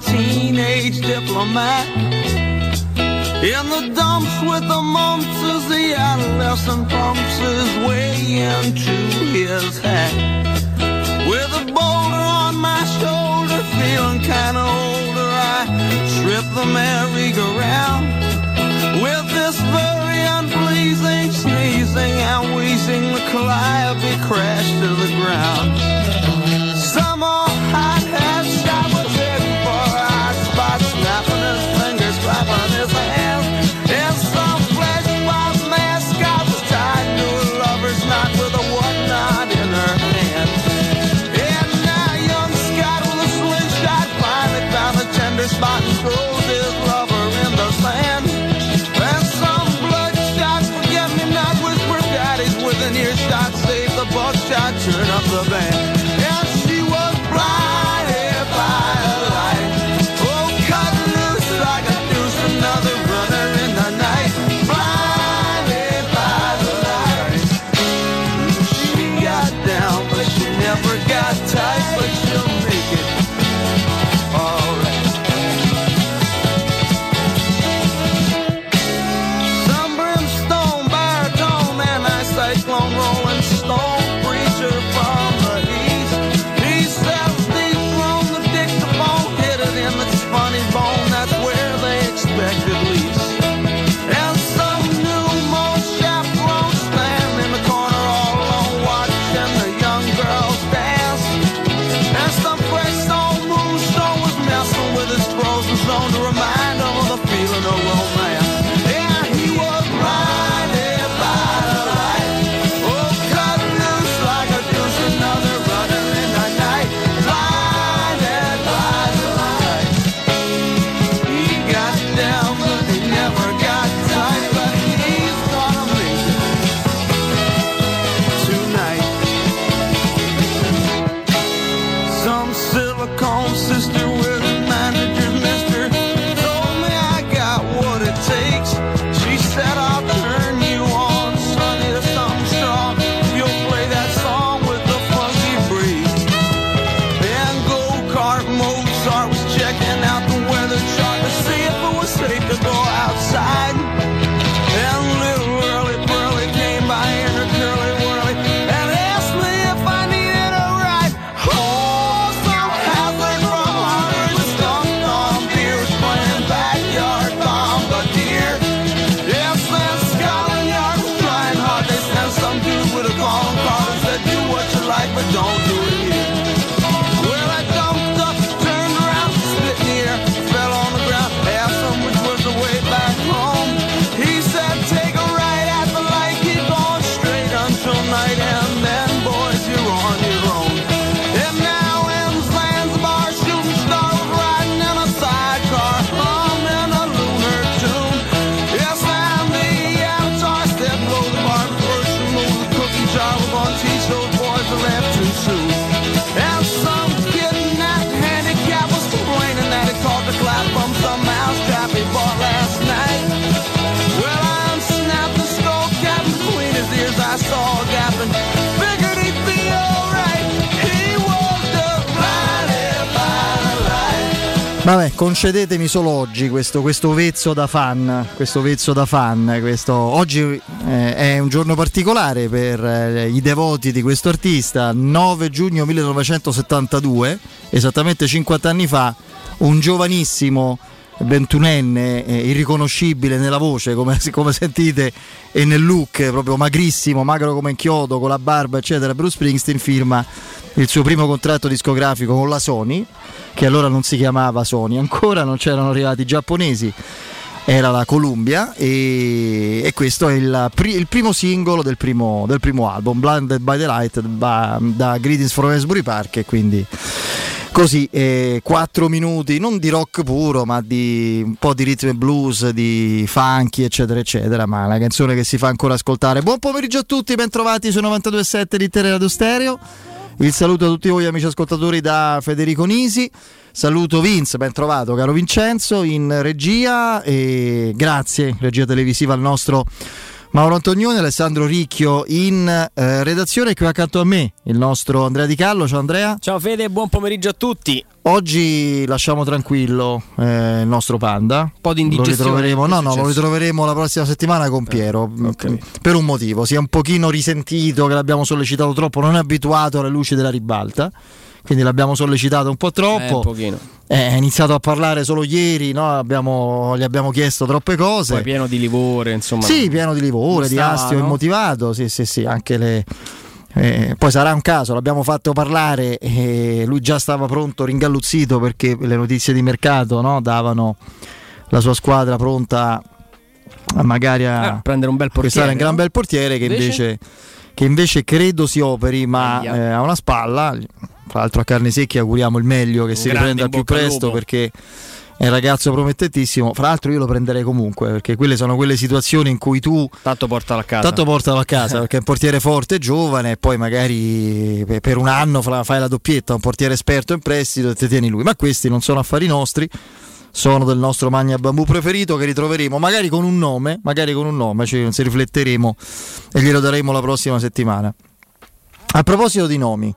teenage diplomat. In the dumps with the mumps as the adolescent pumps his way into his hat. With a boulder on my shoulder, feeling kinda older, I trip the merry-go-round. With this very unpleasing sneezing and wheezing, the calliope crashed to the ground. Some old hot spot, snapping his fingers, clapping his hands. And some flesh tied to a lover's knot with a in her hand. And now young with a slingshot finally found tender spot Vabbè, concedetemi solo oggi questo, questo vezzo da fan. Questo vezzo da fan. Questo, oggi eh, è un giorno particolare per eh, i devoti di questo artista. 9 giugno 1972, esattamente 50 anni fa, un giovanissimo ventunenne eh, irriconoscibile nella voce come, come sentite e nel look proprio magrissimo magro come un chiodo con la barba eccetera Bruce Springsteen firma il suo primo contratto discografico con la Sony che allora non si chiamava Sony ancora non c'erano arrivati i giapponesi era la Columbia e, e questo è il, il primo singolo del primo, del primo album Blinded by the Light da, da Greetings from Asbury Park e quindi così eh, 4 minuti non di rock puro ma di un po' di rhythm and blues di funky eccetera eccetera ma una canzone che si fa ancora ascoltare. Buon pomeriggio a tutti bentrovati su 92.7 di Radio Stereo. Il saluto a tutti voi amici ascoltatori da Federico Nisi. Saluto Vince ben trovato caro Vincenzo in regia e grazie regia televisiva al nostro Mauro Antonioni, Alessandro Ricchio in eh, redazione qui accanto a me il nostro Andrea Di Callo. Ciao Andrea. Ciao Fede, buon pomeriggio a tutti. Oggi lasciamo tranquillo eh, il nostro panda. Un po' di indigestione. no, no, lo ritroveremo la prossima settimana con eh, Piero. Eh, okay. Per un motivo, si è un pochino risentito che l'abbiamo sollecitato troppo, non è abituato alle luci della ribalta quindi l'abbiamo sollecitato un po' troppo. Eh, è iniziato a parlare solo ieri, no? abbiamo, gli abbiamo chiesto troppe cose. Poi pieno di livore, insomma. Sì, pieno di livore, di astio no? immotivato, sì, sì, sì, anche le... Eh, poi sarà un caso, l'abbiamo fatto parlare e lui già stava pronto, ringalluzzito perché le notizie di mercato no? davano la sua squadra pronta a magari a eh, prendere un bel portiere. un gran bel portiere che invece, invece, che invece credo si operi, ma eh, ha una spalla tra l'altro a carne secchia auguriamo il meglio che un si riprenda più presto perché è un ragazzo promettetissimo. Fra l'altro, io lo prenderei comunque perché quelle sono quelle situazioni in cui tu. Tanto portalo a casa. Tanto portalo a casa perché è un portiere forte, giovane, e poi magari per un anno fai la doppietta, un portiere esperto in prestito e ti tieni lui. Ma questi non sono affari nostri. Sono del nostro Magna Bambù preferito che ritroveremo magari con un nome, magari con un nome, ci cioè, rifletteremo e glielo daremo la prossima settimana. A proposito di nomi,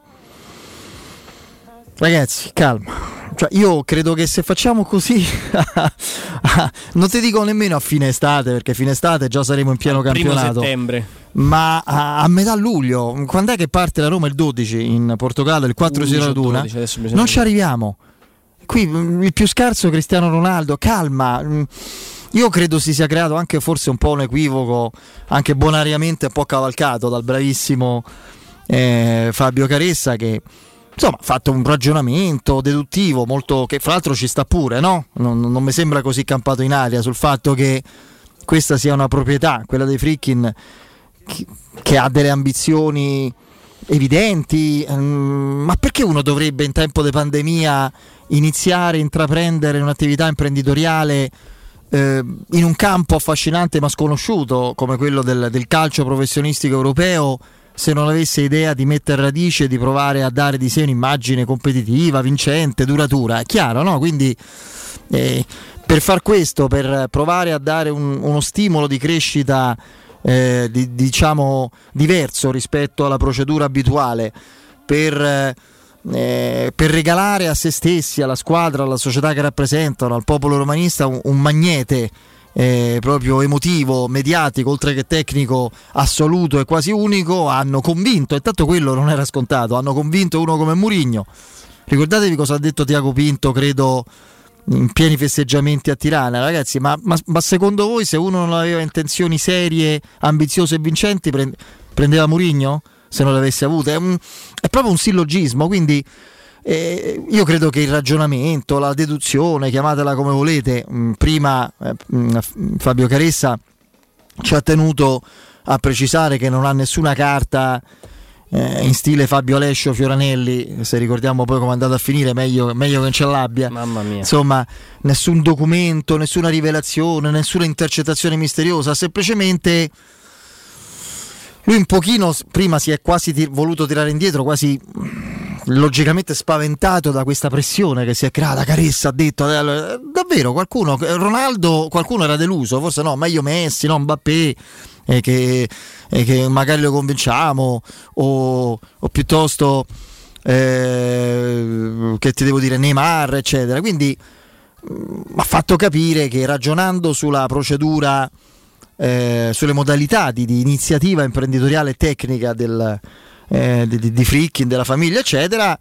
Ragazzi, calma. Cioè, io credo che se facciamo così, non ti dico nemmeno a fine estate, perché fine estate già saremo in pieno campionato. settembre. Ma a, a, metà luglio, quando è che parte la Roma il 12 in Portogallo, il 4 si raduna? Non ci arriviamo. Qui mm, il più scarso Cristiano Ronaldo, calma. Mm, io credo si sia creato anche forse un po' un equivoco, anche bonariamente un po' cavalcato dal bravissimo eh, Fabio Caressa che insomma, fatto un ragionamento deduttivo molto che fra l'altro ci sta pure, no? Non, non mi sembra così campato in aria sul fatto che questa sia una proprietà, quella dei Frickin, che, che ha delle ambizioni evidenti, um, ma perché uno dovrebbe in tempo di pandemia iniziare a intraprendere un'attività imprenditoriale eh, in un campo affascinante ma sconosciuto come quello del, del calcio professionistico europeo? Se non avesse idea di mettere radice, di provare a dare di sé un'immagine competitiva, vincente, duratura. È chiaro, no? Quindi eh, per far questo, per provare a dare un, uno stimolo di crescita eh, di, diciamo diverso rispetto alla procedura abituale, per, eh, per, regalare a se stessi, alla squadra, alla società che rappresentano, al popolo romanista un, un magnete eh, proprio emotivo, mediatico, oltre che tecnico assoluto e quasi unico, hanno convinto, e tanto quello non era scontato, hanno convinto uno come Murigno. Ricordatevi cosa ha detto Tiago Pinto, credo in pieni festeggiamenti a Tirana, ragazzi, ma, ma, ma secondo voi se uno non aveva intenzioni serie, ambiziose e vincenti, prendeva Murigno? Se non le avesse avute? È, un, è proprio un sillogismo, quindi eh, io credo che il ragionamento, la deduzione, chiamatela come volete, mh, mm, prima eh, mh, mm, Fabio Caressa ci ha tenuto a precisare che non ha nessuna carta eh, in stile Fabio Alessio Fioranelli, se ricordiamo poi come è andato a finire, meglio, meglio che non ce l'abbia. Mamma mia. Insomma, nessun documento, nessuna rivelazione, nessuna intercettazione misteriosa, semplicemente lui un pochino prima si è quasi tir- voluto tirare indietro, quasi logicamente spaventato da questa pressione che si è creata. Caressa ha detto eh, davvero qualcuno, Ronaldo, qualcuno era deluso, forse no, meglio Messi, no, Mbappé. Eh, che, eh, che, magari lo convinciamo o, o piuttosto eh, che ti devo dire Neymar eccetera quindi mh, mm, ha fatto capire che ragionando sulla procedura eh, sulle modalità di, di, iniziativa imprenditoriale e tecnica del, eh, di, di Frickin, della famiglia, eccetera,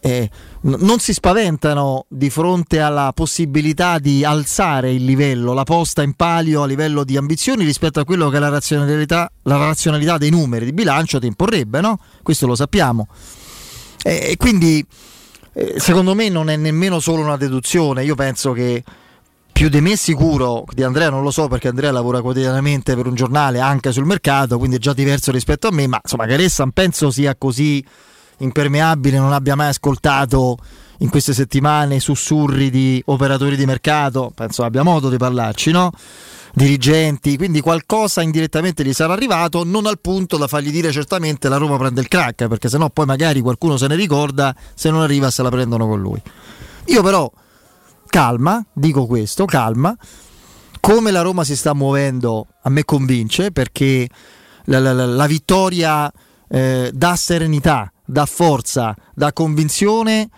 eh, n- non si spaventano di fronte alla possibilità di alzare il livello, la posta in palio a livello di ambizioni rispetto a quello che la razionalità, la razionalità dei numeri di bilancio ti imporrebbe, no? Questo lo sappiamo. E quindi eh, secondo me non è nemmeno solo una deduzione, io penso che più di me sicuro, di Andrea non lo so perché Andrea lavora quotidianamente per un giornale anche sul mercato, quindi è già diverso rispetto a me, ma insomma Caressa non penso sia così impermeabile, non abbia mai ascoltato in queste settimane sussurri di operatori di mercato, penso abbia modo di parlarci, no? dirigenti, quindi qualcosa indirettamente gli sarà arrivato, non al punto da fargli dire certamente la Roma prende il crack, perché sennò poi magari qualcuno se ne ricorda, se non arriva se la prendono con lui. Io però calma, dico questo, calma, come la Roma si sta muovendo a me convince perché la, la, la, vittoria eh, dà serenità, dà forza, dà convinzione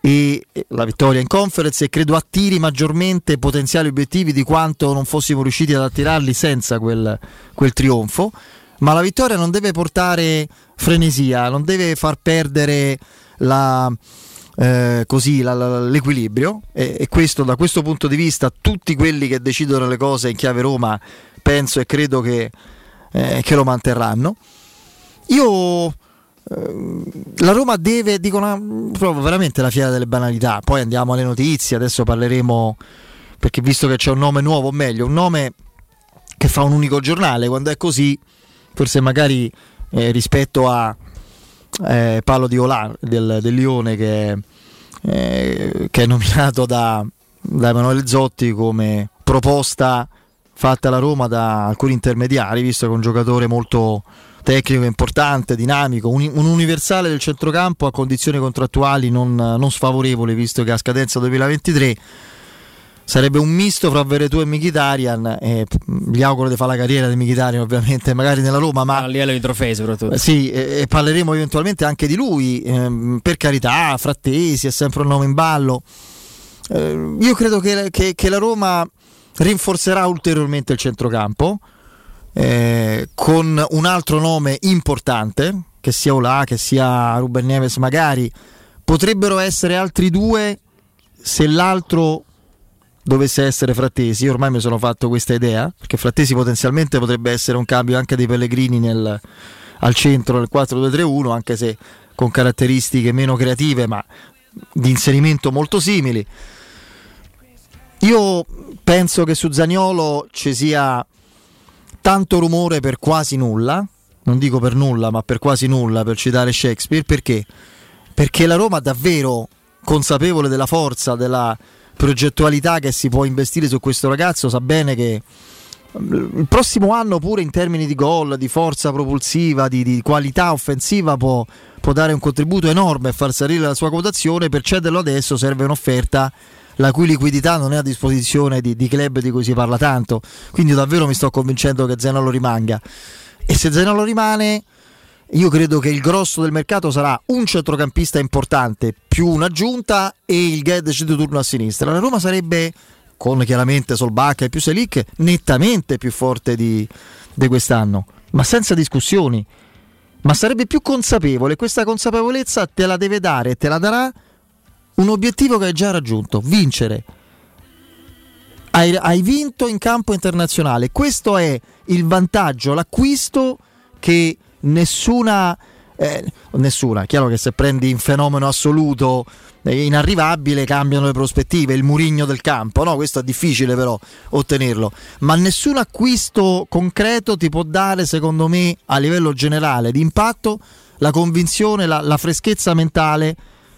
e la vittoria in conference e credo attiri maggiormente potenziali obiettivi di quanto non fossimo riusciti ad attirarli senza quel, quel trionfo. Ma la vittoria non deve portare frenesia, non deve far perdere la, eh, così, la, la, l'equilibrio e, e, questo da questo punto di vista tutti quelli che decidono le cose in chiave Roma penso e credo che, eh, che lo manterranno. Io eh, la Roma deve, dico una, proprio veramente la fiera delle banalità, poi andiamo alle notizie, adesso parleremo perché visto che c'è un nome nuovo, o meglio, un nome che fa un unico giornale, quando è così forse magari eh, rispetto a eh, Paolo Di Olà del, del Lione che, eh, che, è nominato da, da Emanuele Zotti come proposta fatta alla Roma da alcuni intermediari, visto che è un giocatore molto tecnico, importante, dinamico, un, un universale del centrocampo a condizioni contrattuali non, non sfavorevoli, visto che a scadenza 2023 sarebbe un misto fra Veretù e Mkhitaryan e gli auguro di fare la carriera di Mkhitaryan ovviamente magari nella Roma ma a livello di trofei soprattutto. Sì e, e parleremo eventualmente anche di lui ehm, per carità Frattesi è sempre un nome in ballo. Eh, io credo che, che, che, la Roma rinforzerà ulteriormente il centrocampo eh, con un altro nome importante che sia Olà che sia Ruben Neves magari. Potrebbero essere altri due se l'altro dovesse essere Frattesi, ormai mi sono fatto questa idea, perché Frattesi potenzialmente potrebbe essere un cambio anche dei Pellegrini nel, al centro del 4-2-3-1, anche se con caratteristiche meno creative, ma di inserimento molto simili. Io penso che su Zagnolo ci sia tanto rumore per quasi nulla, non dico per nulla, ma per quasi nulla, per citare Shakespeare, perché? Perché la Roma davvero consapevole della forza, della, progettualità che si può investire su questo ragazzo sa bene che mm, il prossimo anno pure in termini di gol, di forza propulsiva, di, di qualità offensiva può, può, dare un contributo enorme e far salire la sua quotazione, per cederlo adesso serve un'offerta la cui liquidità non è a disposizione di, di club di cui si parla tanto, quindi davvero mi sto convincendo che Zenolo rimanga. E se Zenolo rimane io credo che il grosso del mercato sarà un centrocampista importante più un'aggiunta e il Gedec di turno a sinistra. La Roma sarebbe, con chiaramente Solbacca e più Selic, nettamente più forte di, di quest'anno, ma senza discussioni. Ma sarebbe più consapevole, questa consapevolezza te la deve dare e te la darà un obiettivo che hai già raggiunto, vincere. Hai, hai vinto in campo internazionale, questo è il vantaggio, l'acquisto che nessuna, eh, nessuna, chiaro che se prendi in fenomeno assoluto inarrivabile cambiano le prospettive, il murigno del campo, no? questo è difficile però ottenerlo, ma nessun acquisto concreto ti può dare secondo me a livello generale di impatto la convinzione, la, la freschezza mentale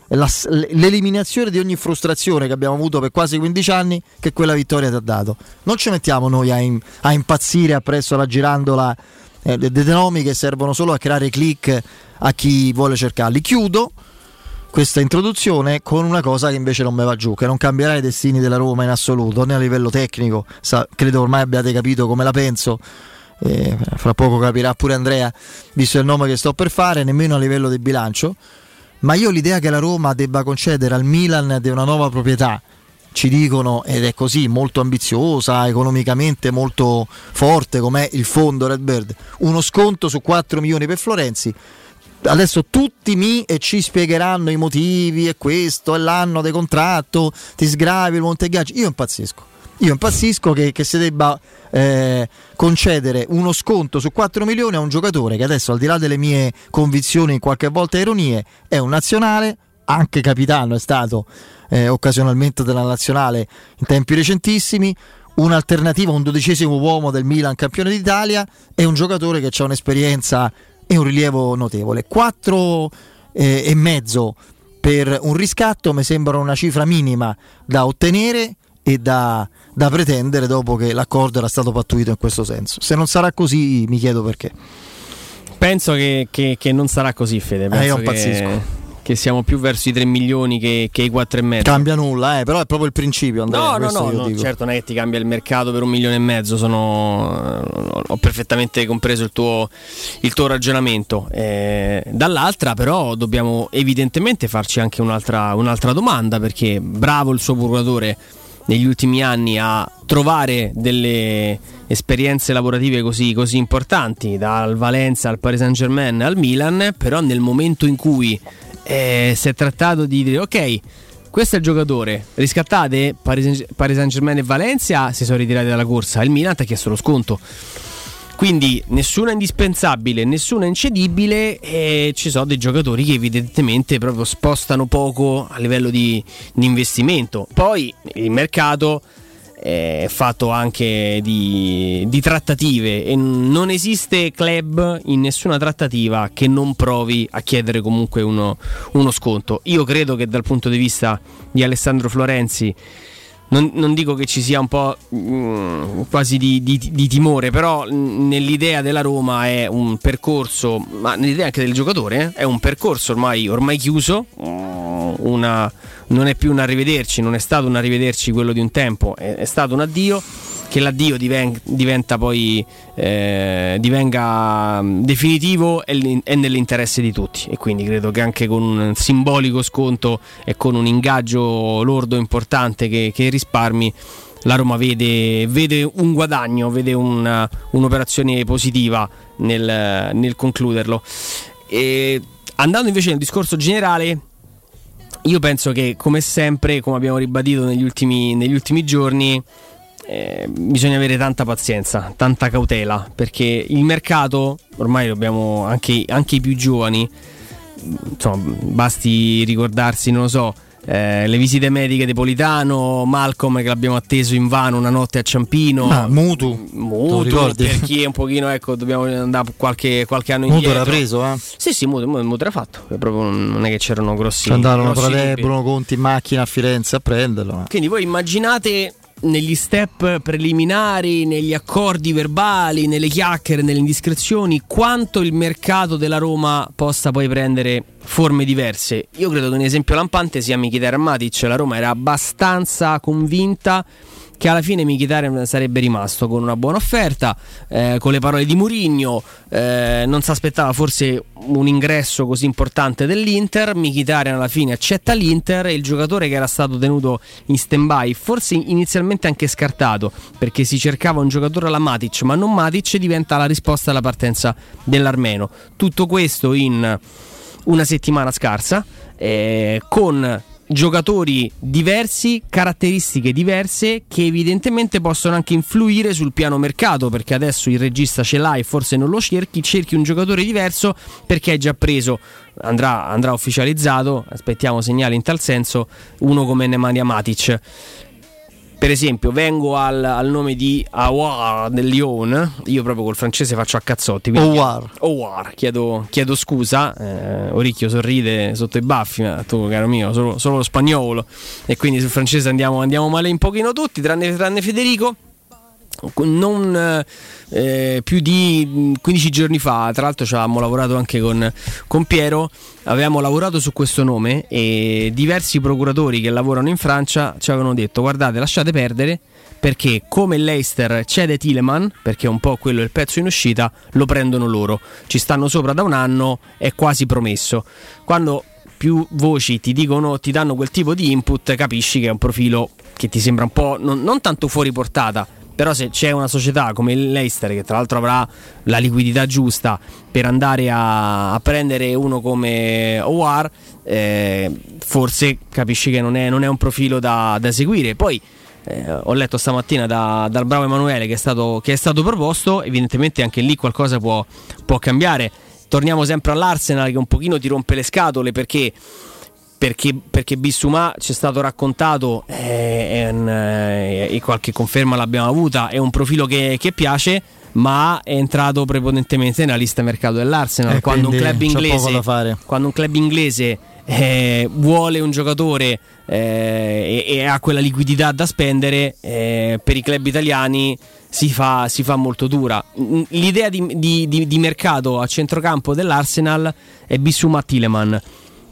la, l'eliminazione di ogni frustrazione che abbiamo avuto per quasi 15 anni che quella vittoria ti ha dato. Non ci mettiamo noi a, in, a impazzire appresso la girandola eh, dei nomi che servono solo a creare click a chi vuole cercarli. Chiudo questa introduzione con una cosa che invece non mi va giù, che non cambierà i destini della Roma in assoluto, né a livello tecnico, sa, credo ormai abbiate capito come la penso. Eh, fra poco capirà pure Andrea, visto il nome che sto per fare, nemmeno a livello di bilancio. Ma io l'idea che la Roma debba concedere al Milan di una nuova proprietà ci dicono, ed è così, molto ambiziosa, economicamente molto forte come il fondo Redbird, uno sconto su 4 milioni per Florenzi. Adesso tutti mi e ci spiegheranno i motivi e questo è l'anno di contratto, ti sgravi il Montegaggi. Io impazzisco. Io impazzisco che, che si debba eh, concedere uno sconto su 4 milioni a un giocatore che adesso, al di là delle mie convinzioni, qualche volta ironie, è un nazionale, anche capitano è stato eh, occasionalmente della nazionale in tempi recentissimi, un'alternativa, un dodicesimo uomo del Milan campione d'Italia e un giocatore che ha un'esperienza e un rilievo notevole. 4 eh, e mezzo per un riscatto mi sembra una cifra minima da ottenere e da, da, pretendere dopo che l'accordo era stato pattuito in questo senso. Se non sarà così mi chiedo perché. Penso che, che, che non sarà così, Fede. Penso eh, io impazzisco che siamo più verso i 3 milioni che, che i 4 e mezzo. Cambia nulla, eh, però è proprio il principio. Andrea, No, no, no, no, certo non è che ti cambia il mercato per un milione e mezzo, sono, ho perfettamente compreso il tuo, il tuo ragionamento. Eh, dall'altra però dobbiamo evidentemente farci anche un'altra, un'altra domanda perché bravo il suo procuratore negli ultimi anni a trovare delle esperienze lavorative così, così importanti, dal Valencia al Paris Saint Germain al Milan, però nel momento in cui eh, si è trattato di dire ok, questo è il giocatore, riscattate Paris Saint Germain e Valencia si sono ritirati dalla corsa, il Milan ha chiesto lo sconto. Quindi nessuna indispensabile, nessuna incedibile e ci sono dei giocatori che evidentemente proprio spostano poco a livello di, di investimento. Poi il mercato è fatto anche di, di trattative e non esiste club in nessuna trattativa che non provi a chiedere comunque uno, uno sconto. Io credo che dal punto di vista di Alessandro Florenzi non, non, dico che ci sia un po' mh, quasi di, di, di, timore, però mh, nell'idea della Roma è un percorso, ma nell'idea anche del giocatore, eh, è un percorso ormai, ormai chiuso, una, non è più un arrivederci, non è stato un arrivederci quello di un tempo, è, è stato un addio che l'addio diven- diventa poi eh, divenga definitivo è, è, nell'interesse di tutti e quindi credo che anche con un simbolico sconto e con un ingaggio lordo importante che, che risparmi la Roma vede, vede, un guadagno, vede una, un'operazione positiva nel, nel concluderlo. E andando invece nel discorso generale, io penso che come sempre, come abbiamo ribadito negli ultimi, negli ultimi giorni, eh, bisogna avere tanta pazienza, tanta cautela, perché il mercato, ormai dobbiamo anche, anche i più giovani, insomma, basti ricordarsi, non lo so, eh, le visite mediche di Politano, Malcolm che l'abbiamo atteso in vano una notte a Ciampino. Ah, Mutu. Mutu per chi è un pochino, ecco, dobbiamo andare qualche, qualche anno Mutu indietro. era preso, eh? Sì, sì, Mutu, Mutu era fatto. Proprio non è che c'erano grossi. Andarono grossi. Bruno Conti in macchina a Firenze a prenderlo. eh. Quindi voi immaginate negli step preliminari, negli accordi verbali, nelle chiacchiere, nelle indiscrezioni, quanto il mercato della Roma possa poi prendere forme diverse. Io credo che un esempio lampante sia Mkhitaryan Matic, la Roma era abbastanza convinta che alla fine Mkhitaryan sarebbe rimasto con una buona offerta, eh, con le parole di Murigno, eh, non si aspettava forse un ingresso così importante dell'Inter, Mkhitaryan alla fine accetta l'Inter e il giocatore che era stato tenuto in stand-by, forse inizialmente anche scartato, perché si cercava un giocatore alla Matic, ma non Matic diventa la risposta alla partenza dell'armeno. Tutto questo in una settimana scarsa, eh, con giocatori diversi, caratteristiche diverse che evidentemente possono anche influire sul piano mercato perché adesso il regista ce l'hai forse non lo cerchi, cerchi un giocatore diverso perché hai già preso, andrà, andrà ufficializzato, aspettiamo segnali in tal senso, uno come Nemanja Matic. Per esempio, vengo al, al nome di Awar del Lyon. Io proprio col francese faccio a cazzotti. Aouar. Aouar, chiedo, chiedo scusa. Eh, Oricchio sorride sotto i baffi, ma tu, caro mio, solo, solo lo spagnolo. E quindi sul francese andiamo, andiamo male un pochino tutti, tranne, tranne Federico. Non eh, più di mh, 15 giorni fa, tra l'altro ci avevamo lavorato anche con, con Piero, avevamo lavorato su questo nome e diversi procuratori che lavorano in Francia ci avevano detto guardate lasciate perdere perché come l'Eister cede Tileman, perché è un po' quello il pezzo in uscita, lo prendono loro, ci stanno sopra da un anno, è quasi promesso. Quando più voci ti dicono, ti danno quel tipo di input, capisci che è un profilo che ti sembra un po' non, non tanto fuori portata, però se c'è una società come l'Eister che tra l'altro avrà la liquidità giusta per andare a, a prendere uno come Owar, eh, forse capisci che non è, non è un profilo da, da seguire. Poi eh, ho letto stamattina da- dal bravo Emanuele che è, stato, che è stato proposto, evidentemente anche lì qualcosa può, può cambiare. Torniamo sempre all'Arsenal che un pochino ti rompe le scatole perché perché, perché Bissumà ci è stato raccontato eh, eh, e qualche conferma l'abbiamo avuta è un profilo che, che piace ma è entrato prepotentemente nella lista mercato dell'Arsenal. Eh, quando un inglese quando un club inglese eh, vuole un giocatore eh, e, e ha quella liquidità da spendere eh, per i club italiani si fa, si fa molto dura. L'idea di, di- di- di mercato a centrocampo dell'Arsenal è Bissuma Tileman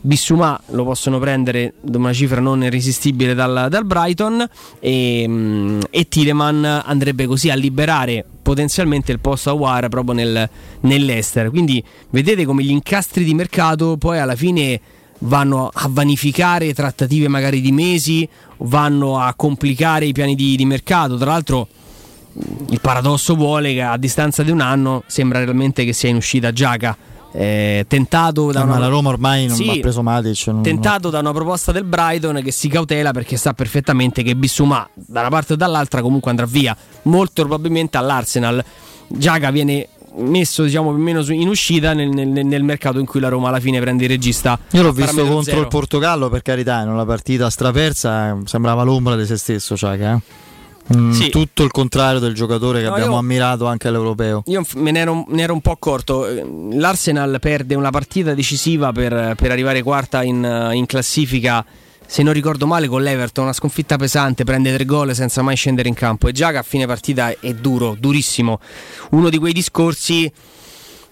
Bissumà lo possono prendere da una cifra non irresistibile dal, dal Brighton e, mm, e Tileman andrebbe così a liberare potenzialmente il posto a War proprio nel, nell'Ester. Quindi vedete come gli incastri di mercato poi alla fine vanno a vanificare trattative magari di mesi, vanno a complicare i piani di, di mercato. Tra l'altro il paradosso vuole che a distanza di un anno sembra realmente che sia in uscita Giaca. Eh, tentato da Eh, una... la Roma ormai non Sì, ha preso Matic. non- tentato da una proposta del Brighton che si cautela perché sa perfettamente che Bissumà da una parte o dall'altra comunque andrà via molto probabilmente all'Arsenal Giaga viene messo diciamo più o meno in uscita nel, nel- nel mercato in cui la Roma alla fine prende il regista Io l'ho visto contro zero. il Portogallo, per carità, in una partita strapersa, eh, sembrava l'ombra di se stesso, Ciaga, eh. Mm, Sì. Tutto il contrario del giocatore che No, abbiamo io- ammirato anche all'europeo. Io me ne ero, ne ero un po' accorto. Eh, L'Arsenal perde una partita decisiva per, per arrivare quarta in, in classifica. Se non ricordo male, con l'Everton, una sconfitta pesante, prende tre gol senza mai scendere in campo. E già che a fine partita è duro, durissimo. Uno di quei discorsi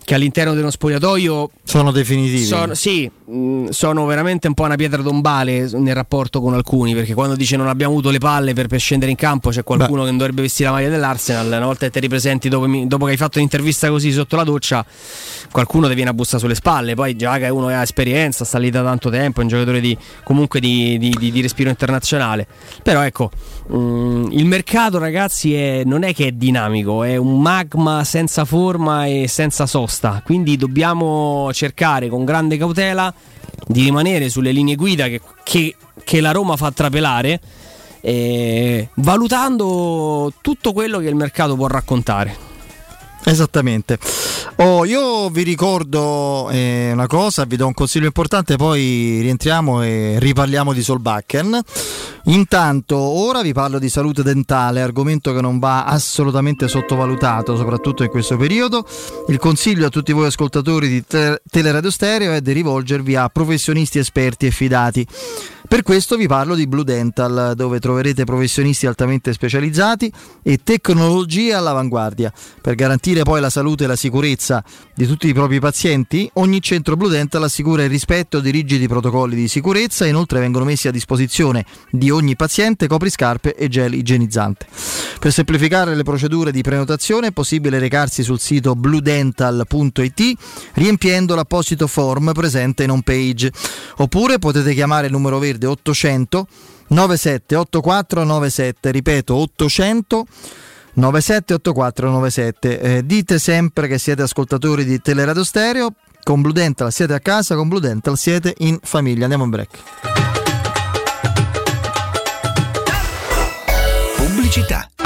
che all'interno dello spogliatoio Sono definitivi. sono, sì, mh, sono veramente un po' una pietra tombale nel rapporto con alcuni, perché quando dice non abbiamo avuto le palle per, per scendere in campo c'è qualcuno che non dovrebbe vestire la maglia dell'Arsenal, una volta che ti ripresenti dopo, dopo che hai fatto un'intervista così sotto la doccia, qualcuno ti viene a bussare sulle spalle, poi già che è uno che ha esperienza, sta lì da tanto tempo, è un giocatore di, comunque di, di- di- di respiro internazionale, però ecco, mh, il mercato ragazzi è- non è che è dinamico, è un magma senza forma e senza sosta, quindi dobbiamo cercare con grande cautela di rimanere sulle linee guida che, che- che la Roma fa trapelare, eh, valutando tutto quello che il mercato può raccontare. Esattamente. Oh, io vi ricordo eh, una cosa, vi do un consiglio importante, poi rientriamo e riparliamo di Solbakken. Intanto, ora vi parlo di salute dentale, argomento che non va assolutamente sottovalutato, soprattutto in questo periodo. Il consiglio a tutti voi ascoltatori di Te- Teleradio Stereo è di rivolgervi a professionisti esperti e fidati. Per questo vi parlo di Blue Dental, dove troverete professionisti altamente specializzati e tecnologie all'avanguardia. Per garantire poi la salute e la sicurezza di tutti i propri pazienti, ogni centro Blue Dental assicura il rispetto di rigidi protocolli di sicurezza e inoltre vengono messi a disposizione di ogni paziente copriscarpe e gel igienizzante. Per semplificare le procedure di prenotazione è possibile recarsi sul sito bluedental.it riempiendo l'apposito form presente in home page oppure potete chiamare il numero verde 800 978497 ripeto 800 978497 eh, dite sempre che siete ascoltatori di Teleradio Stereo con Blue Dental siete a casa con Blue Dental siete in famiglia. Andiamo in break. Pubblicità.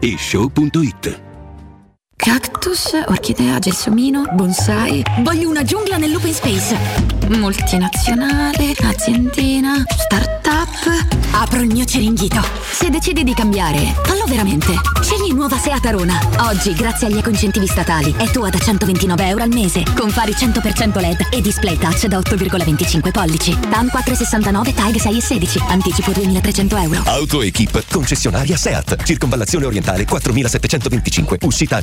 whatishow.it. Cactus, orchidea, gelsomino, bonsai. Voglio una giungla nell'open space. Multinazionale, aziendina, startup. Apro il mio ceringhito. Se decidi di cambiare, fallo veramente. Scegli nuova Seat Arona. Oggi, grazie agli ecoincentivi statali, è tua da 129 euro al mese. Con fari 100% LED e display touch da 8,25 pollici. TAN 469 TAG 6 e 16. Anticipo 2300 euro. Autoequip, concessionaria SEAT, circonvallazione orientale 4725, uscita a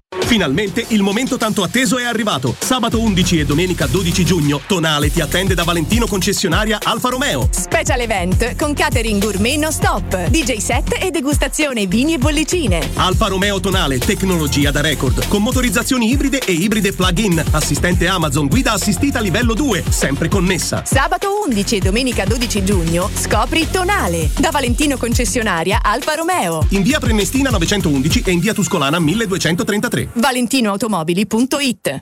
Finalmente il momento tanto atteso è arrivato. Sabato 11 e domenica 12 giugno, Tonale ti attende da Valentino concessionaria Alfa Romeo. Special event con catering gourmet non stop, DJ set e degustazione vini e bollicine. Alfa Romeo Tonale, tecnologia da record, con motorizzazioni ibride e ibride plug-in, assistente Amazon, guida assistita livello 2, sempre connessa. Sabato 11 e domenica 12 giugno, scopri Tonale, da Valentino concessionaria Alfa Romeo. In via Prenestina 911 e in via Tuscolana 1233. valentinoautomobili.it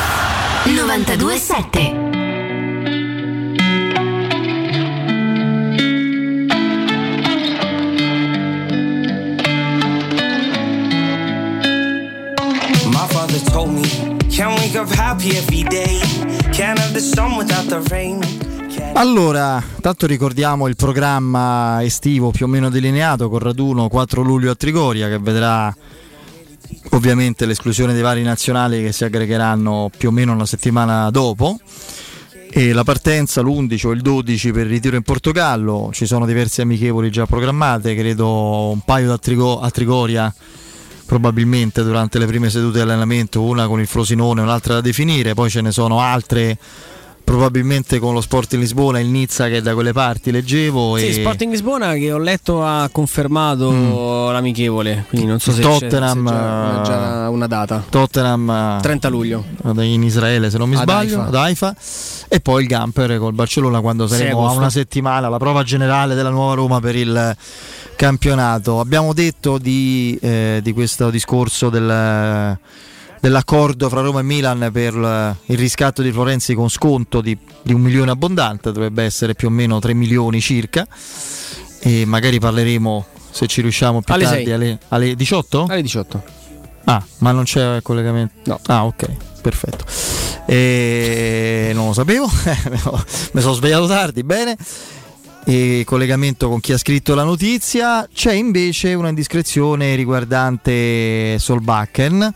927 My father told me, can't wake up happy every day. Can't have the sun without the rain. Allora, tanto ricordiamo il programma estivo più o meno delineato con raduno 4 luglio a Trigoria che vedrà ovviamente l'esclusione dei vari nazionali che si aggregheranno più o meno una settimana dopo. E la partenza l'11 o il 12 per il ritiro in Portogallo, ci sono diverse amichevoli già programmate, credo un paio da Trigo- a Trigoria probabilmente durante le prime sedute di allenamento, una con il Frosinone un'altra da definire, poi ce ne sono altre probabilmente con lo Sporting Lisbona il Nizza che è da quelle parti leggevo Sì, e Sporting Lisbona che ho letto ha confermato l'amichevole, quindi non so se Tottenham, c'è, se già, già una data. Tottenham 30 luglio. eh, in Israele se non mi Ad sbaglio Haifa. ad Haifa e poi il Gamper col Barcellona quando saremo a una settimana la prova generale della nuova Roma per il campionato abbiamo detto di, eh, di questo discorso del, dell'accordo fra Roma e Milan per il riscatto di Florenzi con sconto di, di un milione abbondante dovrebbe essere più o meno 3 milioni circa e magari parleremo se ci riusciamo più Alle tardi alle, alle 18 Alle 18. Ah, ma non c'è collegamento? No. Ah, ok, perfetto. E non lo sapevo, mi sono svegliato tardi, bene. E collegamento con chi ha scritto la notizia. C'è invece una indiscrezione riguardante Solbakken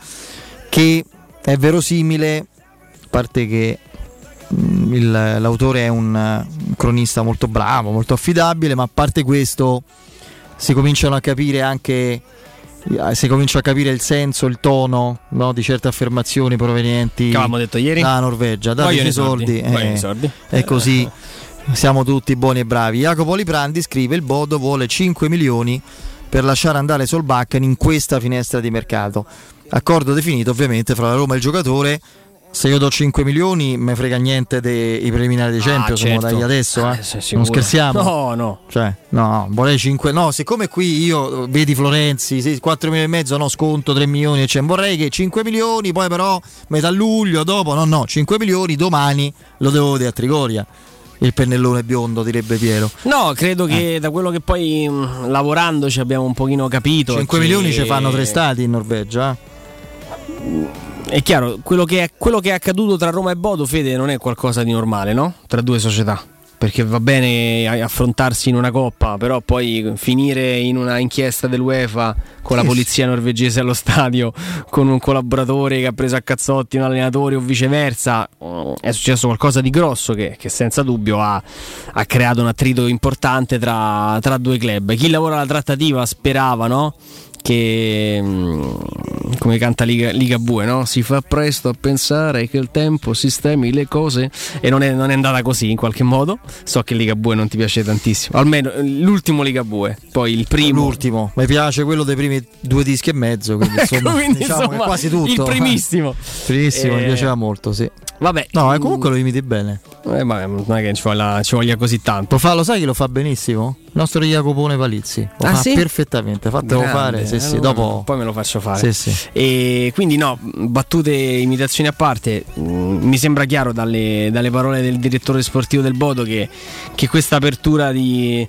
che è verosimile, a parte che mm, il- l'autore è un, cronista molto bravo, molto affidabile, ma a parte questo si cominciano a capire anche eh, si comincia a capire il senso, il tono no, di certe affermazioni provenienti detto ieri? dalla Norvegia. Vogliono i soldi, eh, soldi. è così. Siamo tutti buoni e bravi. Jacopo Liprandi scrive: Il Bodo vuole 5 milioni per lasciare andare Solbakken in questa finestra di mercato. Accordo definito ovviamente fra la Roma e il giocatore. Se io do 5 milioni, me frega niente dei preliminari dei Champions, certo. siamo dai adesso, eh? Eh, non scherziamo. No, no. Cioè, no, vorrei 5. No, siccome qui io vedi Florenzi, sì, 4 milioni e mezzo, no, sconto 3 milioni, cioè, vorrei che 5 milioni, poi però metà luglio, dopo, no, no, 5 milioni, domani lo devo vedere a Trigoria. Il pennellone biondo, direbbe Piero. No, credo Eh. che da quello che poi mh, lavorando ci abbiamo un pochino capito. è 5 che- milioni ci fanno tre stati in Norvegia. eh. È chiaro, quello che è, quello che è accaduto tra Roma e Bodo, Fede, non è qualcosa di normale, no? Tra due società. Perché va bene affrontarsi in una coppa, però poi finire in una inchiesta dell'UEFA con la polizia norvegese allo stadio, con un collaboratore che ha preso a cazzotti un allenatore o viceversa, è successo qualcosa di grosso che, che senza dubbio ha, ha creato un attrito importante tra, tra due club. Chi lavora alla trattativa sperava, no? Che mm, come canta Liga, Liga Bue, no? si fa presto a pensare che il tempo sistemi le cose e non è, non è andata così in qualche modo. So che Liga Bue non ti piace tantissimo, almeno eh, l'ultimo Liga Bue, poi il primo. L'ultimo, mi piace quello dei primi due dischi e mezzo, quindi Ecco, insomma, quindi, diciamo insomma, quasi tutto. il primissimo. Primissimo, mi Eh, piaceva molto, sì. Vabbè, No, eh, comunque lo imiti bene. eh, ma non è che ci voglia, ci voglia così tanto. Lo fa, lo sai chi lo fa benissimo? Il nostro Jacopone Palizzi. Lo Ah, fa sì? perfettamente, fatelo Grande, fare. Sì, sì, allora dopo... poi me lo faccio fare. Sì, sì. E quindi no, battute imitazioni a parte, mh, mi sembra chiaro dalle, dalle parole del direttore sportivo del Bodo che, che questa apertura di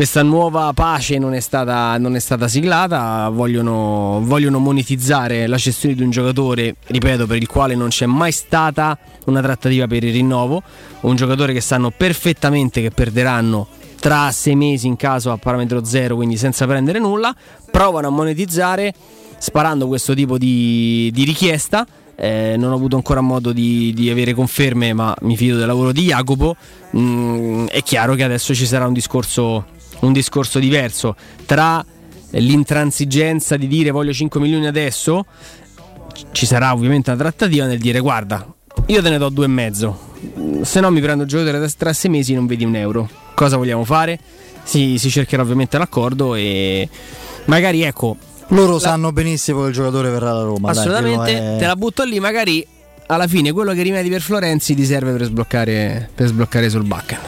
questa nuova pace non è stata, non è stata siglata, vogliono, vogliono monetizzare la cessione di un giocatore, ripeto, per il quale non c'è mai stata una trattativa per il rinnovo, un giocatore che sanno perfettamente che perderanno tra sei mesi in caso a parametro zero, quindi senza prendere nulla, provano a monetizzare sparando questo tipo di, di richiesta. Eh, non ho avuto ancora modo di, di avere conferme, ma mi fido del lavoro di Jacopo. Mm, è chiaro che adesso ci sarà un discorso, un discorso diverso tra l'intransigenza di dire voglio 5 milioni adesso. Ci sarà ovviamente una trattativa nel dire guarda, io te ne do due e mezzo. Se no mi prendo il giocatore da- tra sei mesi non vedi un euro. Cosa vogliamo fare? Si, si cercherà ovviamente l'accordo e magari ecco Loro sanno benissimo che il giocatore verrà alla Roma. dai, Assolutamente, quello è- te la butto lì, magari alla fine quello che rimedi per Florenzi ti serve per sbloccare, per sbloccare sul Bakken.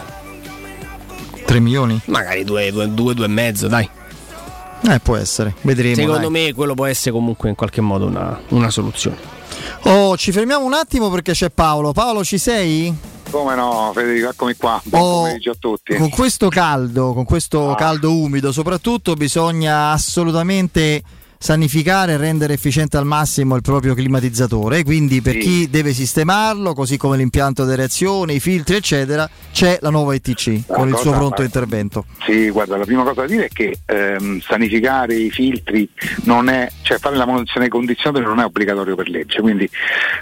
3 milioni? Magari 2, 2, 2, e mezzo, dai. Eh, può essere, vedremo. Secondo dai. me quello può essere comunque in qualche modo una, una soluzione. Oh, ci fermiamo un attimo perché c'è Paolo. Paolo, ci sei? Come no, Federico, eccomi qua. Buon Oh, pomeriggio a tutti. Con questo caldo, con questo caldo umido, soprattutto bisogna assolutamente sanificare e rendere efficiente al massimo il proprio climatizzatore. Quindi, per Sì. chi deve sistemarlo, così come l'impianto di reazione, i filtri, eccetera, c'è la nuova ETC con il cosa- suo pronto intervento. Sì, guarda, la prima cosa da dire è che ehm, sanificare i filtri non è, cioè fare la manutenzione dei condizionatori non è obbligatorio per legge, quindi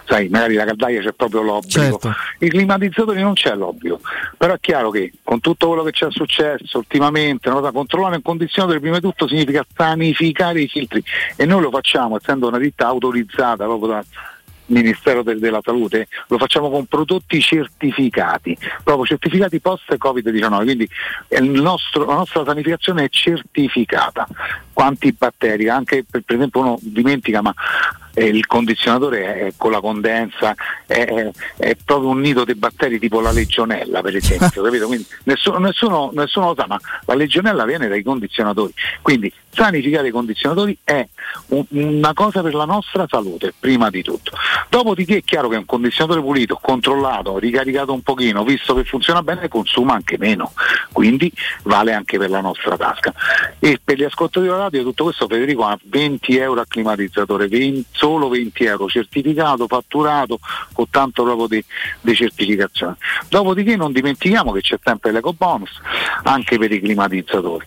sai, magari la caldaia c'è proprio l'obbligo. Certo. I climatizzatori non c'è l'obbligo, però è chiaro che con tutto quello che c'è successo ultimamente, no, da controllare un condizionatore prima di tutto significa sanificare i filtri e noi lo facciamo essendo una ditta autorizzata proprio da- Ministero del- della Salute, lo facciamo con prodotti certificati, proprio certificati post Covid-19, quindi è il nostro- la nostra sanificazione è certificata. Quanti batteri, anche per, per esempio uno dimentica ma eh, il condizionatore è con la condensa, è, è- è proprio un nido di batteri tipo la legionella per esempio, capito? Quindi nessuno, nessuno- nessuno lo sa, ma la legionella viene dai condizionatori, quindi sanificare i condizionatori è un- una cosa per la nostra salute, prima di tutto. Dopodiché è chiaro che un condizionatore pulito, controllato, ricaricato un pochino, visto che funziona bene, consuma anche meno, quindi vale anche per la nostra tasca. E per gli ascoltatori radio tutto questo Federico ha 20 euro a climatizzatore, 20 solo 20 euro, certificato, fatturato, con tanto proprio di, di certificazione. Dopodiché non dimentichiamo che c'è sempre l'eco bonus anche per i climatizzatori.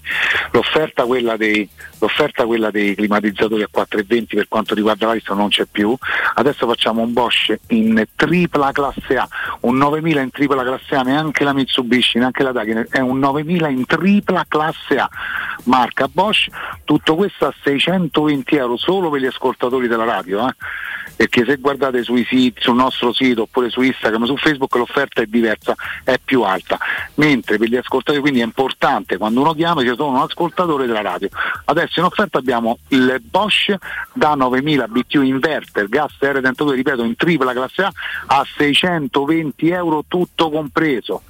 L'offerta quella dei, l'offerta quella dei climatizzatori a 4,20 per quanto riguarda l'Ariston non c'è più, adesso facciamo un Bosch in tripla classe A, un 9000 in tripla classe A, neanche la Mitsubishi, neanche la Daikin, è un 9000 in tripla classe A, marca Bosch, tutto questo a 620 euro solo per gli ascoltatori della radio, eh? perché se guardate siti, sul nostro sito oppure su Instagram, su Facebook l'offerta è diversa, è più alta, mentre per gli ascoltatori quindi è importante quando uno chiama dice sono un ascoltatore della radio. Adesso in offerta abbiamo il Bosch da 9000 BTU inverter, gas R32, ripeto, in tripla classe A a 620 euro tutto compreso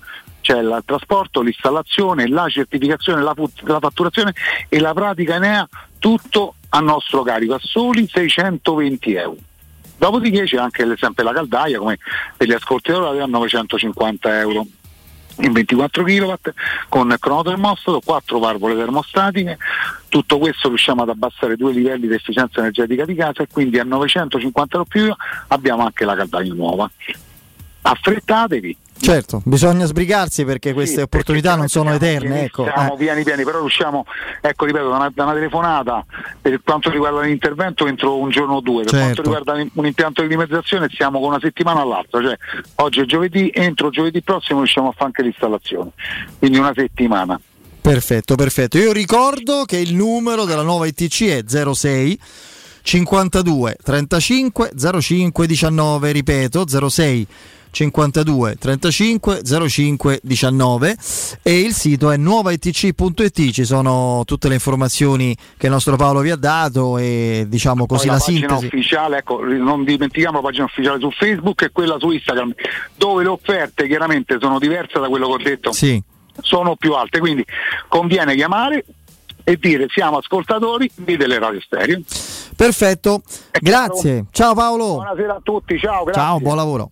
c'è il trasporto, l'installazione, la certificazione, la, la fatturazione e la pratica Enea, tutto a nostro carico, a soli 620 euro. Dopodiché c'è anche sempre la caldaia, come per gli ascoltatori a 950 euro in 24 kW con cronotermostato, 4 valvole termostatiche, tutto questo riusciamo ad abbassare due livelli di efficienza energetica di casa e quindi a 950 euro più abbiamo anche la caldaia nuova. Affrettatevi, Certo, bisogna sbrigarsi perché queste Sì, opportunità non sono eterne. Ecco. siamo eh. piani piani, però riusciamo, ecco ripeto, da una, da una telefonata per quanto riguarda l'intervento entro un giorno o due, per Certo. quanto riguarda un- impianto di climatizzazione siamo con una settimana all'altra, cioè oggi è giovedì, entro giovedì prossimo riusciamo a fare anche l'installazione, quindi una settimana. Perfetto, perfetto. Io ricordo che il numero della nuova ITC è 06 52 35 05 19, ripeto 06 52 35 05 19 e il sito è nuovaitc.it ci sono tutte le informazioni che il nostro Paolo vi ha dato e diciamo così Poi la, la pagina sintesi. ufficiale, ecco, non dimentichiamo la pagina ufficiale su Facebook e quella su Instagram, dove le offerte chiaramente sono diverse da quello che ho detto, Sì. sono più alte, quindi conviene chiamare e dire siamo ascoltatori di delle radio stereo. perfetto. Grazie. Ciao Paolo. Buonasera a tutti, ciao, grazie. ciao buon lavoro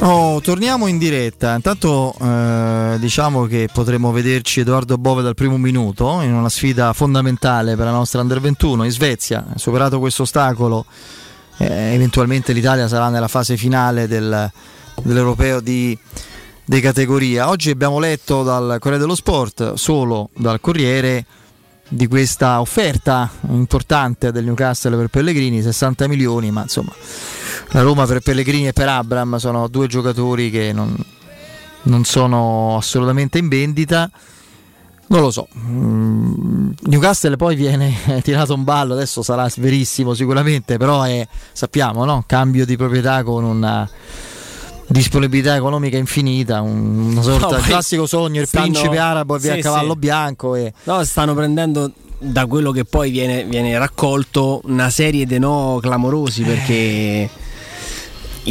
Oh, torniamo in diretta. Intanto eh, diciamo che potremo vederci Edoardo Bove dal primo minuto in una sfida fondamentale per la nostra Under 21 in Svezia. Superato questo ostacolo, eh, eventualmente l'Italia sarà nella fase finale del- dell'europeo di, di categoria. Oggi abbiamo letto dal Corriere dello Sport, solo dal Corriere, di questa offerta importante del Newcastle per Pellegrini, 60 milioni, ma insomma la Roma per Pellegrini e per Abram sono due giocatori che non, non sono assolutamente in vendita. Non lo so, Mm, Newcastle poi viene tirato un ballo, adesso sarà verissimo sicuramente, però è, sappiamo, no? cambio di proprietà con una disponibilità economica infinita, un- una sorta di classico sogno, il stanno- principe arabo e via Sì, cavallo sì. bianco. E... No, stanno prendendo da quello che poi viene, viene raccolto una serie di no clamorosi perché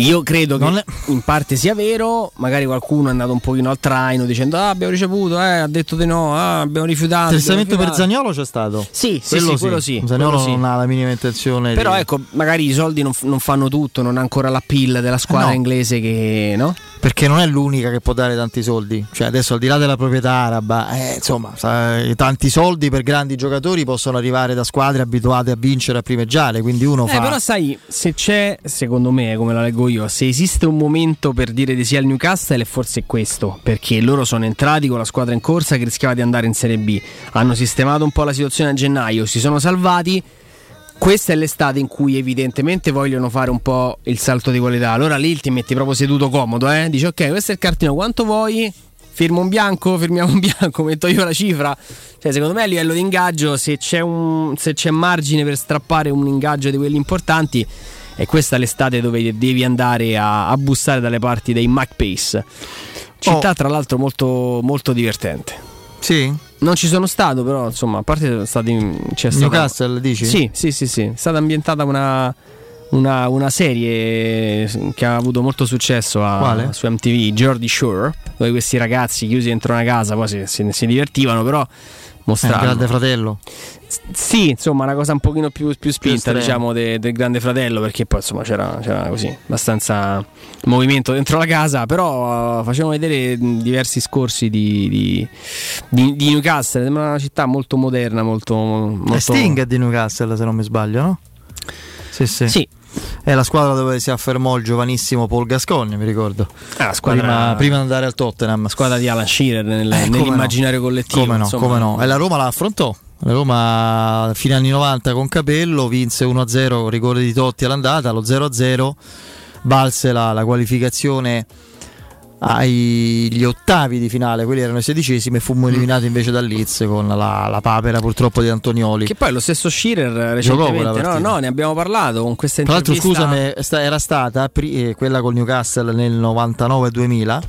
io credo che in parte sia vero, magari qualcuno è andato un pochino al traino dicendo ah abbiamo ricevuto, eh, ha detto di no, ah, abbiamo rifiutato. Testamento per. Zagnolo c'è stato? Sì, sì, sì, quello sì, Zaniolo quello sì. non ha la minima intenzione Però di... ecco, magari i soldi non, non fanno tutto, non ha ancora la pill della squadra No. inglese che no? perché non è l'unica che può dare tanti soldi. Cioè, adesso al di là della proprietà araba, eh, insomma, tanti soldi per grandi giocatori possono arrivare da squadre abituate a vincere, a primeggiare. Quindi uno Eh, fa. però sai, se c'è, secondo me, come la leggo io, se esiste un momento per dire di sì al Newcastle è forse questo, perché loro sono entrati con la squadra in corsa che rischiava di andare in Serie B, hanno sistemato un po' la situazione a gennaio, si sono salvati. Questa è l'estate in cui evidentemente vogliono fare un po' il salto di qualità. Allora lì ti metti proprio seduto comodo, eh? Dici ok, questo è il cartino, quanto vuoi? Firmo un bianco, firmiamo un bianco, metto io la cifra. Cioè, secondo me a livello di ingaggio, se c'è, un, se c'è margine per strappare un ingaggio di quelli importanti, è questa l'estate dove devi andare a, a bussare dalle parti dei MacPace. Città, tra l'altro, molto, molto divertente. Sì? Non ci sono stato, però, insomma, a parte sono stati. C'è stata- Newcastle, dici? Sì, sì, sì, sì. È stata ambientada una. Una, una serie che ha avuto molto successo a- su MTV, Jordi Shore, dove questi ragazzi chiusi dentro una casa poi si, si- si divertivano, però Eh, mostravano. grande fratello. Sì, insomma, una cosa un pochino più, più spinta, estrema. diciamo, de- del Grande Fratello, perché poi insomma c'era, c'era così abbastanza movimento dentro la casa, però uh, facevano vedere diversi scorsi di, di- di- di Newcastle, sembra una città molto moderna, molto... molto... È Sting è di Newcastle, se non mi sbaglio, no? Sì, sì. Sì. È la squadra dove si affermò il giovanissimo Paul Gascogne, mi ricordo. Ah, squadra- prima, prima di andare al Tottenham. Squadra di Alan Shearer nel- Eh, nell'immaginario no. collettivo. Come no, come no. E la Roma la affrontò. La Roma agli anni 90 con Capello vinse 1-0 con rigore di Totti all'andata, lo 0-0 valse la, la qualificazione agli ottavi di finale, quelli erano i sedicesimi e fummo eliminati invece dal Leeds con la, la papera purtroppo di Antonioli. Che poi lo stesso quella recentemente, no, no, ne abbiamo parlato con questa Tra l'altro, intervista. scusami, era stata pri- eh, quella col Newcastle nel 99-2000.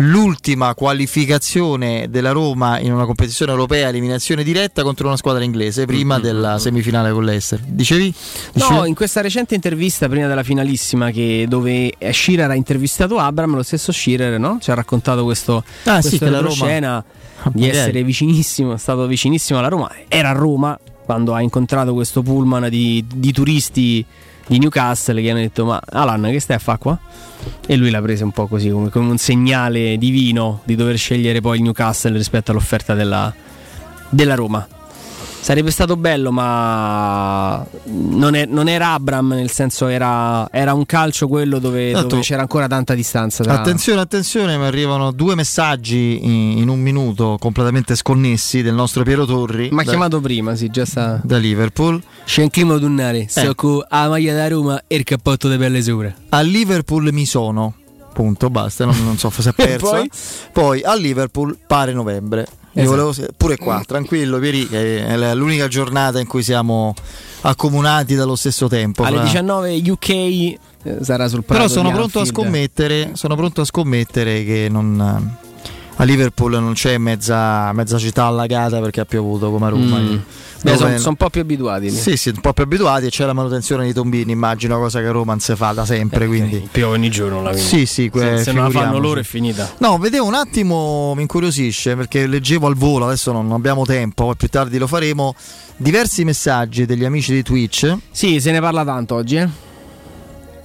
L'ultima qualificazione della Roma in una competizione europea, eliminazione diretta contro una squadra inglese prima della semifinale con l'Ester. Dicevi? No, Dicevi? in questa recente intervista prima della finalissima che dove Shearer ha intervistato Abram, lo stesso Shearer no? ci ha raccontato questo, Ah, sì, questo che la Roma- retroscena di Magari. essere vicinissimo, è stato vicinissimo alla Roma. Era a Roma quando ha incontrato questo pullman di, di turisti di Newcastle che hanno detto ma Alan che stai a fare qua? E lui l'ha presa un po' così come, come un segnale divino di dover scegliere poi il Newcastle rispetto all'offerta della, della Roma. Sarebbe stato bello, ma non, è- non era Abram, nel senso era, era un calcio quello dove, Esatto. dove c'era ancora tanta distanza. Tra... Attenzione, attenzione, mi arrivano due messaggi in, in un minuto completamente sconnessi del nostro Piero Torri. Mi ha da- chiamato prima, sì, già sta. da Liverpool. C'è un clima tunnare, sto Eh. con la maglia da Roma e il cappotto di pelle sopra. A Liverpool mi sono. Punto, basta, non, non so se è E persa. poi? poi? a Liverpool pare novembre. Io Esatto. volevo- pure qua, tranquillo, Pieri, che è l'unica giornata in cui siamo accomunati dallo stesso tempo. Alle fra- 19 UK eh, sarà sul Però sono pronto, scommettere, sono pronto a scommettere che non, a Liverpool non c'è mezza, mezza città allagata perché ha piovuto come a Roma. Mm. Beh, Dove- sono un po' più abituati. Sì, sì, un po' più abituati e c'è la manutenzione dei tombini, immagino, cosa che a Roma non si fa da sempre. quindi. Piove ogni giorno la Sì, sì, que- se, se non la fanno loro è finita. No, vedevo un attimo, mi incuriosisce perché leggevo al volo, adesso non abbiamo tempo, poi più tardi lo faremo. Diversi messaggi degli amici di Twitch. Sì, se ne parla tanto oggi, eh?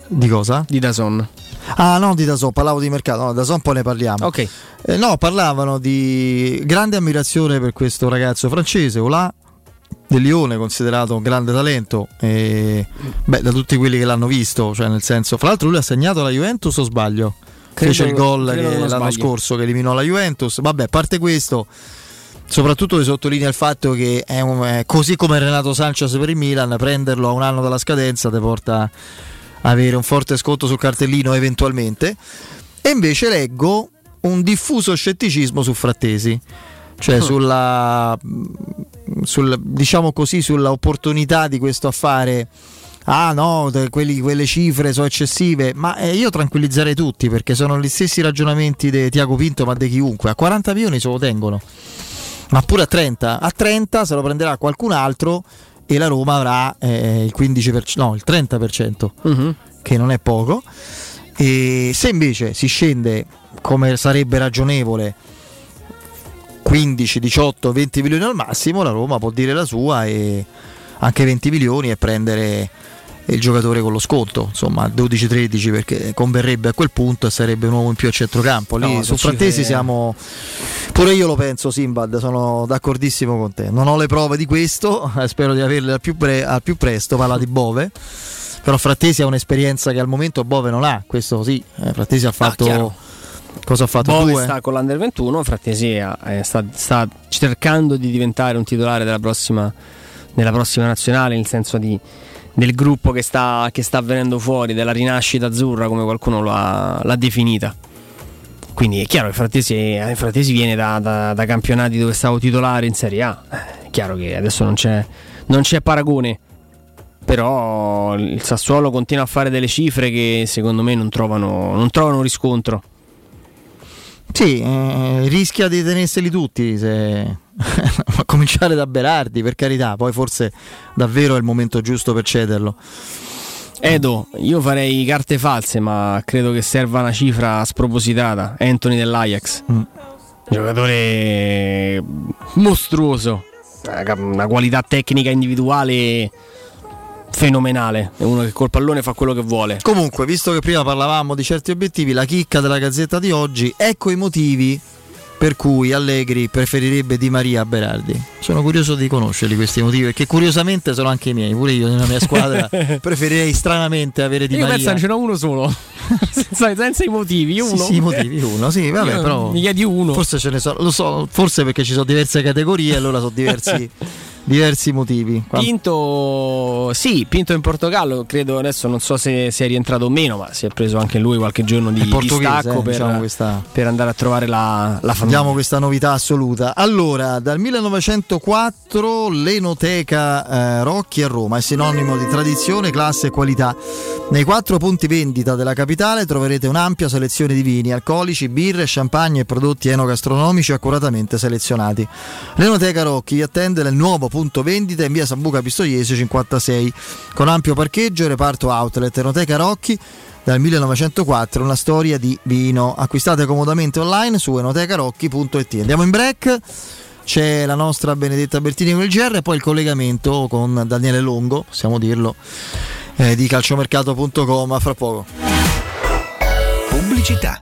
Di cosa? Di Dazon. Ah, no, di Dazon, parlavo di mercato, no, Dazon poi ne parliamo. Ok. Eh, no, parlavano di grande ammirazione per questo ragazzo francese, Olà del Lione, considerato un grande talento, e, beh, da tutti quelli che l'hanno visto, cioè nel senso, fra l'altro lui ha segnato la Juventus o sbaglio? Credo- Fece il gol l'anno sbaglio. scorso che eliminò la Juventus. Vabbè, a parte questo, soprattutto si sottolinea il fatto che è un- è così come Renato Sanchez per il Milan, prenderlo a un anno dalla scadenza ti porta avere un forte sconto sul cartellino eventualmente. E invece leggo un diffuso scetticismo su Frattesi, cioè Ah. sulla, sul, diciamo così, sulla opportunità di questo affare. Ah no, quelli- quelle cifre sono eccessive, ma eh, io tranquillizzerei tutti perché sono gli stessi ragionamenti di Tiago Pinto, ma di chiunque. A 40 milioni se lo tengono, ma pure a 30. A 30 se lo prenderà qualcun altro e la Roma avrà eh, il 15%, no, il 30%, Mhm. che non è poco. E se invece si scende come sarebbe ragionevole 15, 18, 20 milioni al massimo, la Roma può dire la sua e anche 20 milioni e prendere, il giocatore con lo sconto, insomma 12-13 perché converrebbe a quel punto e sarebbe un uomo in più a centrocampo. Lì No, su Frattesi siamo pure io lo penso Simbad, sono d'accordissimo con te. Non ho le prove di questo, eh, spero di averle al più, pre- al più presto, parla di Bove. Però Frattesi ha un'esperienza che al momento Bove non ha, questo sì, eh, Frattesi ha fatto chiaro. cosa ha fatto Bove due? sta con l'Under 21, Frattesi eh, sta, sta cercando di diventare un titolare della prossima, della prossima nazionale, nel senso di, del gruppo che sta, che sta venendo fuori, della rinascita azzurra come qualcuno l'ha, l'ha definita. Quindi è chiaro che Frattesi, eh, Frattesi viene da, da- da campionati dove stavo titolare in Serie A. Eh, È chiaro che adesso non c'è, non c'è paragone. Però il Sassuolo continua a fare delle cifre che secondo me non trovano, non trovano riscontro. Sì, eh, rischia di tenerseli tutti se... a cominciare da Berardi, per carità, poi forse davvero è il momento giusto per cederlo. Edo, io farei carte false, ma credo che serva una cifra spropositata. Anthony dell'Ajax, Mm. giocatore mostruoso, una una qualità tecnica individuale fenomenale. È uno che col pallone fa quello che vuole. Comunque, visto che prima parlavamo di certi obiettivi, la chicca della gazzetta di oggi, ecco i motivi per cui Allegri preferirebbe Di Maria a Berardi. Sono curioso di conoscerli questi motivi, perché curiosamente sono anche i miei, pure io nella mia squadra preferirei stranamente avere Di Io Maria. penso che ce n'ho uno solo, senza, senza i motivi. Io Sì, uno. sì, i motivi uno, sì, vabbè, Io- però Mi chiedi uno. forse ce ne sono, lo so, forse perché ci sono diverse categorie, allora sono diversi, diversi motivi. Pinto, sì, Pinto in Portogallo, credo adesso non so se, se è rientrato o meno, ma si è preso anche lui qualche giorno di, È di portoghese, stacco eh, per, diciamo questa- per andare a trovare la, la famiglia. Abbiamo questa novità assoluta. Allora, dal 1904 l'Enoteca eh, Rocchi a Roma è sinonimo di tradizione, classe e qualità. Nei quattro punti vendita della capitale troverete un'ampia selezione di vini, alcolici, birre, champagne e prodotti enogastronomici accuratamente selezionati. L'Enoteca Rocchi vi attende nel nuovo punto vendita in via Sambuca Pistoiese 56 con ampio parcheggio e reparto outlet. Enoteca Rocchi dal 1904 una storia di vino. Acquistate comodamente online su enotecarocchi.it. Andiamo in break. C'è la nostra Benedetta Bertini con il GR e poi il collegamento con Daniele Longo, possiamo dirlo, eh, di calciomercato.com a fra poco. Pubblicità.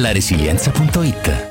laresilienza.it.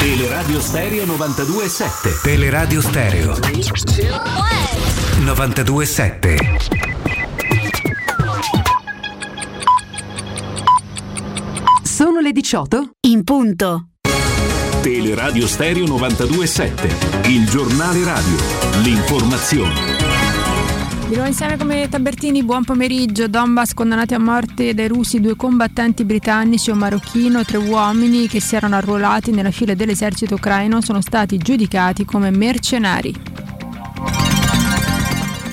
Teleradio Stereo 92.7 Teleradio Stereo 92.7 Sono le 18? In punto. Teleradio Stereo 92.7, il giornale radio, l'informazione. Di nuovo insieme come Tabertini, buon pomeriggio. Donbass condannati a morte dai russi due combattenti britannici e un marocchino, tre uomini che si erano arruolati nella fila dell'esercito ucraino sono stati giudicati come mercenari.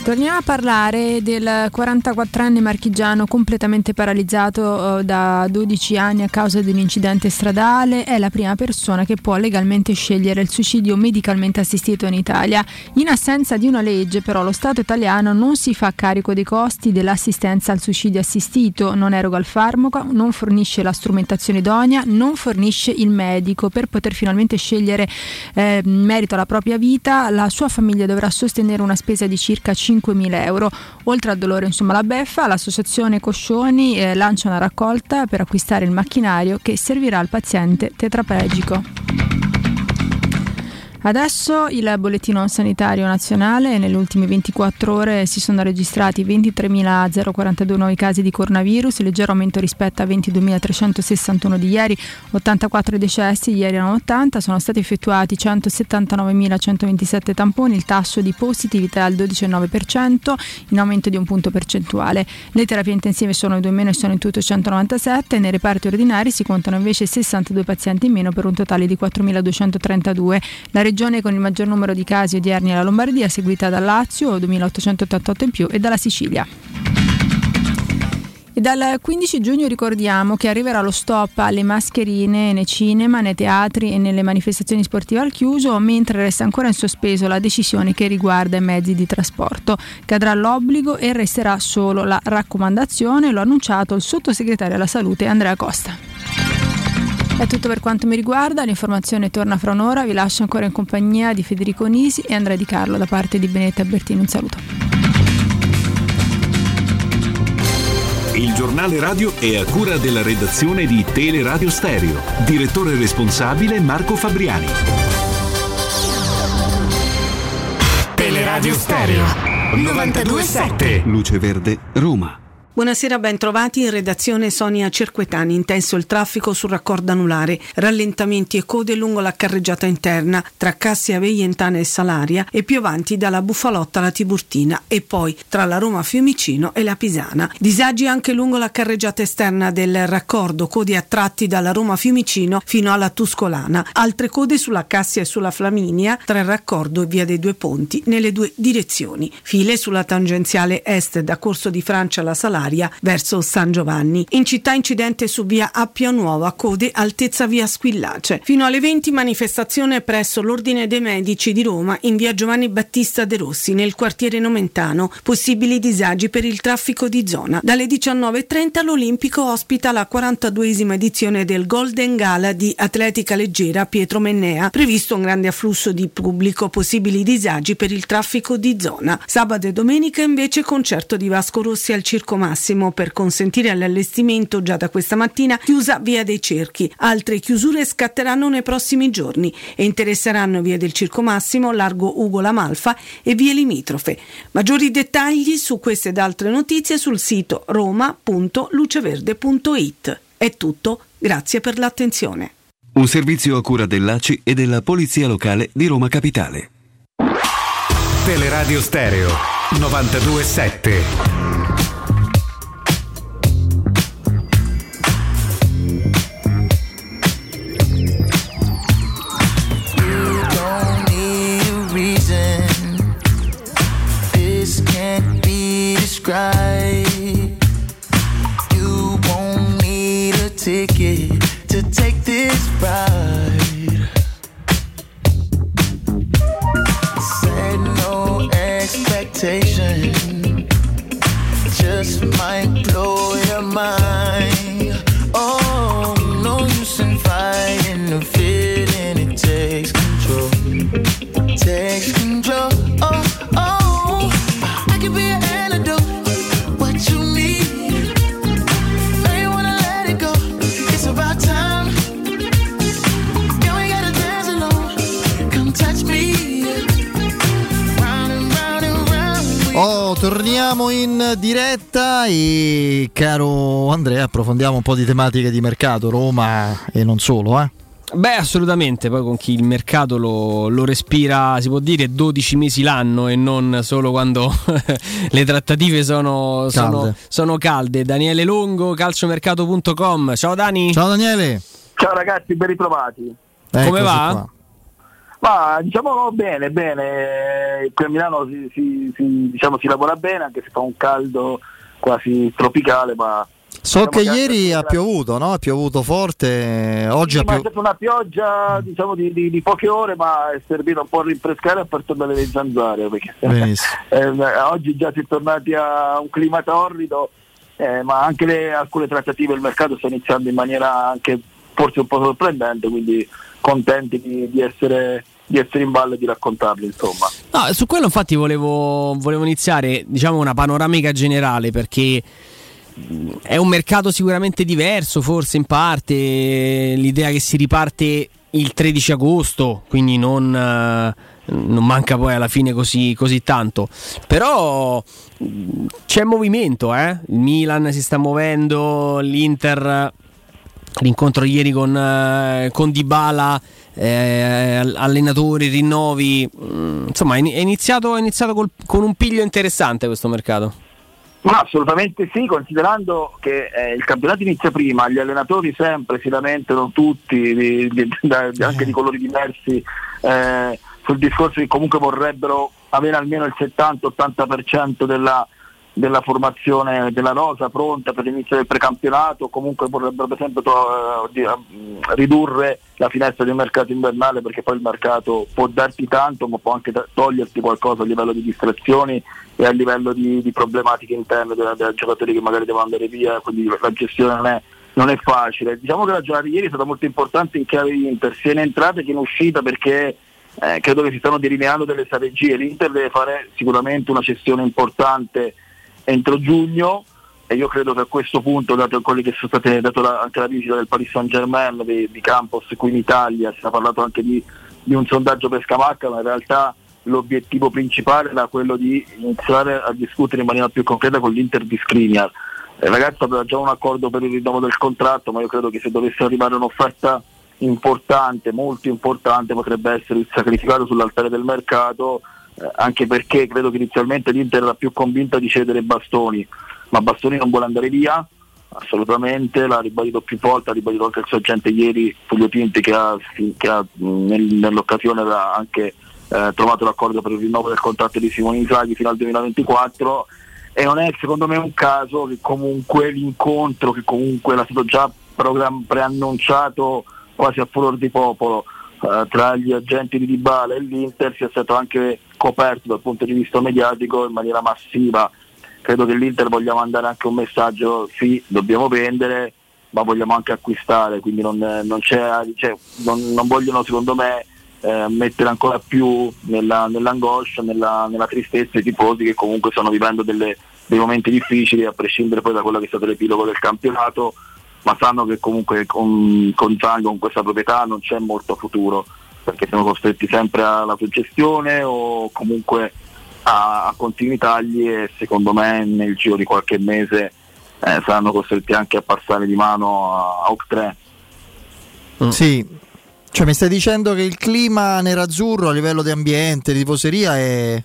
Torniamo a parlare del 44enne marchigiano completamente paralizzato eh, da 12 anni a causa di un incidente stradale. È la prima persona che può legalmente scegliere il suicidio medicalmente assistito in Italia. In assenza di una legge, però, lo Stato italiano non si fa carico dei costi dell'assistenza al suicidio assistito, non eroga il farmaco, non fornisce la strumentazione idonea, non fornisce il medico. Per poter finalmente scegliere eh, merito alla propria vita, la sua famiglia dovrà sostenere una spesa di circa 5 5.000 euro. Oltre al dolore, insomma, la beffa, l'associazione Coscioni eh, lancia una raccolta per acquistare il macchinario che servirà al paziente tetraplegico. Adesso il bollettino sanitario nazionale, nelle ultime 24 ore si sono registrati 23.042 nuovi casi di coronavirus, leggero aumento rispetto a 22.361 di ieri, 84 decessi, ieri erano 80, sono stati effettuati 179.127 tamponi, il tasso di positività è al 12,9%, in aumento di un punto percentuale. Le terapie intensive sono 2 meno e sono in tutto 197, nei reparti ordinari si contano invece 62 pazienti in meno per un totale di 4.232. La regione con il maggior numero di casi odierni è la Lombardia, seguita dal Lazio, 2.888 in più, e dalla Sicilia. E dal 15 giugno ricordiamo che arriverà lo stop alle mascherine nei cinema, nei teatri e nelle manifestazioni sportive al chiuso, mentre resta ancora in sospeso la decisione che riguarda i mezzi di trasporto. Cadrà l'obbligo e resterà solo la raccomandazione, lo ha annunciato il sottosegretario alla salute Andrea Costa. È tutto per quanto mi riguarda, l'informazione torna fra un'ora, vi lascio ancora in compagnia di Federico Nisi e Andrea Di Carlo da parte di Benetta Bertini. Un saluto. Il giornale radio è a cura della redazione di Teleradio Stereo. Direttore responsabile Marco Fabriani. Teleradio Stereo 927 Luce Verde, Roma. Buonasera, ben trovati in redazione Sonia Cerquetani. Intenso il traffico sul raccordo anulare, rallentamenti e code lungo la carreggiata interna tra Cassia Veientana e Salaria e più avanti dalla Buffalotta alla Tiburtina e poi tra la Roma Fiumicino e la Pisana. Disagi anche lungo la carreggiata esterna del raccordo, code a tratti dalla Roma Fiumicino fino alla Tuscolana. Altre code sulla Cassia e sulla Flaminia tra il raccordo e via dei Due Ponti nelle due direzioni. File sulla tangenziale est da Corso di Francia alla Salaria verso San Giovanni. In città incidente su via Appia Nuova, code altezza via Squillace. Fino alle 20 manifestazione presso l'Ordine dei Medici di Roma in via Giovanni Battista De Rossi nel quartiere Nomentano. Possibili disagi per il traffico di zona. Dalle 19.30 l'Olimpico ospita la 42esima edizione del Golden Gala di atletica leggera Pietro Mennea. Previsto un grande afflusso di pubblico, possibili disagi per il traffico di zona. Sabato e domenica invece concerto di Vasco Rossi al Circo Massimo massimo per consentire l'allestimento già da questa mattina chiusa via dei cerchi. Altre chiusure scatteranno nei prossimi giorni e interesseranno via del Circo Massimo, largo Ugo La Malfa e vie limitrofe. Maggiori dettagli su queste ed altre notizie sul sito roma.luceverde.it. È tutto, grazie per l'attenzione. Un servizio a cura dell'ACI e della Polizia Locale di Roma Capitale. Teleradio Stereo 927. Describe. You won't need a ticket to take this ride. Set no expectation, just might blow your mind. Oh, no use in fighting the feeling, it takes control. Takes torniamo in diretta e caro Andrea approfondiamo un po' di tematiche di mercato, Roma e non solo, eh? Beh, assolutamente, poi con chi il mercato lo, lo respira, si può dire, 12 mesi l'anno e non solo quando le trattative sono sono, Calde. sono calde. Daniele Longo, calciomercato.com. Ciao Dani. Ciao Daniele. Ciao ragazzi, ben ritrovati. Come va? Ma diciamo bene, bene. Qui a Milano si, si- si- diciamo, si lavora bene, anche se fa un caldo quasi tropicale, ma So diciamo che ieri ha piovuto, no? Ha piovuto forte, oggi Sì, ha ma è piovuto. stata una pioggia diciamo, di, di- di poche ore, ma è servita un po' a rinfrescare e per tornare le zanzare. Perché Benissimo. eh, oggi già si è tornati a un clima torrido, eh, ma anche le- alcune trattative il mercato sta iniziando in maniera anche forse un po' sorprendente, quindi contenti di, di essere, di essere in ballo e di raccontarli. Insomma. No, su quello infatti volevo, volevo iniziare diciamo una panoramica generale perché mh, è un mercato sicuramente diverso, forse in parte l'idea che si riparte il 13 agosto, quindi non, eh, non manca poi alla fine così, così tanto. Però mh, c'è movimento, eh? il Milan si sta muovendo, l'Inter, l'incontro ieri con, eh, con Dybala, eh, allenatori, rinnovi, mh, insomma è iniziato, è iniziato col- con un piglio interessante questo mercato. Ma assolutamente sì, considerando che eh, il campionato inizia prima, gli allenatori sempre si lamentano tutti, di- di- da- anche di colori diversi, eh, sul discorso che comunque vorrebbero avere almeno il 70-80% della, della formazione della rosa pronta per l'inizio del precampionato, comunque vorrebbero per esempio di- eh, ridurre la finestra del mercato invernale perché poi il mercato può darti tanto ma può anche toglierti qualcosa a livello di distrazioni e a livello di, di problematiche interne dei giocatori che magari devono andare via, quindi la gestione non è, non è facile. Diciamo che la giornata di ieri è stata molto importante in chiave Inter, sia in entrata che in uscita perché eh, credo che si stanno delineando delle strategie. L'Inter deve fare sicuramente una cessione importante entro giugno e io credo che a questo punto, dato state, dato anche la visita del Paris Saint Germain di, di Campos qui in Italia, si è parlato anche di, di un sondaggio per Scamacca, ma in realtà l'obiettivo principale era quello di iniziare a discutere in maniera più concreta con l'Inter di Skriniar. Il ragazzo aveva già un accordo per il rinnovo del contratto, ma io credo che se dovesse arrivare un'offerta importante, molto importante, potrebbe essere sacrificato sull'altare del mercato, eh, anche perché credo che inizialmente l'Inter era più convinta di cedere Bastoni, ma Bastoni non vuole andare via, assolutamente, l'ha ribadito più volte, ha ribadito anche il suo agente ieri, Fulvio Tinti, che ha, che ha, nell'occasione aveva anche eh, trovato l'accordo per il rinnovo del contratto di Simone Inzaghi fino al 2024 e non è secondo me un caso che comunque l'incontro che comunque era stato già program- preannunciato quasi a furor di popolo tra gli agenti di Dybala e l'Inter sia stato anche coperto dal punto di vista mediatico in maniera massiva. Credo che l'Inter voglia mandare anche un messaggio sì dobbiamo vendere ma vogliamo anche acquistare quindi non, non cioè, non, non vogliono secondo me eh, mettere ancora più nella, nell'angoscia, nella, nella tristezza i tifosi che comunque stanno vivendo delle- dei momenti difficili a prescindere poi da quello che è stato l'epilogo del campionato, ma sanno che comunque con, con Zang, con questa proprietà non c'è molto futuro perché siamo costretti sempre alla suggestione o comunque a, a continui tagli e secondo me nel giro di qualche mese eh, saranno costretti anche a passare di mano a, a Oak 3. Sì, cioè mi stai dicendo che il clima nerazzurro a livello di ambiente, di tifoseria è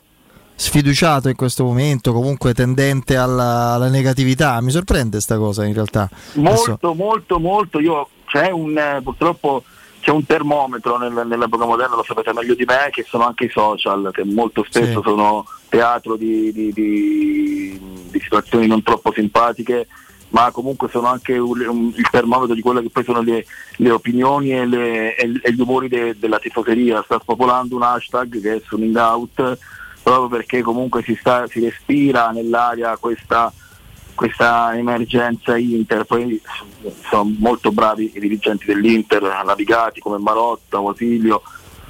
sfiduciato in questo momento, comunque tendente alla, alla negatività. Mi sorprende sta cosa in realtà. Adesso- Molto, molto, molto. Io c'è un eh, purtroppo c'è un termometro nel- nell'epoca moderna, lo sapete meglio di me, che sono anche i social, che molto spesso Sì. sono teatro di, di- di- di situazioni non troppo simpatiche, ma comunque sono anche un- un- il termometro di quelle che poi sono le, le opinioni e, le- e- e gli umori de- della tifoseria. Sta spopolando un hashtag che è Sunning Out, proprio perché comunque si, sta- si respira nell'aria questa questa emergenza Inter, poi sono molto bravi i dirigenti dell'Inter, navigati come Marotta, Wasilio,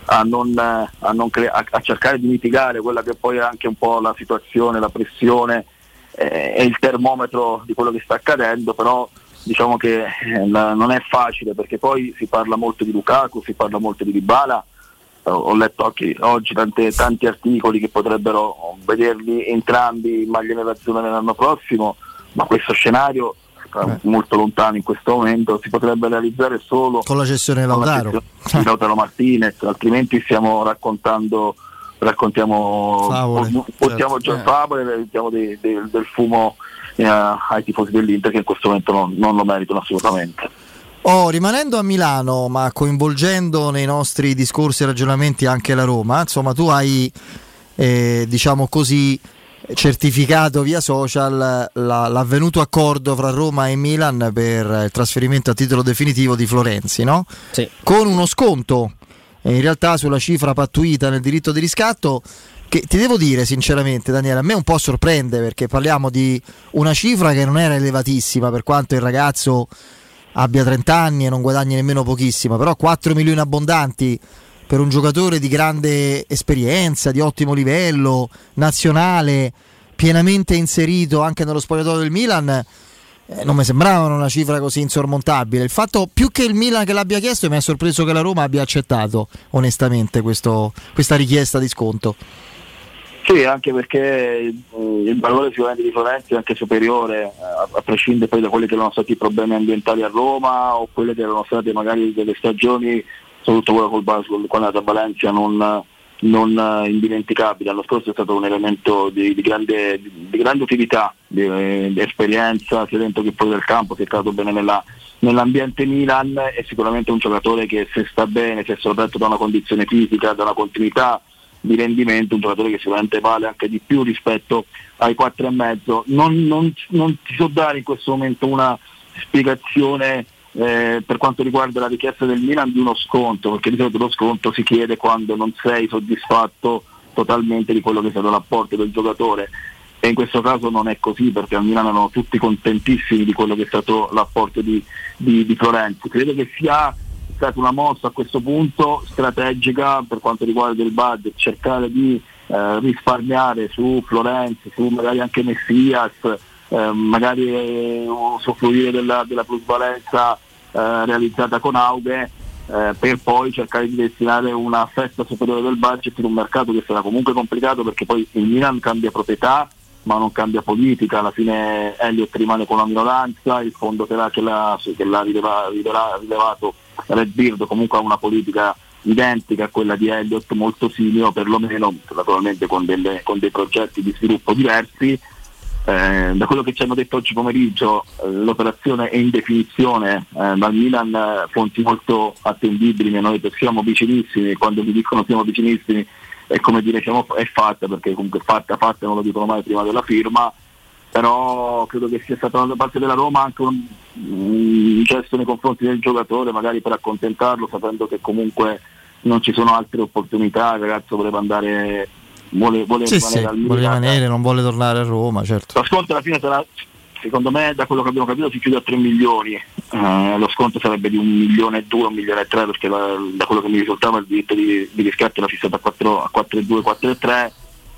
a, a, cre- a- cercare di mitigare quella che poi è anche un po' la situazione, la pressione eh, e il termometro di quello che sta accadendo, però diciamo che eh, non è facile perché poi si parla molto di Lukaku, si parla molto di Dybala, ho letto anche oggi tante- tanti articoli che potrebbero vederli entrambi in maglia nerazzurra nell'anno prossimo, ma questo scenario è molto lontano in questo momento, si potrebbe realizzare solo con la cessione di Lautaro. Lautaro Martinez, altrimenti stiamo raccontando raccontiamo Favole, portiamo certo. già Eh. favole, mettiamo dei- dei- del fumo eh, ai tifosi dell'Inter che in questo momento non, non lo meritano assolutamente. Oh, rimanendo a Milano, ma coinvolgendo nei nostri discorsi e ragionamenti anche la Roma, insomma, tu hai, eh, diciamo così, certificato via social la- l'avvenuto accordo fra Roma e Milan per il trasferimento a titolo definitivo di Florenzi, no? Sì. Con uno sconto, eh, in realtà sulla cifra pattuita nel diritto di riscatto, che ti devo dire sinceramente Daniele, a me un po' sorprende perché parliamo di una cifra che non era elevatissima per quanto il ragazzo abbia 30 anni e non guadagni nemmeno pochissimo, però 4 milioni abbondanti per un giocatore di grande esperienza, di ottimo livello, nazionale, pienamente inserito anche nello spogliatoio del Milan, eh, non mi sembravano una cifra così insormontabile. Il fatto più che il Milan che l'abbia chiesto mi ha sorpreso che la Roma abbia accettato onestamente questo, questa richiesta di sconto. Sì, anche perché mm, il valore sicuramente di Florenzi è anche superiore, eh, a, prescindere poi da quelli che erano stati i problemi ambientali a Roma o quelle che erano state magari delle stagioni, soprattutto quella col quella da Valencia non, non eh, indimenticabile. L'anno scorso è stato un elemento di, di, grande, di grande, utilità, di, di, esperienza sia dentro che fuori del campo, si è stato bene nella, nell'ambiente Milan, è sicuramente un giocatore che se sta bene, se è sorretto da una condizione fisica, da una continuità di rendimento, un giocatore che sicuramente vale anche di più rispetto ai 4,5. Non, non, non ti so dare in questo momento una spiegazione eh, per quanto riguarda la richiesta del Milan di uno sconto, perché di solito lo sconto si chiede quando non sei soddisfatto totalmente di quello che è stato l'apporto del giocatore e in questo caso non è così perché al Milan erano tutti contentissimi di quello che è stato l'apporto di, di, di Florenzi. Credo che sia stata una mossa a questo punto strategica per quanto riguarda il budget, cercare di eh, risparmiare su Florenzi, su magari anche Messias, eh, magari eh, soffrire della, della plusvalenza eh, realizzata con Auge eh, per poi cercare di destinare una festa superiore del budget in un mercato che sarà comunque complicato perché poi il Milan cambia proprietà ma non cambia politica, alla fine Elliott rimane con la minoranza, il fondo che l'ha, che l'ha, che l'ha rileva, rilevato Redbeard comunque ha una politica identica a quella di Elliott, molto simile, perlomeno naturalmente con, delle, con dei progetti di sviluppo diversi. Eh, da quello che ci hanno detto oggi pomeriggio eh, l'operazione è in definizione eh, dal Milan eh, fonti molto attendibili detto siamo vicinissimi quando mi dicono siamo vicinissimi è come dire siamo, è fatta perché comunque fatta fatta non lo dicono mai prima della firma però credo che sia stato da parte della Roma anche un, un gesto nei confronti del giocatore, magari per accontentarlo, sapendo che comunque non ci sono altre opportunità, il ragazzo voleva andare vuole, vuole sì, rimanere sì, vuole rimanere, non vuole tornare a Roma, certo. Lo sconto alla fine sarà, secondo me, da quello che abbiamo capito, si chiude a 3 milioni. Eh, lo sconto sarebbe di un milione e due, un milione e tre, perché la, da quello che mi risultava il diritto di, di riscatto era fissato a 4, a 4,2, 4,3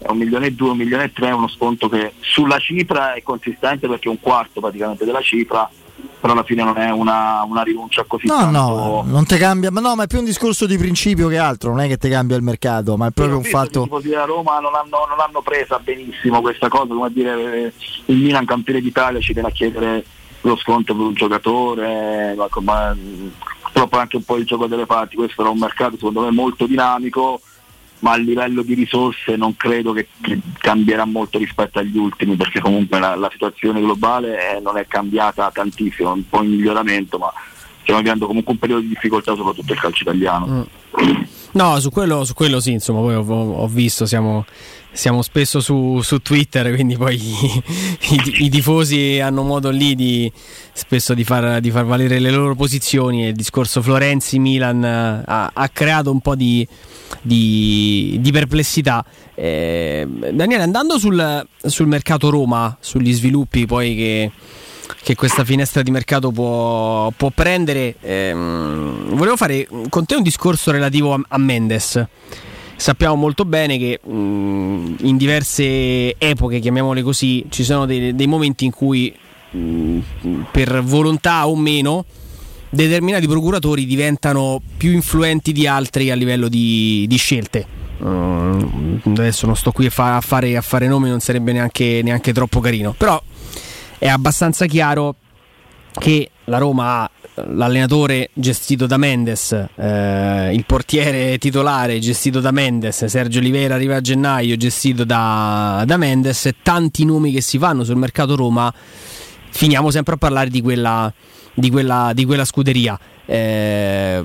è un milione e due, un milione e tre, è uno sconto che sulla cifra è consistente perché è un quarto praticamente della cifra, però alla fine non è una, una rinuncia così no, tanto. No, non ti cambia, ma no, ma è più un discorso di principio che altro, non è che ti cambia il mercato, ma è proprio un fatto. I della Roma non hanno, non hanno presa benissimo questa cosa, come dire il Milan campione d'Italia ci viene a chiedere lo sconto per un giocatore, ma, ma purtroppo anche un po' il gioco delle parti, questo era un mercato secondo me molto dinamico ma a livello di risorse non credo che, che cambierà molto rispetto agli ultimi perché comunque la, la situazione globale è, non è cambiata tantissimo, un po' in miglioramento, ma stiamo vivendo comunque un periodo di difficoltà soprattutto il calcio italiano. Mm. No, su quello, su quello, sì, insomma, poi ho, ho visto, siamo, siamo spesso su, su, Twitter, quindi poi i, i, i, tifosi hanno modo lì di spesso di far, di far valere le loro posizioni. Il discorso Florenzi-Milan ha, ha creato un po' di, di, di perplessità. Eh, Daniele, andando sul, sul, mercato Roma, sugli sviluppi poi che, che questa finestra di mercato può, può prendere, ehm, volevo fare con te un discorso relativo a, a Mendes. Sappiamo molto bene che mh, in diverse epoche, chiamiamole così, ci sono dei, dei momenti in cui mh, per volontà o meno determinati procuratori diventano più influenti di altri a livello di, di scelte. Uh, adesso non sto qui a, fare, a fare, nomi, non sarebbe neanche, neanche, troppo carino. Però è abbastanza chiaro che la Roma ha l'allenatore gestito da Mendes, eh, il portiere titolare gestito da Mendes, Sergio Oliveira arriva a gennaio gestito da, da Mendes, tanti nomi che si fanno sul mercato Roma, finiamo sempre a parlare di quella di quella, di quella scuderia. Eh,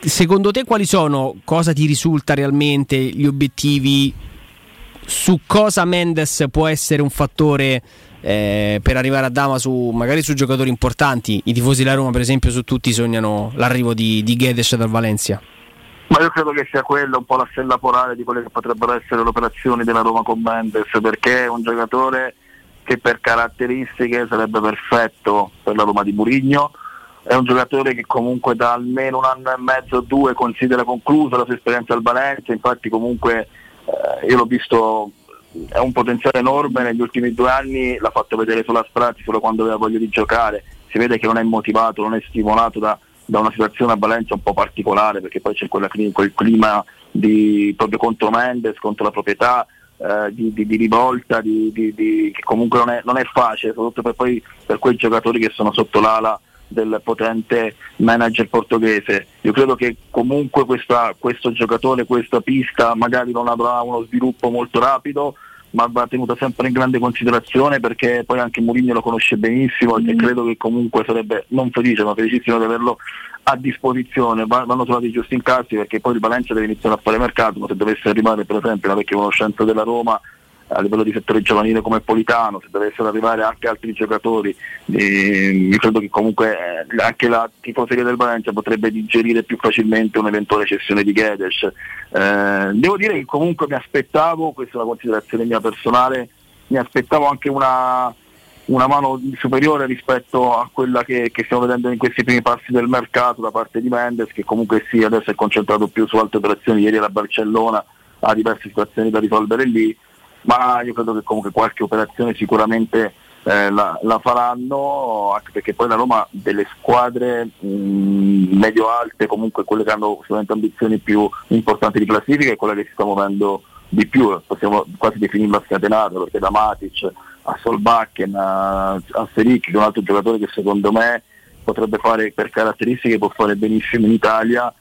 secondo te quali sono, cosa ti risulta realmente gli obiettivi su cosa Mendes può essere un fattore eh, per arrivare a Dama su, magari su giocatori importanti? I tifosi della Roma per esempio su tutti sognano l'arrivo di, di Gedes dal Valencia. Ma io credo che sia quella un po' la stella polare di quelle che potrebbero essere le operazioni della Roma con Mendes perché è un giocatore che per caratteristiche sarebbe perfetto per la Roma di Murigno. È un giocatore che comunque da almeno un anno e mezzo o due considera conclusa la sua esperienza al Valencia, infatti comunque eh, io l'ho visto è un potenziale enorme, negli ultimi due anni l'ha fatto vedere solo a sprazzi, solo quando aveva voglia di giocare, si vede che non è motivato, non è stimolato da, da una situazione a Valencia un po' particolare perché poi c'è quella, quel clima di, proprio contro Mendes, contro la proprietà, eh, di, di, di, rivolta, che comunque non è, non è, facile, soprattutto per, poi, per quei giocatori che sono sotto l'ala del potente manager portoghese. Io credo che comunque questa, questo giocatore, questa pista magari non avrà uno sviluppo molto rapido, ma va tenuta sempre in grande considerazione perché poi anche Mourinho lo conosce benissimo mm. e credo che comunque sarebbe non felice ma felicissimo di averlo a disposizione, vanno trovati giusti incassi perché poi il Valencia deve iniziare a fare mercato, ma se dovesse arrivare per esempio la vecchia conoscenza della Roma a livello di settore giovanile come Politano, se dovessero arrivare anche altri giocatori, eh, io credo che comunque eh, anche la tifoseria del Valencia potrebbe digerire più facilmente un'eventuale cessione di Gedes. Eh, devo dire che comunque mi aspettavo, questa è una considerazione mia personale, mi aspettavo anche una, una mano superiore rispetto a quella che, che, stiamo vedendo in questi primi passi del mercato da parte di Mendes, che comunque sì, adesso è concentrato più su altre operazioni, ieri era Barcellona ha diverse situazioni da risolvere lì ma io credo che comunque qualche operazione sicuramente eh, la, la, faranno, anche perché poi la Roma delle squadre medio-alte, comunque quelle che hanno sicuramente ambizioni più importanti di classifica, è quella che si sta muovendo di più, possiamo quasi definirla scatenata, perché da Matic a Solbakken, a, a Seric, che è un altro giocatore che secondo me potrebbe fare per caratteristiche, può fare benissimo in Italia,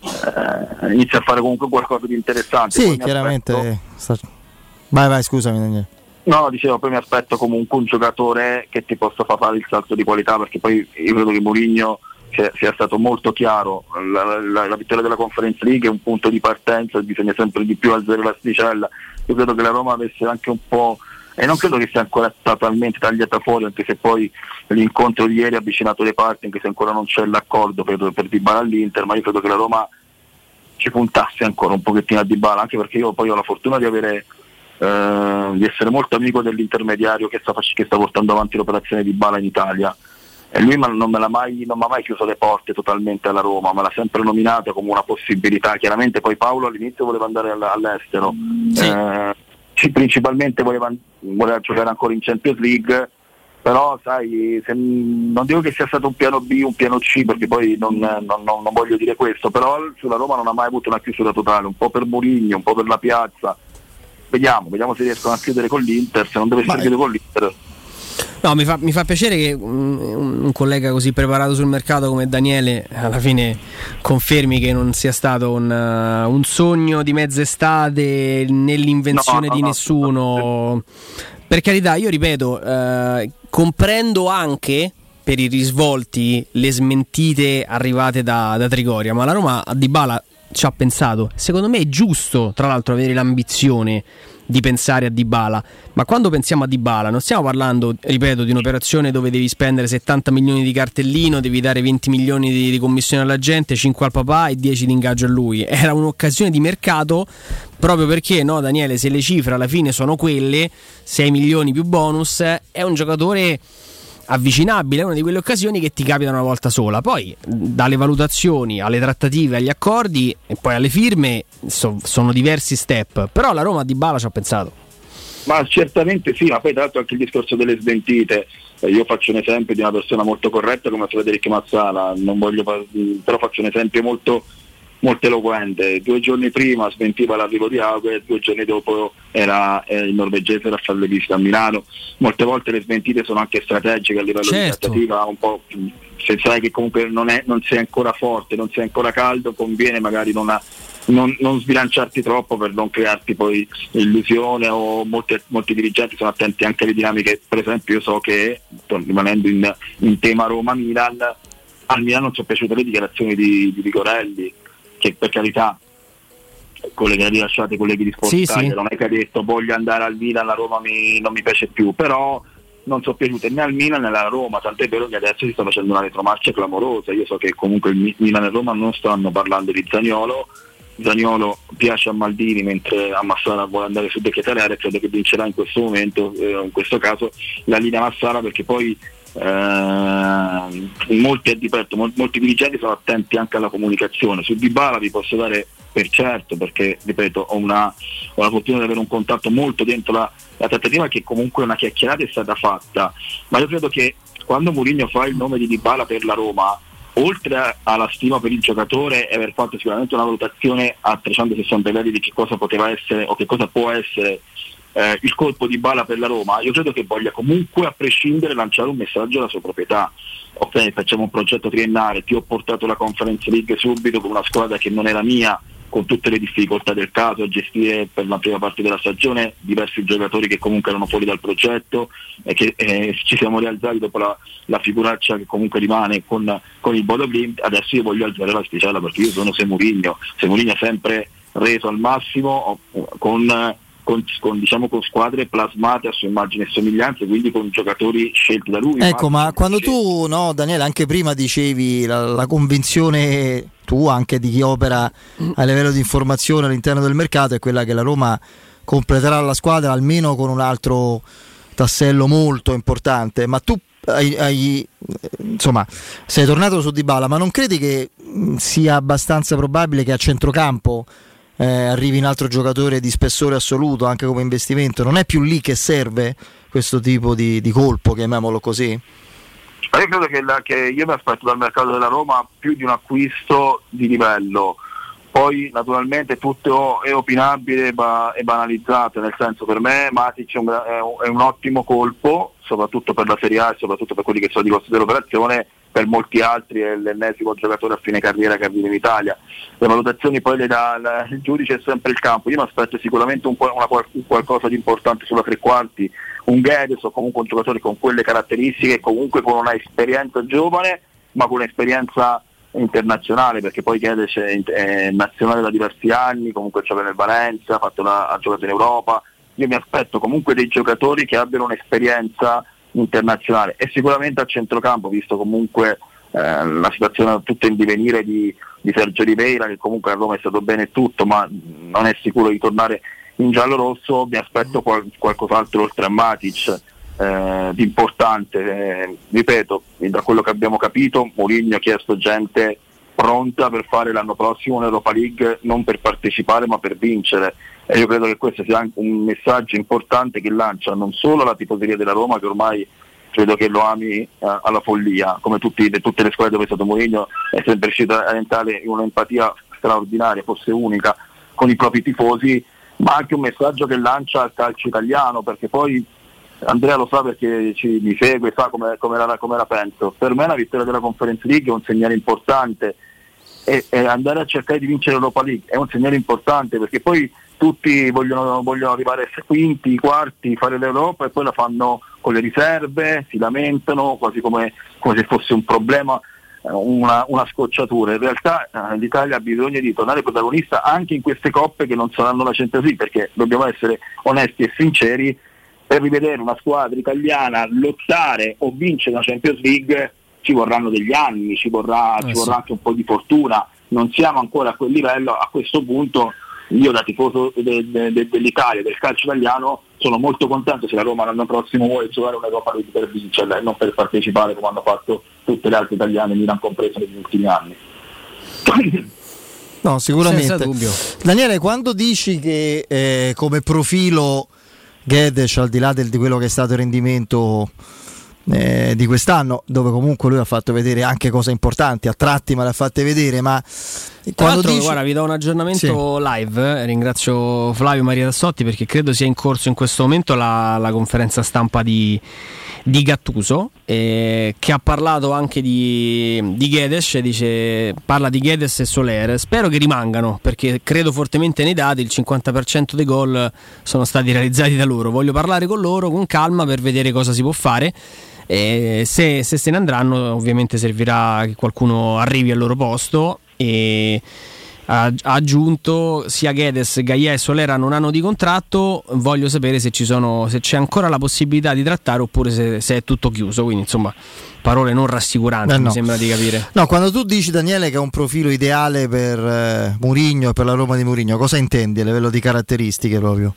eh, inizia a fare comunque qualcosa di interessante. Sì, chiaramente. Aspetto... Vai, vai, scusami Daniele. No, dicevo, poi mi aspetto comunque un giocatore che ti possa far fare il salto di qualità, perché poi io credo che Mourinho sia, stato molto chiaro, la, la, la, vittoria della Conference League è un punto di partenza, bisogna sempre di più alzare l'asticella. Io credo che la Roma avesse anche un po', e non credo che sia ancora totalmente tagliata fuori, anche se poi l'incontro di ieri ha avvicinato le parti, anche se ancora non c'è l'accordo per, per Dybala all'Inter, ma io credo che la Roma ci puntasse ancora un pochettino a Dybala, anche perché io poi ho la fortuna di avere eh, di essere molto amico dell'intermediario che sta, che sta, portando avanti l'operazione di Bala in Italia e lui non mi ha mai, mai, chiuso le porte totalmente alla Roma, ma l'ha sempre nominata come una possibilità. Chiaramente poi Paolo all'inizio voleva andare all'estero, sì. eh, principalmente voleva, voleva, giocare ancora in Champions League, però sai, se, non dico che sia stato un piano B, un piano C, perché poi non, non, non, non voglio dire questo, però sulla Roma non ha mai avuto una chiusura totale, un po' per Murigno, un po' per la piazza vediamo, vediamo se riescono a chiudere con l'Inter, se non dovesse chiudere con l'Inter. No, mi fa, mi fa, piacere che un, un, collega così preparato sul mercato come Daniele alla fine confermi che non sia stato un, uh, un sogno di mezz'estate nell'invenzione no, no, di no, nessuno. Per carità, io ripeto, uh, comprendo anche per i risvolti le smentite arrivate da, da Trigoria, ma la Roma a Dybala ci ha pensato. Secondo me è giusto, tra l'altro, avere l'ambizione di pensare a Dybala, ma quando pensiamo a Dybala non stiamo parlando, ripeto, di un'operazione dove devi spendere 70 milioni di cartellino, devi dare 20 milioni di, di commissione alla gente, 5 al papà e 10 di ingaggio a lui. Era un'occasione di mercato proprio perché, no, Daniele, se le cifre alla fine sono quelle, 6 milioni più bonus, è un giocatore avvicinabile, è una di quelle occasioni che ti capitano una volta sola. Poi dalle valutazioni alle trattative, agli accordi e poi alle firme so, sono diversi step, però la Roma di Bala ci ha pensato. Ma certamente sì, ma poi tra l'altro anche il discorso delle smentite, eh, io faccio un esempio di una persona molto corretta come Federico Mazzala, voglio, però faccio un esempio molto molto eloquente. Due giorni prima smentiva l'arrivo di Auge, due giorni dopo era eh, il norvegese Raffaele Visita a Milano. Molte volte le smentite sono anche strategiche a livello certo. di trattativa, un po' se sai che comunque non, è, non, sei ancora forte, non sei ancora caldo, conviene magari non, ha, non, non sbilanciarti troppo per non crearti poi illusione o molti, molti, dirigenti sono attenti anche alle dinamiche, per esempio io so che, rimanendo in, in tema Roma-Milan, al Milan non sono piaciute le dichiarazioni di, di Vigorelli che per carità con le che ha rilasciato i colleghi di Sport sì, Italia, sì. non è che ha detto voglio andare al Milan, la Roma mi, non mi piace più, però non sono piaciute né al Milan né alla Roma, tant'è vero che adesso si sta facendo una retromarcia clamorosa, io so che comunque il Milan e Roma non stanno parlando di Zagnolo, Zagnolo piace a Maldini mentre a Massara vuole andare su Becchetalera e credo che vincerà in questo momento, eh, in questo caso, la linea Massara perché poi eh, molti, ripeto, molti dirigenti sono attenti anche alla comunicazione. Su Dybala vi posso dare per certo, perché ripeto, ho, una, ho la fortuna di avere un contatto molto dentro la, la trattativa che comunque una chiacchierata è stata fatta, ma io credo che quando Mourinho fa il nome di Dybala per la Roma, oltre alla stima per il giocatore e aver fatto sicuramente una valutazione a 360 gradi di che cosa poteva essere o che cosa può essere eh, il colpo di bala per la Roma, io credo che voglia comunque a prescindere lanciare un messaggio alla sua proprietà. Ok, facciamo un progetto triennale, ti ho portato la Conference League subito con una squadra che non era mia, con tutte le difficoltà del caso, a gestire per la prima parte della stagione diversi giocatori che comunque erano fuori dal progetto e che eh, ci siamo rialzati dopo la, la, figuraccia che comunque rimane con, con il Bodo Glimt, adesso io voglio alzare la sticella perché io sono Semurigno, Semurigno ha sempre reso al massimo con con, con, diciamo, con, squadre plasmate a sua immagine e somiglianze, quindi con giocatori scelti da lui. Ecco, ma quando tu, no, Daniele, anche prima dicevi la, la convinzione tua, anche di chi opera a livello di informazione all'interno del mercato, è quella che la Roma completerà la squadra almeno con un altro tassello molto importante. Ma tu hai, hai, insomma, sei tornato su Dybala, ma non credi che sia abbastanza probabile che a centrocampo eh, arrivi un altro giocatore di spessore assoluto anche come investimento, non è più lì che serve questo tipo di, di colpo, chiamiamolo così? Io credo che, la, che, io mi aspetto dal mercato della Roma più di un acquisto di livello, poi naturalmente tutto è opinabile e banalizzato, nel senso per me Matic è un, è un ottimo colpo, soprattutto per la Serie A e soprattutto per quelli che sono i costi dell'operazione, per molti altri è l'ennesimo giocatore a fine carriera che arriva in Italia. Le valutazioni poi le dà il giudice è sempre il campo, io mi aspetto sicuramente un, una, un qualcosa di importante sulla tre quarti, un Guedes o comunque un giocatore con quelle caratteristiche, comunque con una esperienza giovane, ma con un'esperienza internazionale perché poi Guedes è, nazionale da diversi anni, comunque gioca nel Valencia, ha, una, ha giocato in Europa, io mi aspetto comunque dei giocatori che abbiano un'esperienza internazionale. E sicuramente a centrocampo, visto comunque eh, la situazione tutta in divenire di, di Sergio Ribeira, che comunque a Roma è stato bene tutto, ma non è sicuro di tornare in giallo-rosso, mi aspetto qual- qualcos'altro oltre a Matic. Eh, di importante, eh, ripeto, da quello che abbiamo capito, Mourinho ha chiesto gente pronta per fare l'anno prossimo un'Europa League non per partecipare ma per vincere e io credo che questo sia anche un messaggio importante che lancia non solo la tifoseria della Roma che ormai credo che lo ami eh, alla follia, come tutti, tutte le squadre dove è stato Mourinho è sempre riuscito a entrare in un'empatia straordinaria, forse unica, con i propri tifosi, ma anche un messaggio che lancia al calcio italiano, perché poi Andrea lo sa perché ci, mi segue, sa come, come, la, come la penso. Per me la vittoria della Conference League è un segnale importante e, e andare a cercare di vincere l'Europa League è un segnale importante perché poi tutti vogliono, vogliono arrivare a quinti, quarti, fare l'Europa e poi la fanno con le riserve, si lamentano quasi come, come se fosse un problema, eh, una, una, scocciatura. In realtà eh, l'Italia ha bisogno di tornare protagonista anche in queste coppe che non saranno la Champions League perché dobbiamo essere onesti e sinceri, per rivedere una squadra italiana lottare o vincere la Champions League ci vorranno degli anni, ci vorrà, eh ci vorrà anche un po' di fortuna, non siamo ancora a quel livello, a questo punto io da tifoso de, de, de, dell'Italia, del calcio italiano, sono molto contento se la Roma l'anno prossimo vuole giocare una Coppa League per vincerla e non per partecipare come hanno fatto tutte le altre italiane, Milan comprese negli ultimi anni. No, sicuramente. Daniele, quando dici che eh, come profilo Guedes, al di là del, di quello che è stato il rendimento eh, di quest'anno, dove comunque lui ha fatto vedere anche cose importanti, a tratti me le ha fatte vedere, ma l'altro, dici... guarda, vi do un aggiornamento sì. live. Eh. Ringrazio Flavio Maria Tassotti perché credo sia in corso in questo momento la, la conferenza stampa di, di Gattuso, eh, che ha parlato anche di, di Guedes. Dice, parla di Guedes e Soler. Spero che rimangano perché credo fortemente nei dati. Il 50% dei gol sono stati realizzati da loro. Voglio parlare con loro con calma per vedere cosa si può fare. E se, se se ne andranno, ovviamente servirà che qualcuno arrivi al loro posto. E ha aggiunto sia Guedes, Gaia e Solera non hanno di contratto. Voglio sapere se, sono, se c'è ancora la possibilità di trattare oppure se, se, è tutto chiuso. Quindi, insomma, parole non rassicuranti, Beh, no. mi sembra di capire. No, quando tu dici Daniele che è un profilo ideale per eh, Murigno e per la Roma di Murigno, cosa intendi a livello di caratteristiche proprio?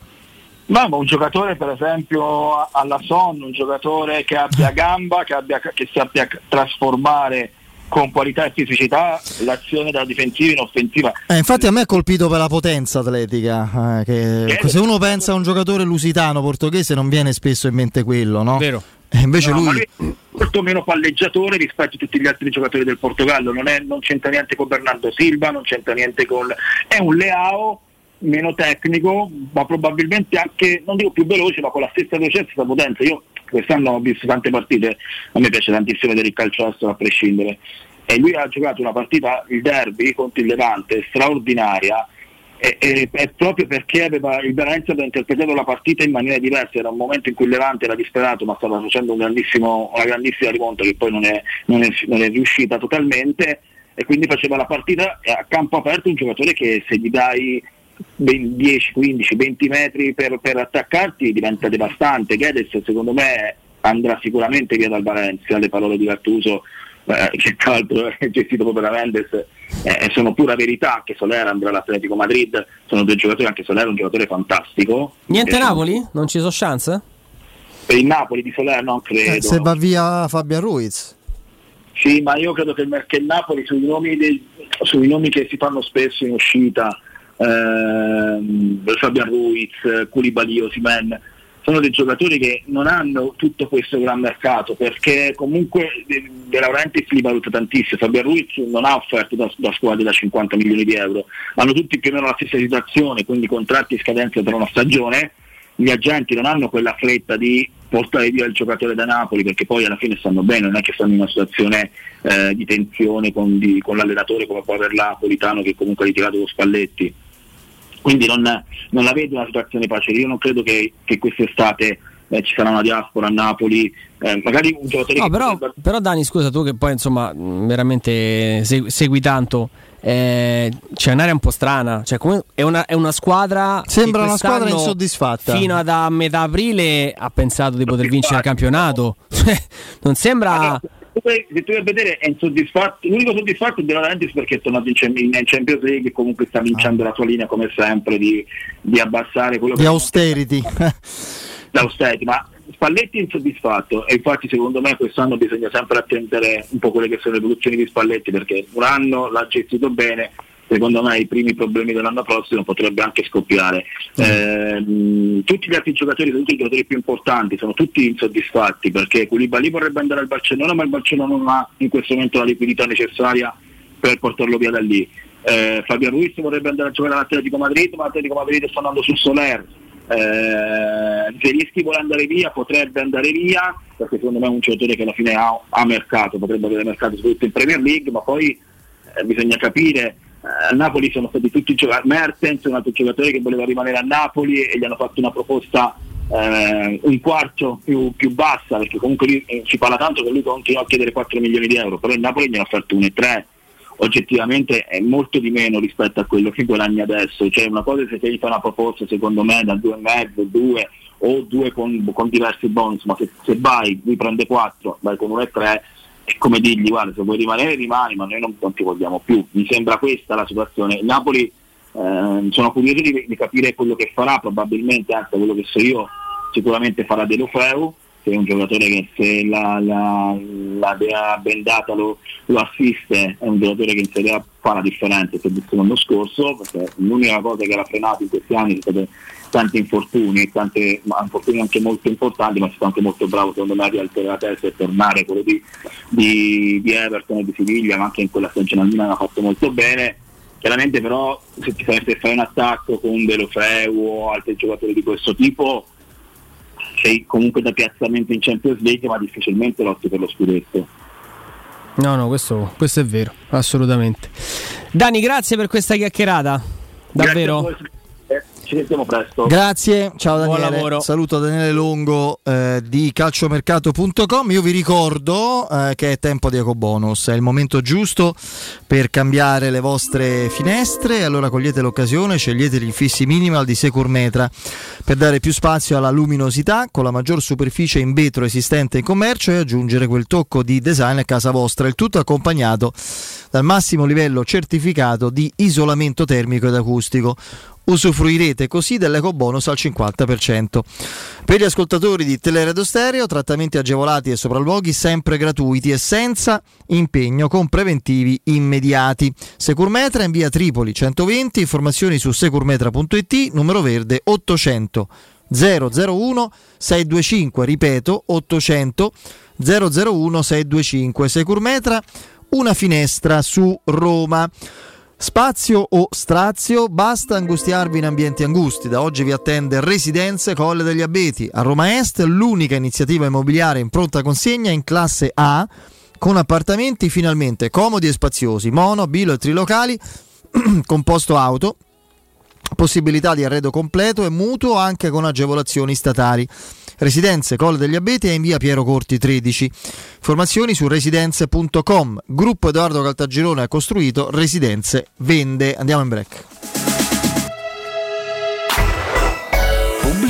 No, ma un giocatore per esempio alla Son, un giocatore che abbia gamba, che, abbia, che sappia trasformare con qualità e fisicità l'azione da difensiva in offensiva. Eh, infatti a me ha colpito per la potenza atletica, eh, che se uno pensa a un giocatore lusitano portoghese non viene spesso in mente quello, no? Vero. E invece No, lui è molto meno palleggiatore rispetto a tutti gli altri giocatori del Portogallo, non, è- non c'entra niente con Bernardo Silva, non c'entra niente con... è un Leao meno tecnico, ma probabilmente anche, non dico più veloce, ma con la stessa velocità e potenza. Io quest'anno ho visto tante partite, a me piace tantissimo vedere il calcio a prescindere, e lui ha giocato una partita, il derby contro il Levante, straordinaria, e, e- è proprio perché aveva, il Valencia aveva interpretato la partita in maniera diversa, era un momento in cui il Levante era disperato ma stava facendo un una grandissima rimonta che poi non è, non è- non è riuscita totalmente. E quindi faceva la partita a campo aperto un giocatore che se gli dai 10, 15, 20 metri per, per attaccarti diventa devastante. Guedes secondo me andrà sicuramente via dal Valencia, le parole di Gattuso eh, che tra l'altro è gestito proprio da Mendes eh, sono pura verità che Soler andrà all'Atletico Madrid, sono due giocatori, anche Soler è un giocatore fantastico. Niente Eh, Napoli? Non ci sono chance? Per il Napoli di Soler non credo. Eh, se va via Fabian Ruiz. Sì, ma io credo che il, che il Napoli sui nomi, dei- sui nomi che si fanno spesso in uscita, ehm, Fabian Ruiz, Koulibaly, Osimen, sono dei giocatori che non hanno tutto questo gran mercato perché comunque De, De Laurentiis li valuta tantissimo, Fabian Ruiz non ha offerte da, da squadre da 50 milioni di euro, hanno tutti più o meno la stessa situazione, quindi contratti in scadenza per una stagione, gli agenti non hanno quella fretta di portare via il giocatore da Napoli perché poi alla fine stanno bene, non è che stanno in una situazione eh, di tensione con, di- con l'allenatore come può aver Napolitano che comunque ha ritirato lo Spalletti. Quindi non, non la vedo una situazione facile, io non credo che, che quest'estate eh, ci sarà una diaspora a Napoli, eh, magari un giocatore No, però, potrebbe- però Dani, scusa, tu che poi insomma veramente segui, segui tanto, eh, c'è un'area un po' strana, cioè, come- è, una, è una squadra... Sembra una squadra insoddisfatta. Fino ad a metà aprile ha pensato di poter vincere il campionato. Cioè, non sembra... se tu vai- se tu vai a vedere è insoddisfatto, l'unico soddisfatto è De Laurentiis perché è tornato in, Champions League e comunque sta vincendo la sua linea come sempre di, di abbassare quello Di che austerity. l'austerity, ma Spalletti è insoddisfatto e infatti secondo me quest'anno bisogna sempre attendere un po' quelle che sono le evoluzioni di Spalletti perché un anno l'ha gestito bene, secondo me i primi problemi dell'anno prossimo potrebbe anche scoppiare. Ehm, tutti gli altri giocatori, tutti i giocatori più importanti sono tutti insoddisfatti perché Koulibaly vorrebbe andare al Barcellona ma il Barcellona non ha in questo momento la liquidità necessaria per portarlo via da lì. Eh, Fabio Ruiz vorrebbe andare a giocare all'Atletico Madrid ma l'Atletico Madrid sta andando sul Soler eh, Zelischi vuole andare via, potrebbe andare via, perché secondo me è un giocatore che alla fine ha, ha mercato, potrebbe avere mercato soprattutto in Premier League, ma poi eh, bisogna capire, eh, a Napoli sono stati tutti giocatori, Mertens è un altro giocatore che voleva rimanere a Napoli e gli hanno fatto una proposta eh, un quarto più, più bassa, perché comunque lui, eh, si parla tanto che lui continua a chiedere 4 milioni di euro, però il Napoli gli ha offerto 1,3 oggettivamente è molto di meno rispetto a quello che guadagni adesso, cioè una cosa è se ti fa una proposta secondo me da 2,5, 2 o 2 con, con diversi bonus, ma se, se vai, lui prende 4, vai con 1,3 è come dirgli guarda se vuoi rimanere rimani ma noi non, non ti vogliamo più, mi sembra questa la situazione. Napoli ehm, sono curioso di, di capire quello che farà, probabilmente anche quello che so io, sicuramente farà De Lofeu, che è un giocatore che se la, la, la Dea Bendata lo, lo assiste è un giocatore che in Serie A fa la differenza per il l'anno scorso, perché l'unica cosa che l'ha frenato in questi anni sono stati tanti infortuni, tanti infortuni anche molto importanti, ma è stato anche molto bravo secondo me a rialzare la testa e tornare quello di, di, di Everton e di Siviglia, ma anche in quella stagione al Milan ha fatto molto bene. Chiaramente però se ti fai, se fai un attacco con Delofeu o altri giocatori di questo tipo sei comunque da piazzamento in Champions League ma difficilmente lotti per lo scudetto. No, no, questo, questo è vero, assolutamente. Dani, grazie per questa chiacchierata. Davvero. Ci sentiamo presto. Grazie, ciao Buon Daniele. lavoro. Saluto Daniele Longo eh, di calciomercato.com. Io vi ricordo eh, che è tempo di ecobonus, è il momento giusto per cambiare le vostre finestre. Allora cogliete l'occasione, scegliete gli infissi minimal di Securmetra per dare più spazio alla luminosità con la maggior superficie in vetro esistente in commercio e aggiungere quel tocco di design a casa vostra. Il tutto accompagnato dal massimo livello certificato di isolamento termico ed acustico Usufruirete così dell'eco bonus al 50%. Per gli ascoltatori di Teleradio Stereo, trattamenti agevolati e sopralluoghi sempre gratuiti e senza impegno con preventivi immediati. Securmetra in via Tripoli 120, informazioni su securmetra.it, numero verde 800 001 625, ripeto 800 001 625. Securmetra, una finestra su Roma. Spazio o strazio, basta angustiarvi in ambienti angusti. Da oggi vi attende Residenze Colle degli Abeti. A Roma Est, l'unica iniziativa immobiliare in pronta consegna in classe A, con appartamenti finalmente comodi e spaziosi, mono, bilo e trilocali, composto auto, possibilità di arredo completo e mutuo anche con agevolazioni statali. Residenze Colle degli Abeti è in via Piero Corti 13. Informazioni su residenze.com. Gruppo Edoardo Caltagirone ha costruito Residenze Vende. Andiamo in break.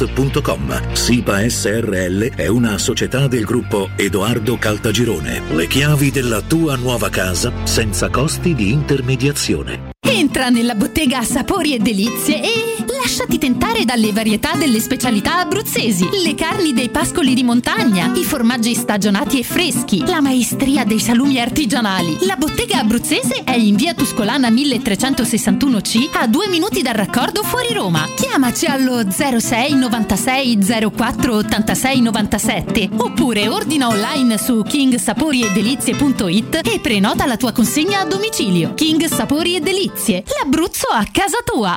www.kcult.com. SIPA SRL è una società del gruppo Edoardo Caltagirone. Le chiavi della tua nuova casa senza costi di intermediazione. Entra nella bottega Sapori e Delizie e lasciati tentare dalle varietà delle specialità abruzzesi, le carni dei pascoli di montagna, i formaggi stagionati e freschi, la maestria dei salumi artigianali. La bottega abruzzese è in via Tuscolana 1361C a due minuti dal raccordo fuori Roma. Chiamaci allo 06 96 04 86 97 oppure ordina online su kingsaporiedelizie.it e prenota la tua consegna a domicilio. King Sapori e Delizie, l'Abruzzo a casa tua.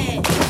Yeah.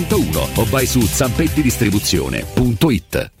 701 o vai su zampettidistribuzione.it.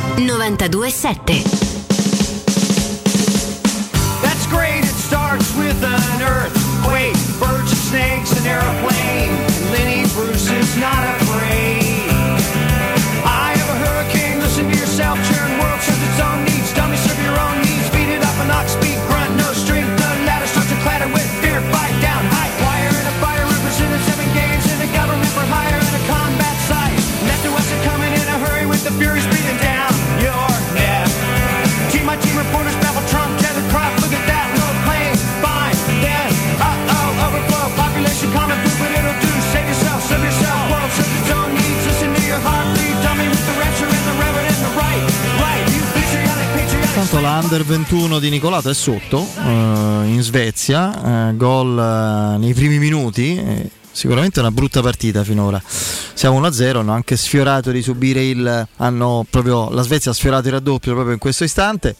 92.7. That's great, it starts with an earthquake, birds and snakes, an airplane. Tanto la under 21 di Nicolato è sotto eh, in Svezia, eh, gol eh, nei primi minuti. eh, Sicuramente una brutta partita finora. Siamo 1-0, hanno anche sfiorato di subire il. Hanno proprio, la Svezia ha sfiorato il raddoppio proprio in questo istante.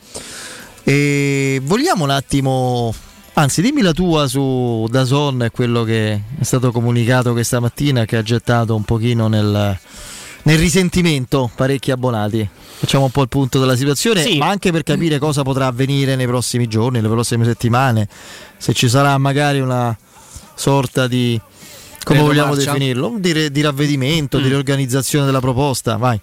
E vogliamo un attimo. Anzi, dimmi la tua su Dazon e quello che è stato comunicato questa mattina che ha gettato un pochino nel, nel risentimento parecchi abbonati. Facciamo un po' il punto della situazione, Sì. ma anche per capire cosa potrà avvenire nei prossimi giorni, nelle prossime settimane, se ci sarà magari una sorta di come vogliamo Retromarcia? definirlo? Di, di ravvedimento, di Mm. riorganizzazione della proposta. Vai.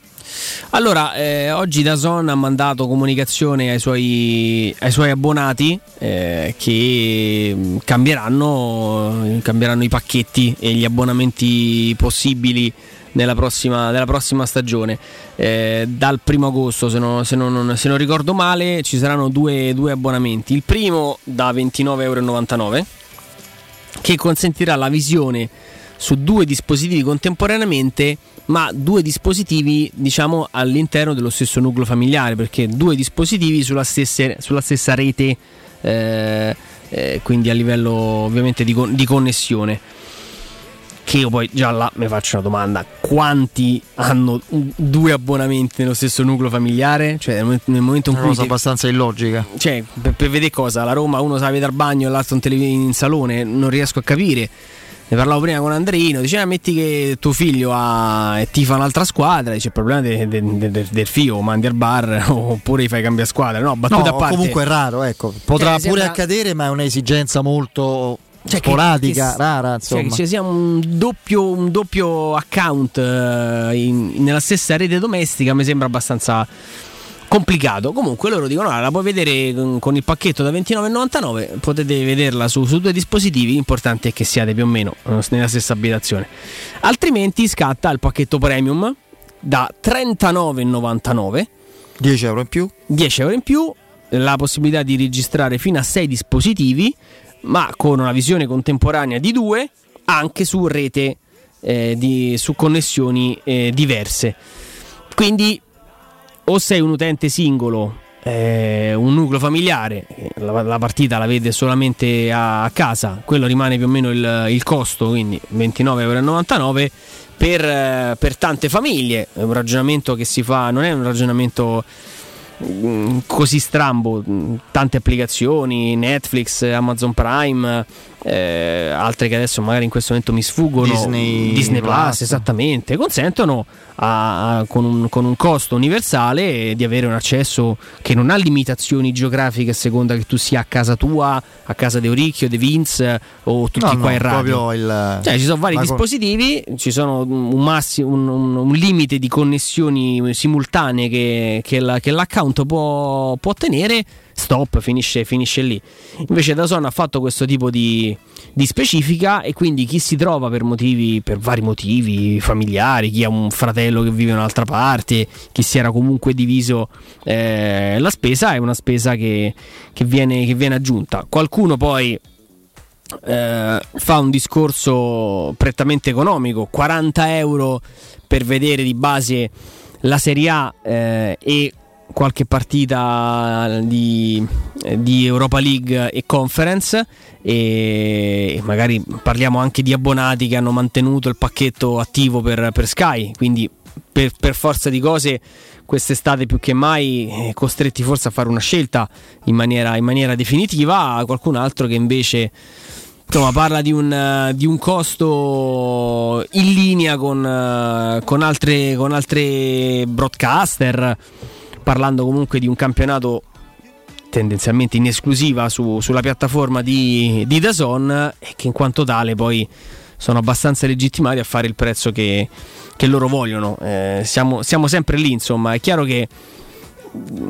Allora, eh, oggi Dazon ha mandato comunicazione ai suoi, ai suoi abbonati eh, che mh, cambieranno, cambieranno i pacchetti e gli abbonamenti possibili nella prossima, nella prossima stagione. Eh, dal primo agosto, se non, se non- se non ricordo male, ci saranno due, due abbonamenti. Il primo da 29,99 euro che consentirà la visione su due dispositivi contemporaneamente, ma due dispositivi diciamo all'interno dello stesso nucleo familiare, perché due dispositivi sulla stessa, sulla stessa rete, eh, eh, quindi a livello ovviamente di, con- di connessione. Che io poi già là mi faccio una domanda: quanti hanno due abbonamenti nello stesso nucleo familiare? Cioè, nel momento- in Una cui. cosa te- abbastanza illogica. cioè, per, per vedere cosa? La Roma uno sa vedere al bagno e l'altro in, tele- in salone, non riesco a capire. Ne parlavo prima con Andreino, diceva metti che tuo figlio ha, tifa un'altra squadra, dice il problema de- de- de- de- del figlio, o mandi al bar oppure gli fai cambiare squadra. No, No, battuta a parte. comunque è raro, ecco. Potrà Cioè, pure sembra- accadere, ma è un'esigenza molto Cioè, sporadica, che- rara, cioè, insomma. che ci sia un doppio, un doppio account eh, in- nella stessa rete domestica mi sembra abbastanza complicato. Comunque loro dicono: "Ah, la puoi vedere con, con il pacchetto da 29,99. Potete vederla su, su due dispositivi. L'importante è che siate più o meno eh, nella stessa abitazione. Altrimenti scatta il pacchetto premium. da 39,99 10 euro in più 10 euro in più la possibilità di registrare fino a 6 dispositivi ma con una visione contemporanea di due anche su rete eh, di, su connessioni eh, diverse quindi o sei un utente singolo eh, un nucleo familiare, la, la, partita la vede solamente a, a, casa, quello rimane più o meno il, il costo, quindi 29,99 euro per, eh, per tante famiglie. È un ragionamento che si fa, non è un ragionamento così strambo, tante applicazioni, Netflix, Amazon Prime, eh, altre che adesso magari in questo momento mi sfuggono, Disney, Disney Plus, Plus, esattamente, consentono a, a, con, un, con, un, costo universale di avere un accesso che non ha limitazioni geografiche a seconda che tu sia a casa tua, a casa di Oricchio, De Vince o tutti no, qua no, in radio. Il, cioè, ci sono vari dispositivi, ci sono un, massimo, un, un, limite di connessioni simultanee che, che, la, che l'account può, può tenere stop, finisce, finisce lì. Invece Dazon ha fatto questo tipo di, di, specifica e quindi chi si trova per motivi, per vari motivi familiari, chi ha un fratello che vive in un'altra parte, chi si era comunque diviso eh, la spesa, è una spesa che, che, viene, che viene aggiunta. Qualcuno poi eh, fa un discorso prettamente economico, 40 euro per vedere di base la Serie A eh, e qualche partita di, di, Europa League e Conference e magari parliamo anche di abbonati che hanno mantenuto il pacchetto attivo per, per Sky, quindi per, per, forza di cose quest'estate più che mai eh, costretti forse a fare una scelta in maniera, in maniera definitiva, qualcun altro che invece insomma, parla di un, di un, costo in linea con, con, altre, con altre broadcaster parlando comunque di un campionato tendenzialmente in esclusiva su, sulla piattaforma di, di Dazon e che in quanto tale poi sono abbastanza legittimati a fare il prezzo che, che loro vogliono. Eh, siamo, siamo, sempre lì, insomma, è chiaro che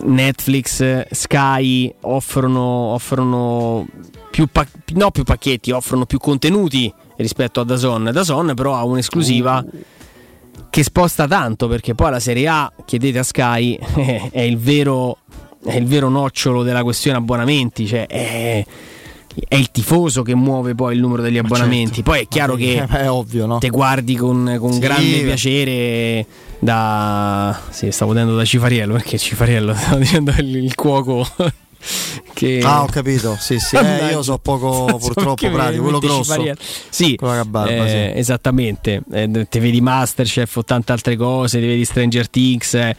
Netflix, Sky offrono, offrono più, pa- no, più pacchetti, offrono più contenuti rispetto a Dazon. Dazon però ha un'esclusiva. Che sposta tanto perché poi la Serie A, chiedete a Sky, è il vero, è il vero nocciolo della questione abbonamenti, cioè è, è, il tifoso che muove poi il numero degli abbonamenti. Certo. Poi è chiaro che è ovvio, no? te guardi con, con sì, grande piacere da... Sì, stavo vedendo da Cifariello perché Cifariello stavo dicendo il, il cuoco che... Ah, ho capito. Sì, sì. Eh, io so poco purtroppo pratico, quello grosso. Sì, barba, eh, sì. esattamente. Eh, te vedi Masterchef o tante altre cose, ti vedi Stranger Things. Eh.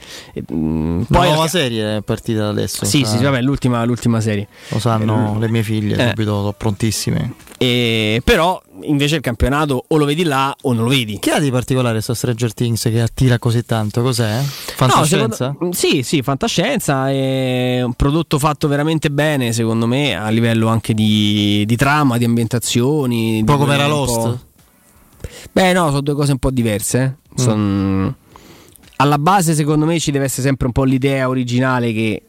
Mm, poi la nuova la... serie è partita adesso. Sì, sì, vabbè, l'ultima, l'ultima serie. Lo sanno le mie figlie, Eh. subito sono prontissime. E, però invece il campionato o lo vedi là o non lo vedi. Che ha di particolare sto Stranger Things che attira così tanto? Cos'è? Fantascienza? No, secondo, sì, sì, fantascienza. È un prodotto fatto veramente bene, secondo me, a livello anche di, di trama, di ambientazioni. Un po' come era Lost? Beh, no, sono due cose un po' diverse. eh. Son- Alla base, secondo me, ci deve essere sempre un po' l'idea originale che,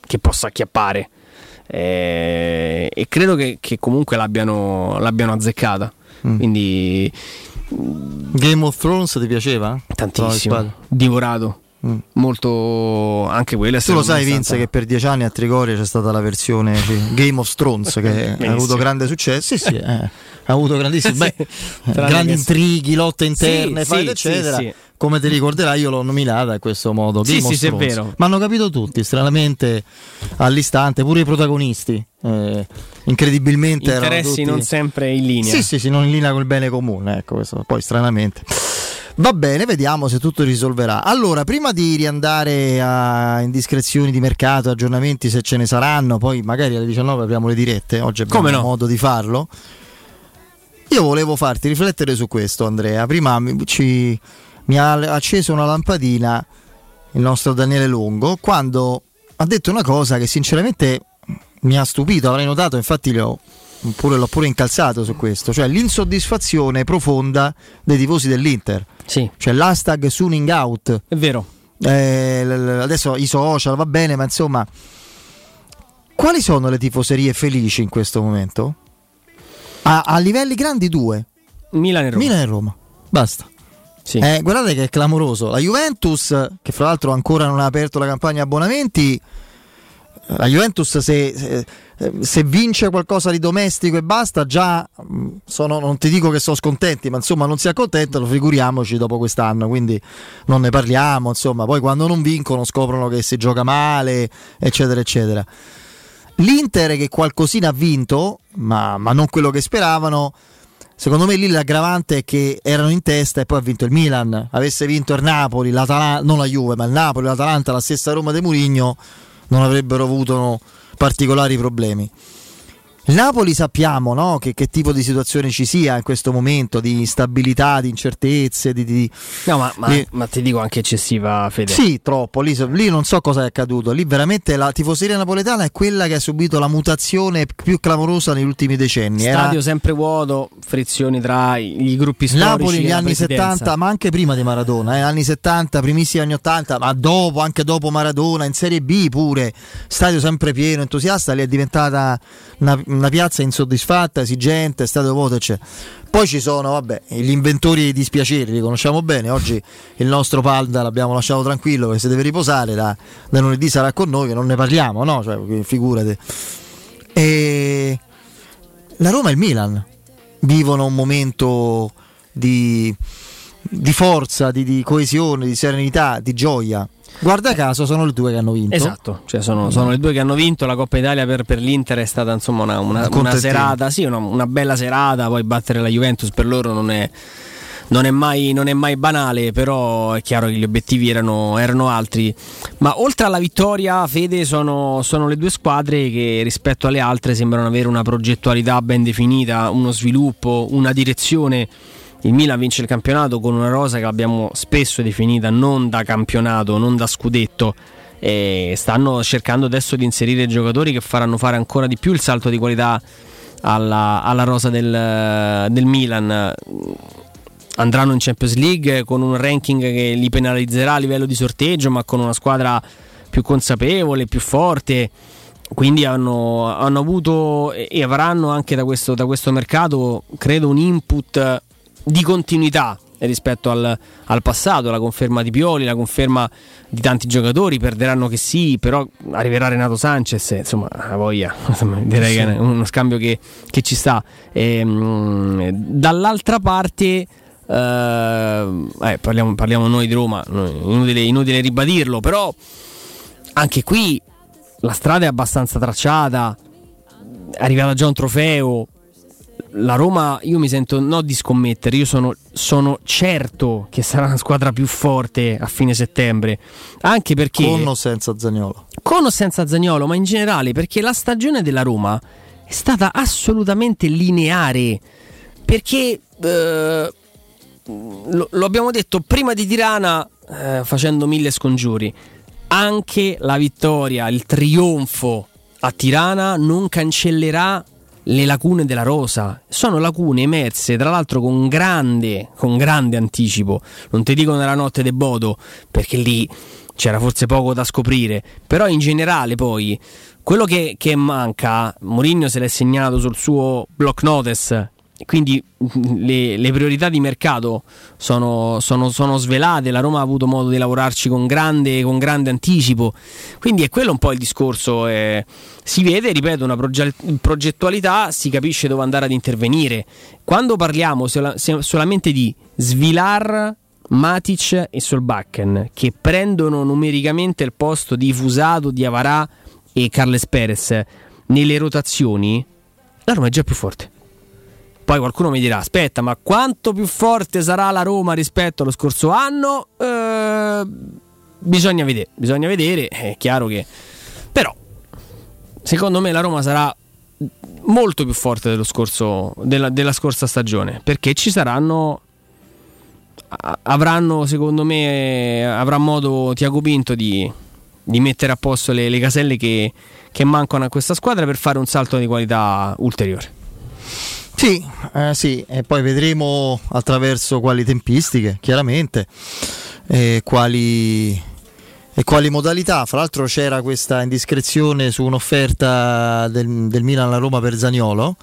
che possa acchiappare. Eh, e credo che, che comunque l'abbiano, l'abbiano azzeccata. Mm. Quindi Game of Thrones ti piaceva? tantissimo. Divorato. Mm. Molto anche quella. Tu lo sai, Vince, stata- che per dieci anni a Trigoria c'è stata la versione sì, Game of Thrones che ha avuto grande successo. Sì, sì, eh, ha avuto grandissimo. Beh, Sì. eh, grandi intrighi, lotte interne, Sì, fight, sì, eccetera. sì, sì. Come ti ricorderai, io l'ho nominata in questo modo. Sì, Game sì, sì, vero. Ma hanno capito tutti, stranamente all'istante, pure i protagonisti. eh, incredibilmente erano Interessi tutti- non sempre in linea. Sì, sì, sì, non in linea col bene comune, ecco questo, poi stranamente. Va bene, vediamo se tutto risolverà. Allora, prima di riandare a indiscrezioni di mercato, aggiornamenti se ce ne saranno, poi magari alle 19 apriamo le dirette, oggi abbiamo no? modo di farlo. Io volevo farti riflettere su questo, Andrea. Prima mi, ci- mi ha acceso una lampadina il nostro Daniele Longo quando ha detto una cosa che sinceramente mi ha stupito, avrei notato, infatti le ho- pure- l'ho pure incalzato su questo, cioè l'insoddisfazione profonda dei tifosi dell'Inter. Sì. Cioè l'hashtag Suning Out. È vero. Eh, adesso i social va bene, ma insomma, quali sono le tifoserie felici in questo momento? A, a livelli grandi due. Milan e Roma. Milan e Roma. Basta. Sì. Eh, guardate che è clamoroso. La Juventus, che fra l'altro ancora non ha aperto la campagna abbonamenti, la Juventus se, se, se vince qualcosa di domestico e basta, già mh, sono, non ti dico che sono scontenti, ma insomma non si accontentano, figuriamoci dopo quest'anno, quindi non ne parliamo, insomma, poi quando non vincono scoprono che si gioca male, eccetera, eccetera. L'Inter che qualcosina ha vinto, ma, ma non quello che speravano, Secondo me lì l'aggravante è che erano in testa e poi ha vinto il Milan. Avesse vinto il Napoli, non la Juve, ma il Napoli, l'Atalanta, la stessa Roma di Murigno, non avrebbero avuto particolari problemi. Il Napoli sappiamo no? che, che, tipo di situazione ci sia in questo momento di instabilità, di incertezze. Di, di... No, ma, ma, di... ma, ti dico anche eccessiva fede. Sì, troppo. Lì, lì, non so cosa è accaduto. Lì veramente la tifoseria napoletana è quella che ha subito la mutazione più clamorosa negli ultimi decenni. Stadio Era... sempre vuoto, frizioni tra i gruppi storici. Napoli negli anni 70, ma anche prima di Maradona, eh, anni 70, primissimi anni 80, ma dopo, anche dopo Maradona, in Serie B pure. Stadio sempre pieno, entusiasta, lì è diventata una, una piazza insoddisfatta, esigente, stato vuoto, eccetera. Poi ci sono, vabbè, gli inventori di dispiaceri, li conosciamo bene. Oggi il nostro Palda l'abbiamo lasciato tranquillo che si deve riposare, da, da lunedì sarà con noi, che non ne parliamo, no? Cioè, figurati. E la Roma e il Milan vivono un momento di, di forza, di, di coesione, di serenità, di gioia. Guarda caso sono le due che hanno vinto. Esatto, cioè sono, sono, le due che hanno vinto. La Coppa Italia per, per l'Inter è stata insomma una, una, una serata, sì, una, una, bella serata. Poi battere la Juventus per loro non è, non è, mai, non è mai, banale, però è chiaro che gli obiettivi erano, erano altri. Ma oltre alla vittoria, Fede, sono, sono, le due squadre che rispetto alle altre sembrano avere una progettualità ben definita, uno sviluppo, una direzione il Milan vince il campionato con una rosa che abbiamo spesso definita non da campionato, non da scudetto. E stanno cercando adesso di inserire giocatori che faranno fare ancora di più il salto di qualità alla, alla rosa del, del Milan. Andranno in Champions League con un ranking che li penalizzerà a livello di sorteggio, ma con una squadra più consapevole, più forte quindi hanno, hanno, avuto e avranno anche da questo, da questo, mercato credo un input di continuità rispetto al, al, passato, la conferma di Pioli, la conferma di tanti giocatori, perderanno che sì, però arriverà Renato Sanchez, insomma, a voglia, direi che è uno scambio che, che ci sta. E, mh, dall'altra parte... Uh, eh, parliamo, parliamo, noi di Roma, inutile, inutile ribadirlo, però anche qui la strada è abbastanza tracciata, è arrivato già un trofeo, la Roma io mi sento no di scommettere, io sono, sono, certo che sarà una squadra più forte a fine settembre, anche perché... Con o senza Zagnolo? Con o senza Zagnolo, ma in generale perché la stagione della Roma è stata assolutamente lineare, perché eh, lo, lo, abbiamo detto prima di Tirana eh, facendo mille scongiuri, anche la vittoria, il trionfo a Tirana non cancellerà le lacune della rosa. Sono lacune emerse, tra l'altro, con grande, con grande anticipo. Non ti dico nella notte de Bodo, perché lì c'era forse poco da scoprire. Però in generale, poi, quello che, che manca, Mourinho se l'è segnato sul suo block notice quindi le, le, priorità di mercato sono, sono, sono, svelate, la Roma ha avuto modo di lavorarci con grande, con grande anticipo, quindi è quello un po' il discorso, eh, si vede, ripeto, una progettualità, si capisce dove andare ad intervenire. Quando parliamo sola, solamente di Svilar, Matic e Solbakken, che prendono numericamente il posto di Fusato, di Avarà e Carles Perez nelle rotazioni, la Roma è già più forte poi qualcuno mi dirà: aspetta, ma quanto più forte sarà la Roma rispetto allo scorso anno? Eh, bisogna vedere, bisogna vedere. È chiaro che, però, secondo me la Roma sarà molto più forte scorso, della, della scorsa stagione perché ci saranno avranno secondo me avrà modo Tiago Pinto di, di mettere a posto le, le caselle che, che, mancano a questa squadra per fare un salto di qualità ulteriore sì, eh, sì, e poi vedremo attraverso quali tempistiche, chiaramente, e quali, e quali modalità. Fra l'altro c'era questa indiscrezione su un'offerta del, del Milan alla Roma per Zagnolo.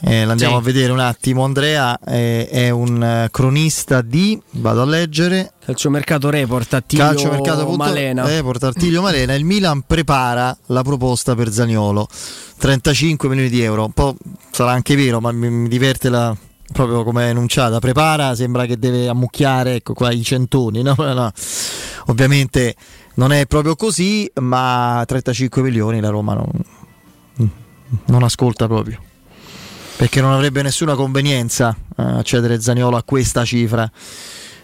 Eh, l'andiamo Sì. a vedere un attimo. Andrea eh, è un eh, cronista di, vado a leggere, Calciomercato Report, Attilio Calciomercato Malena. Report, Artiglio Malena. Il Milan prepara la proposta per Zaniolo, 35 milioni di euro. Un po' sarà anche vero, ma mi, mi diverte la, proprio come è enunciata. Prepara, sembra che deve ammucchiare ecco qua i centoni. No? No. Ovviamente non è proprio così, ma 35 milioni la Roma non, non ascolta proprio. Perché non avrebbe nessuna convenienza eh, accedere Zaniolo a questa cifra.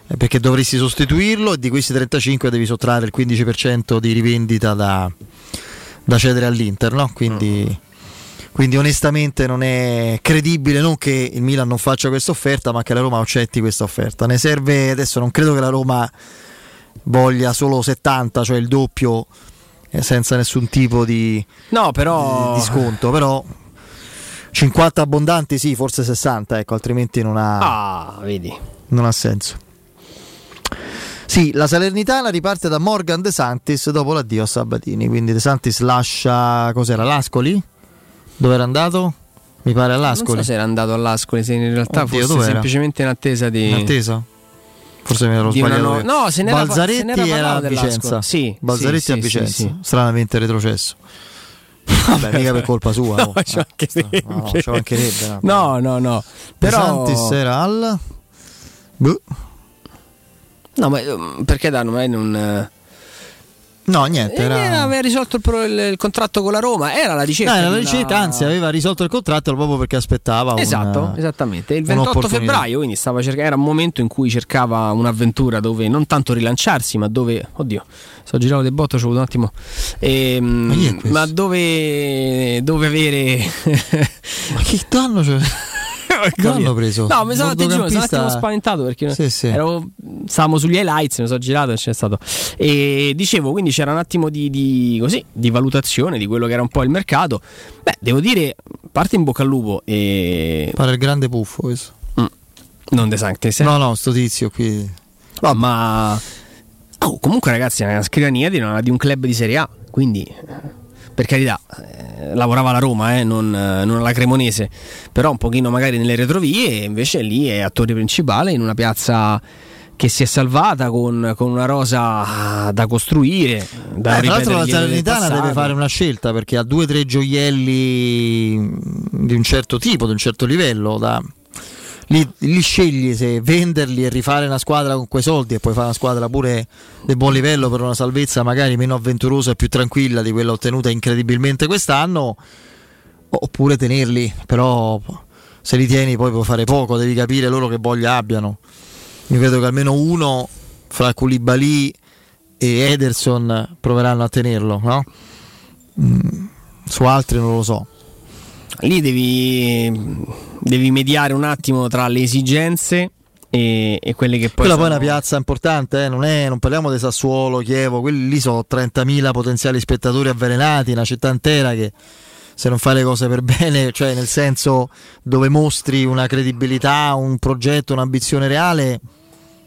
Eh, Perché dovresti sostituirlo e di questi 35 devi sottrarre il 15% di rivendita da, da cedere all'Inter. No? Quindi, quindi onestamente non è credibile non che il Milan non faccia questa offerta, ma che la Roma accetti questa offerta. Ne serve adesso, non credo che la Roma voglia solo 70, cioè il doppio, eh, senza nessun tipo di, No, però di sconto. Però 50 abbondanti, sì, forse 60, ecco, altrimenti non ha, Ah, vedi. non ha senso. Sì, la Salernitana riparte da Morgan De Santis dopo l'addio a Sabatini. Quindi De Santis lascia. Cos'era? L'Ascoli? Dove era andato? Mi pare Non all'Ascoli. so se era andato all'Ascoli, se in realtà Oddio, fosse dov'era? semplicemente in attesa di. In attesa? Forse mi ero sbagliato. no- no, se ne era- Balzaretti se ne era a Vicenza. Sì, Balzaretti sì, a Vicenza. sì, sì. Stranamente retrocesso. Vabbè, mica per colpa sua. No, oh. ci mancherebbe. No, ci mancherebbe, no. No, no, no. Però. Santis era al. Boh. No, ma eh, perché danno? Ma non. Eh, No, niente. eh, Era... aveva risolto il, pro- il- il contratto con la Roma. Era la ricerca. No, era la di una- ricerca, anzi aveva risolto il contratto proprio perché aspettava Esatto, esattamente. Il 28 un'opportunità. febbraio, quindi stava cercando, era un momento in cui cercava un'avventura dove non tanto rilanciarsi, ma dove, oddio, sono girato del botto, ci ho avuto un attimo, Ehm, Ma ma dove, dove avere... Ma che danno c'è? L'hanno preso. No, mi sono, ti giuro, mi sono un attimo spaventato perché Sì, sì. ero- stavamo sugli highlights, mi sono girato e c'è stato. E dicevo, quindi c'era un attimo di, di- così, di valutazione di quello che era un po' il mercato. Beh, devo dire, parte in bocca al lupo e... Pare il grande puffo questo. Non De Sanctis, eh? No, no, sto tizio qui. No, ma oh, comunque ragazzi è una scrivania di, una- di un club di Serie A, quindi per carità eh, lavorava alla Roma, eh, non, eh, non alla Cremonese, però un pochino magari nelle retrovie e invece lì è attore principale in una piazza che si è salvata con, con una rosa da costruire. Da Eh, tra l'altro la Salernitana deve fare una scelta perché ha due o tre gioielli di un certo tipo, di un certo livello. Da... Lì, lì scegli se venderli e rifare una squadra con quei soldi e poi fare una squadra pure di buon livello per una salvezza magari meno avventurosa e più tranquilla di quella ottenuta incredibilmente quest'anno oppure tenerli però se li tieni poi puoi fare poco devi capire loro che voglia abbiano io credo che almeno uno fra Koulibaly e Ederson proveranno a tenerlo no? Mm, su altri non lo so Lì devi, devi mediare un attimo tra le esigenze e, e quelle che poi quella poi è sono- una piazza importante eh, non, è- non parliamo di Sassuolo, Chievo quelli lì sono 30.000 potenziali spettatori avvelenati una città intera che se non fai le cose per bene cioè nel senso dove mostri una credibilità un progetto, un'ambizione reale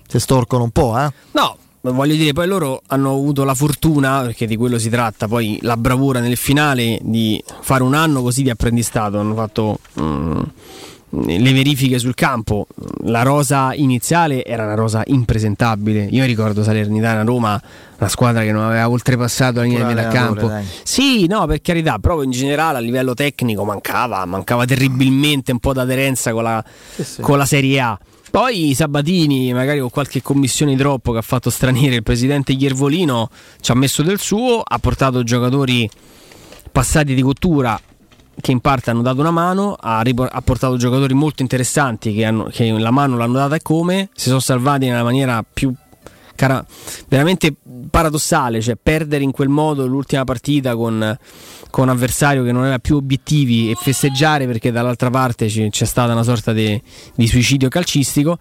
si storcono un po' eh. No, voglio dire, poi loro hanno avuto la fortuna, perché di quello si tratta, poi la bravura nel finale di fare un anno così di apprendistato. Hanno fatto mm, le verifiche sul campo. La rosa iniziale era una rosa impresentabile. Io ricordo Salernitana Roma, una squadra che non aveva oltrepassato la linea di metà campo. dai. Sì, no, per carità, proprio in generale a livello tecnico mancava, mancava terribilmente un po' d'aderenza con la, con la Serie A. Poi Sabatini, magari con qualche commissione troppo che ha fatto stranire il presidente Iervolino, ci ha messo del suo, ha portato giocatori passati di cottura che in parte hanno dato una mano, ha, ripor- ha portato giocatori molto interessanti che, hanno- che la mano l'hanno data e come, si sono salvati nella maniera più cara- veramente paradossale, cioè perdere in quel modo l'ultima partita con, con un avversario che non aveva più obiettivi e festeggiare perché dall'altra parte ci- c'è stata una sorta di, di suicidio calcistico,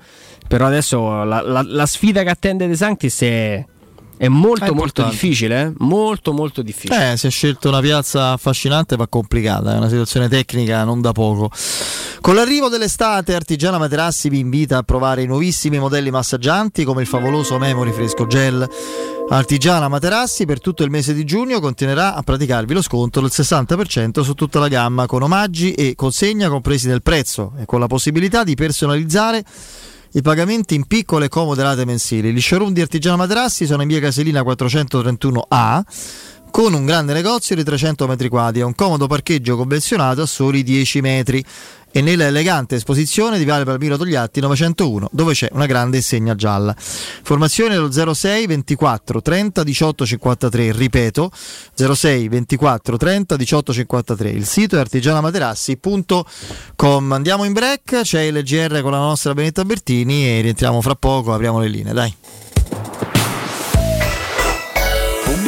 però adesso la, la- la sfida che attende De Sanctis è, è molto È molto difficile, eh? molto molto difficile. Eh, si è scelto una piazza affascinante ma complicata, è una situazione tecnica non da poco. Con l'arrivo dell'estate Artigiana Materassi vi invita a provare i nuovissimi modelli massaggianti come il favoloso Memory Fresco Gel. Artigiana Materassi per tutto il mese di giugno continuerà a praticarvi lo sconto del 60% su tutta la gamma con omaggi e consegna compresi nel prezzo e con la possibilità di personalizzare i pagamenti in piccole e comode rate mensili. Gli showroom di Artigiana Materassi sono in via Caselina 431A con un grande negozio di 300 metri quadri e un comodo parcheggio convenzionato a soli 10 metri e nella elegante esposizione di Viale Palmiro Togliatti 901 dove c'è una grande insegna gialla. Formazione allo 06 24 30 18 53, ripeto 06 24 30 18 53. Il sito è artigianamaterassi.com. Andiamo in break, c'è il GR con la nostra Benetta Bertini e rientriamo fra poco, apriamo le linee, dai.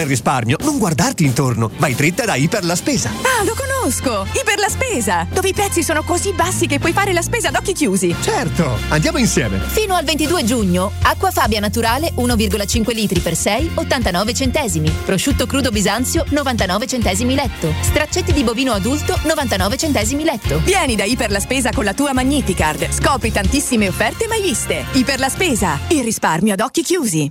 e risparmio, non guardarti intorno. Vai dritta da Iper la Spesa. Ah, lo conosco! Iper la Spesa! Dove i prezzi sono così bassi che puoi fare la spesa ad occhi chiusi. Certo, andiamo insieme. Fino al 22 giugno, acqua Fabbia naturale 1,5 litri per 6, 89 centesimi. Prosciutto crudo Bisanzio 99 centesimi letto. Straccetti di bovino adulto 99 centesimi letto. Vieni da Iper la Spesa con la tua Magnificard. Scopri tantissime offerte mai viste. Iper la Spesa. Il risparmio ad occhi chiusi.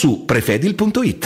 su prefedil.it.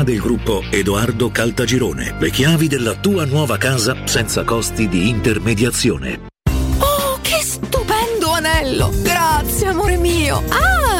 del gruppo Edoardo Caltagirone. Le chiavi della tua nuova casa senza costi di intermediazione. Oh, che stupendo anello! Grazie, amore mio! Ah!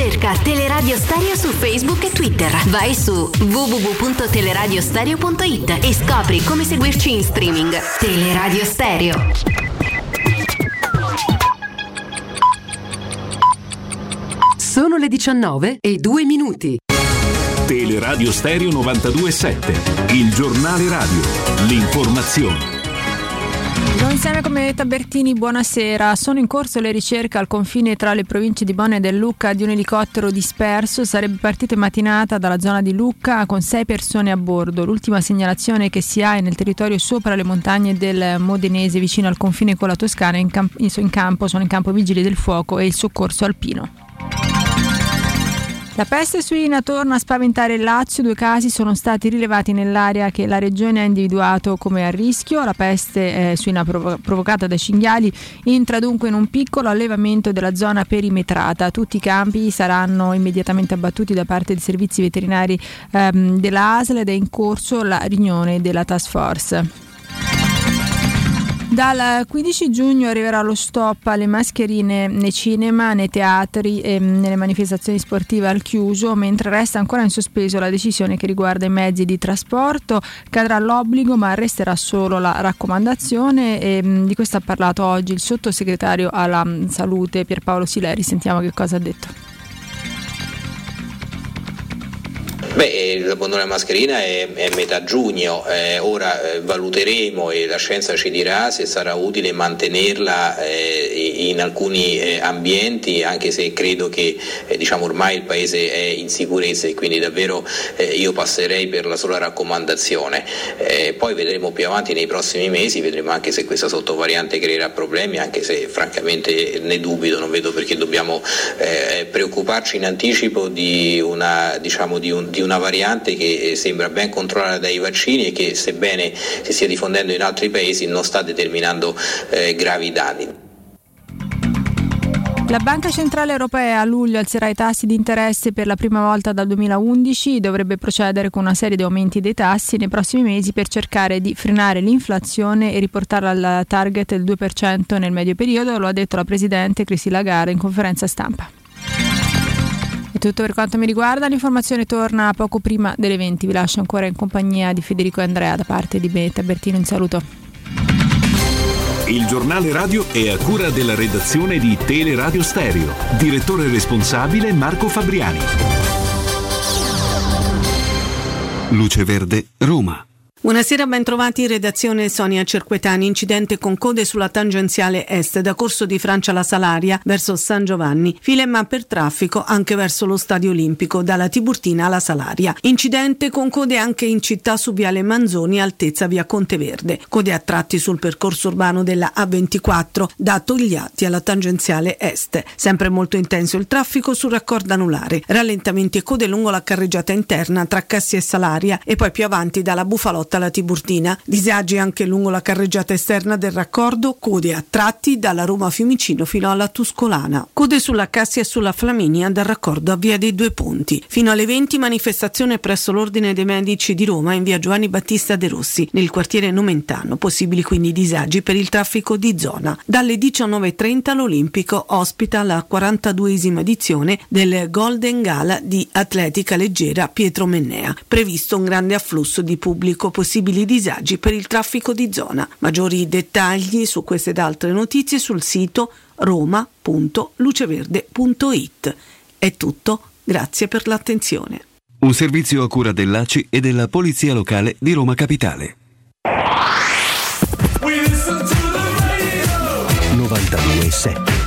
Cerca Teleradio Stereo su Facebook e Twitter. Vai su www.teleradiostereo.it e scopri come seguirci in streaming. Teleradio Stereo. Sono le 19 e 2 minuti. Teleradio Stereo 927, il giornale radio, l'informazione. Noi insieme come Tabertini, buonasera. Sono in corso le ricerche al confine tra le province di Bonn e del Lucca di un elicottero disperso. Sarebbe partito in mattinata dalla zona di Lucca con sei persone a bordo. L'ultima segnalazione che si ha è nel territorio sopra le montagne del Modenese, vicino al confine con la Toscana. In, camp- in campo sono in campo vigili del fuoco e il soccorso alpino. La peste suina torna a spaventare il Lazio, due casi sono stati rilevati nell'area che la regione ha individuato come a rischio. La peste eh, suina provo- provocata dai cinghiali entra dunque in un piccolo allevamento della zona perimetrata. Tutti i campi saranno immediatamente abbattuti da parte dei servizi veterinari ehm, della ASL ed è in corso la riunione della task force. Dal 15 giugno arriverà lo stop alle mascherine nei cinema, nei teatri e nelle manifestazioni sportive al chiuso, mentre resta ancora in sospeso la decisione che riguarda i mezzi di trasporto. Cadrà l'obbligo ma resterà solo la raccomandazione e di questo ha parlato oggi il sottosegretario alla salute Pierpaolo Sileri. Sentiamo che cosa ha detto. Beh, l'abbandone della mascherina è, è metà giugno, eh, ora eh, valuteremo e la scienza ci dirà se sarà utile mantenerla eh, in alcuni eh, ambienti, anche se credo che eh, diciamo, ormai il Paese è in sicurezza e quindi davvero eh, io passerei per la sola raccomandazione. poi vedremo più avanti nei prossimi mesi, vedremo anche se questa sottovariante creerà problemi, anche se francamente ne dubito, non vedo perché dobbiamo preoccuparci in anticipo di una, diciamo, di un, di una variante che sembra ben controllata dai vaccini e che sebbene si stia diffondendo in altri paesi non sta determinando eh, gravi danni. La Banca Centrale Europea a luglio alzerà i tassi di interesse per la prima volta dal 2011, dovrebbe procedere con una serie di aumenti dei tassi nei prossimi mesi per cercare di frenare l'inflazione e riportarla al target del 2% nel medio periodo, lo ha detto la Presidente Cristi Lagarde in conferenza stampa. È tutto per quanto mi riguarda, l'informazione torna poco prima delle 20. Vi lascio ancora in compagnia di Federico e Andrea da parte di Beta Bertino. Un saluto. Il giornale radio è a cura della redazione di Teleradio Stereo. Direttore responsabile Marco Fabriani. Luce Verde, Roma. Buonasera, ben trovati in redazione Sonia Cerquetani. Incidente con code sulla tangenziale est da Corso di Francia alla Salaria verso San Giovanni. Filema per traffico anche verso lo Stadio Olimpico dalla Tiburtina alla Salaria. Incidente con code anche in città su Viale Manzoni altezza via Conteverde. Code a tratti sul percorso urbano della A24 da Togliatti alla tangenziale est. Sempre molto intenso il traffico sul raccordo anulare. Rallentamenti e code lungo la carreggiata interna tra Cassi e Salaria e poi più avanti dalla Bufalotta alla Tiburtina. Disagi anche lungo la carreggiata esterna del raccordo, code a tratti dalla Roma Fiumicino fino alla Tuscolana. Code sulla Cassia e sulla Flaminia dal raccordo a Via dei Due Ponti. Fino alle 20 manifestazione presso l'Ordine dei Medici di Roma in via Giovanni Battista De Rossi, nel quartiere Nomentano. Possibili quindi disagi per il traffico di zona. Dalle 19.30 l'Olimpico ospita la 42esima edizione del Golden Gala di Atletica Leggera Pietro Mennea. Previsto un grande afflusso di pubblico possibili disagi per il traffico di zona. Maggiori dettagli su queste ed altre notizie sul sito roma.luceverde.it. È tutto, grazie per l'attenzione. Un servizio a cura dell'ACI e della Polizia Locale di Roma Capitale. 92.7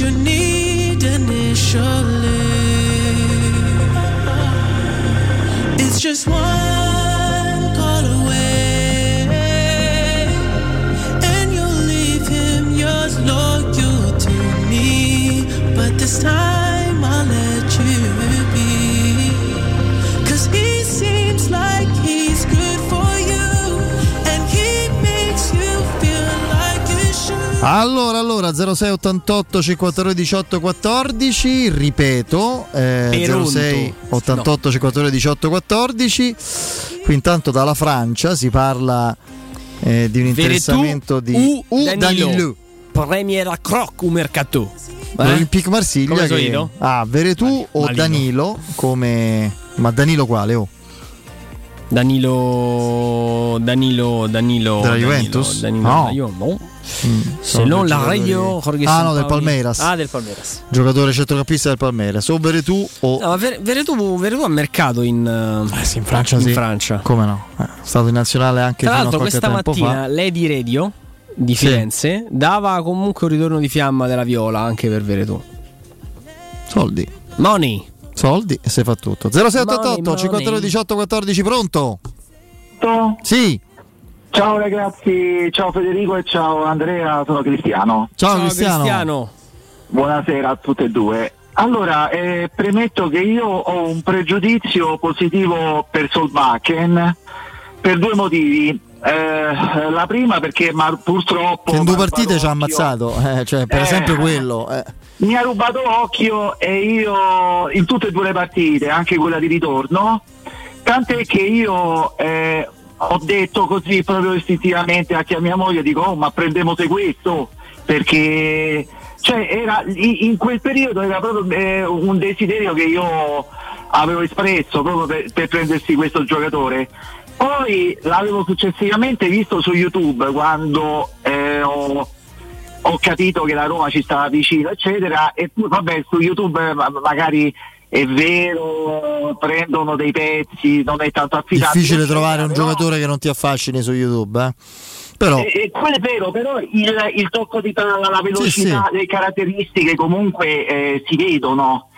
you need initially. It's just one call away, Allora, allora 0688 52 18 14, ripeto, eh, Peronto. 06 88 52 18 14. Qui intanto dalla Francia si parla eh, di un interessamento di U, Danilo. Danilo. Premier Croc un mercato. L'Olympique Marsiglia Come che ah, Veretù o Malino. Danilo come ma Danilo quale? Oh. Danilo Danilo Danilo Della Juventus? Danilo, No. Io, no. Mm, Se non la radio Jorge Ah no, del. Palmeiras. Ah, del Palmeiras. Giocatore centrocampista del Palmeiras. O Veretù o No, Ver- Veretù, Veretù ha mercato in, in Francia in sì. Francia. Come no? Eh, È stato in nazionale anche Tra l'altro questa mattina fa. Lady Radio di Sì. Firenze dava comunque un ritorno di fiamma della viola anche per Veretù. Soldi. Money. Soldi e si fa tutto. 0688 Money, 52 money. 18 14 pronto? Sì. Ciao ragazzi, ciao Federico e ciao Andrea, sono Cristiano. Ciao, Cristiano. Buonasera a tutte e due. Allora, eh, premetto che io ho un pregiudizio positivo per Solbakken per due motivi. Eh, la prima perché ma purtroppo Che in due partite ci ha ammazzato. eh, cioè, per Eh. esempio quello. eh. Mi ha rubato occhio e io in tutte e due le partite, anche quella di ritorno, tant'è che io eh, ho detto così proprio istintivamente anche a mia moglie, dico oh ma prendiamo se questo, perché cioè, era, in in quel periodo era proprio eh, un desiderio che io avevo espresso proprio per, per prendersi questo giocatore. Poi l'avevo successivamente visto su YouTube quando eh, ho, ho capito che la Roma ci stava vicino, eccetera, e poi vabbè su YouTube eh, ma- magari è vero, prendono dei pezzi, non è tanto affidabile. Difficile trovare un però- giocatore che non ti affascini su YouTube. eh. Però e, e quello è vero, però il, il tocco di palla, la velocità, Sì, le caratteristiche comunque eh, si vedono.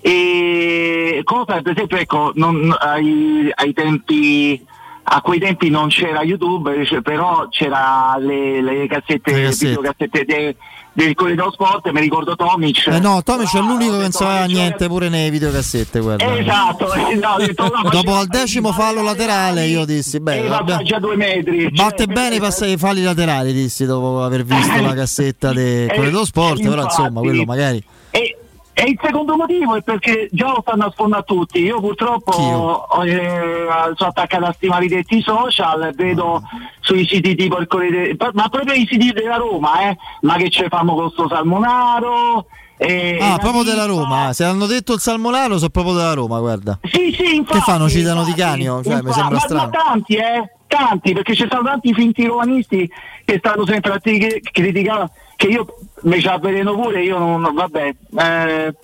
E cosa per esempio ecco, non- ai, ai tempi a quei tempi non c'era YouTube, cioè, però c'era le, le cassette, Le cassette. videocassette de- del Corridoio Sport, mi ricordo Tomic. Eh no, Tomic è l'unico che non sapeva niente pure nei videocassette, guarda. Esatto, ho detto, no, Dopo al decimo fallo laterale io dissi, beh, Eh, vabbè, va già due metri. batte Cioè, bene passati i falli laterali, dissi dopo aver visto la cassetta del Eh, Corridoio Sport, però infatti. insomma, quello magari E, e il secondo motivo è perché già lo stanno a tutti. Io purtroppo eh, sono attaccato a sti maledetti social, vedo sui siti tipo il Corriere, ma proprio i siti della Roma, eh, ma che ce famo con sto Salmonaro. Eh, Ah, proprio della. Roma, se hanno detto il Salmonaro sono proprio della Roma, guarda. Sì, sì, infatti, Che fanno? Citano Di infatti, Canio? Cioè, mi sembra ma, strano. Ma tanti, eh? Tanti, perché ci sono tanti finti romanisti che stanno sempre a ti- criticare, che io mi ci avveleno pure, io non, vabbè, eh,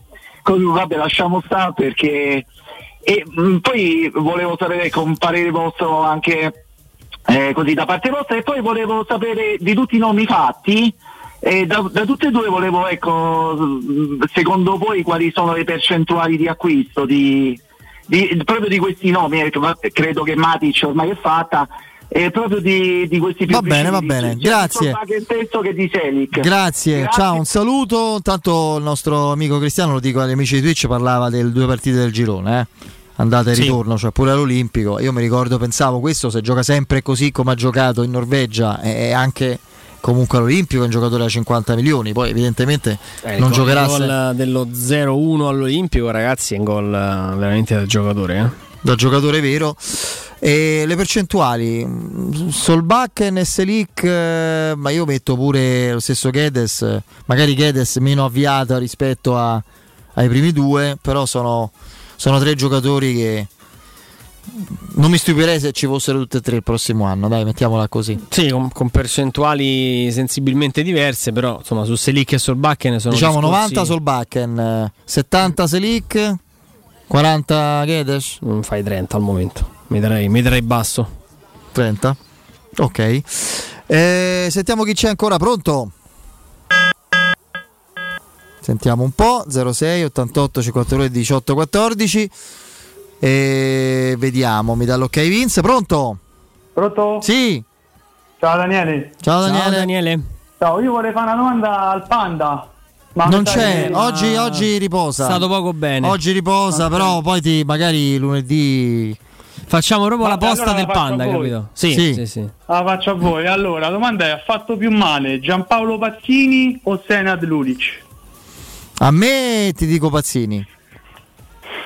così, vabbè, lasciamo stare perché... E mh, poi volevo sapere con parere vostro anche eh, così da parte vostra e poi volevo sapere di tutti i nomi fatti da, da tutte e due volevo ecco secondo voi quali sono le percentuali di acquisto di, di- proprio di questi nomi ecco, credo che Matic ormai è fatta e proprio di, di questi più Va bene, va bene, grazie. Selic Grazie, ciao, un saluto. Intanto il nostro amico Cristiano, lo dico agli amici di Twitch, parlava delle due partite del girone, eh. andata e Sì. ritorno, cioè pure all'Olimpico. Io mi ricordo, pensavo, questo se gioca sempre così come ha giocato in Norvegia e anche comunque all'Olimpico è un giocatore da 50 milioni, poi evidentemente Eh, non giocherà il se- gol dello 0-1 all'Olimpico, ragazzi, è un gol eh, veramente da giocatore. Eh? da giocatore vero. E le percentuali, Solbakken e eh, ma io metto pure lo stesso Gedes, magari Gedes meno avviata rispetto a- ai primi due, però sono, sono tre giocatori che non mi stupirei se ci fossero tutte e tre il prossimo anno, dai, mettiamola così. Sì, con, con percentuali sensibilmente diverse, però insomma su Selic e Solbakken sono diciamo discorsi- 90 Solbakken, eh, 70 Selic, 40 Gedes. Non fai 30 al momento, mi darei, mi darei basso. 30. Ok. Eh, sentiamo chi c'è ancora pronto. Sentiamo un po'. 06 88 52 18 14. E vediamo, mi dà l'ok Vince. Pronto? Pronto? Sì. Ciao Daniele. Ciao Daniele. Daniele. Ciao, io vorrei fare una domanda al Panda. Ma non c'è, che- oggi, oggi riposa. È stato poco bene. Oggi riposa, però poi ti magari lunedì. Facciamo proprio Vabbè, la posta allora del panda, capito? Sì, Sì. sì, sì. La faccio a voi. Allora, la domanda è: ha fatto più male Giampaolo Pazzini o Senad Lulic? A me ti dico Pazzini.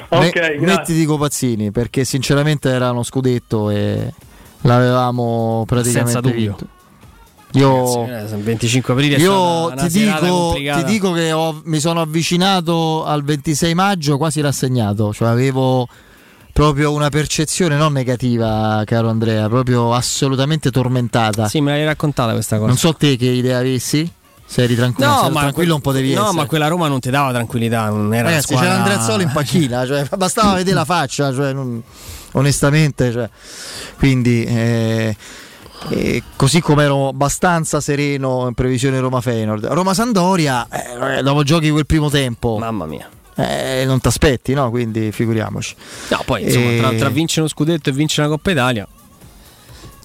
Ok, Me- grazie. me ti dico Pazzini perché sinceramente era uno scudetto e l'avevamo praticamente Senza dubbio. vinto. Io, Ragazzi, eh, il 25 aprile è io ti, dico, ti dico che ho- mi sono avvicinato al 26 maggio quasi rassegnato, cioè avevo proprio una percezione non negativa, caro Andrea, proprio assolutamente tormentata. Sì, me l'hai raccontata questa cosa. Non so te che idea avessi, se eri tranquillo, se eri tranquillo un po' devi no, essere. ma quella Roma non ti dava tranquillità, non era Ragazzi, squadra... c'era Andreazzolo in panchina, cioè, bastava vedere la faccia, cioè, non- onestamente. cioè. Quindi, eh, eh, così come ero abbastanza sereno in previsione Roma-Feyenoord. Roma-Sandoria, eh, dopo giochi quel primo tempo, Mamma mia. eh, non ti aspetti, no? Quindi figuriamoci. No, poi insomma, tra, Eh, tra vincere uno scudetto e vincere una Coppa Italia.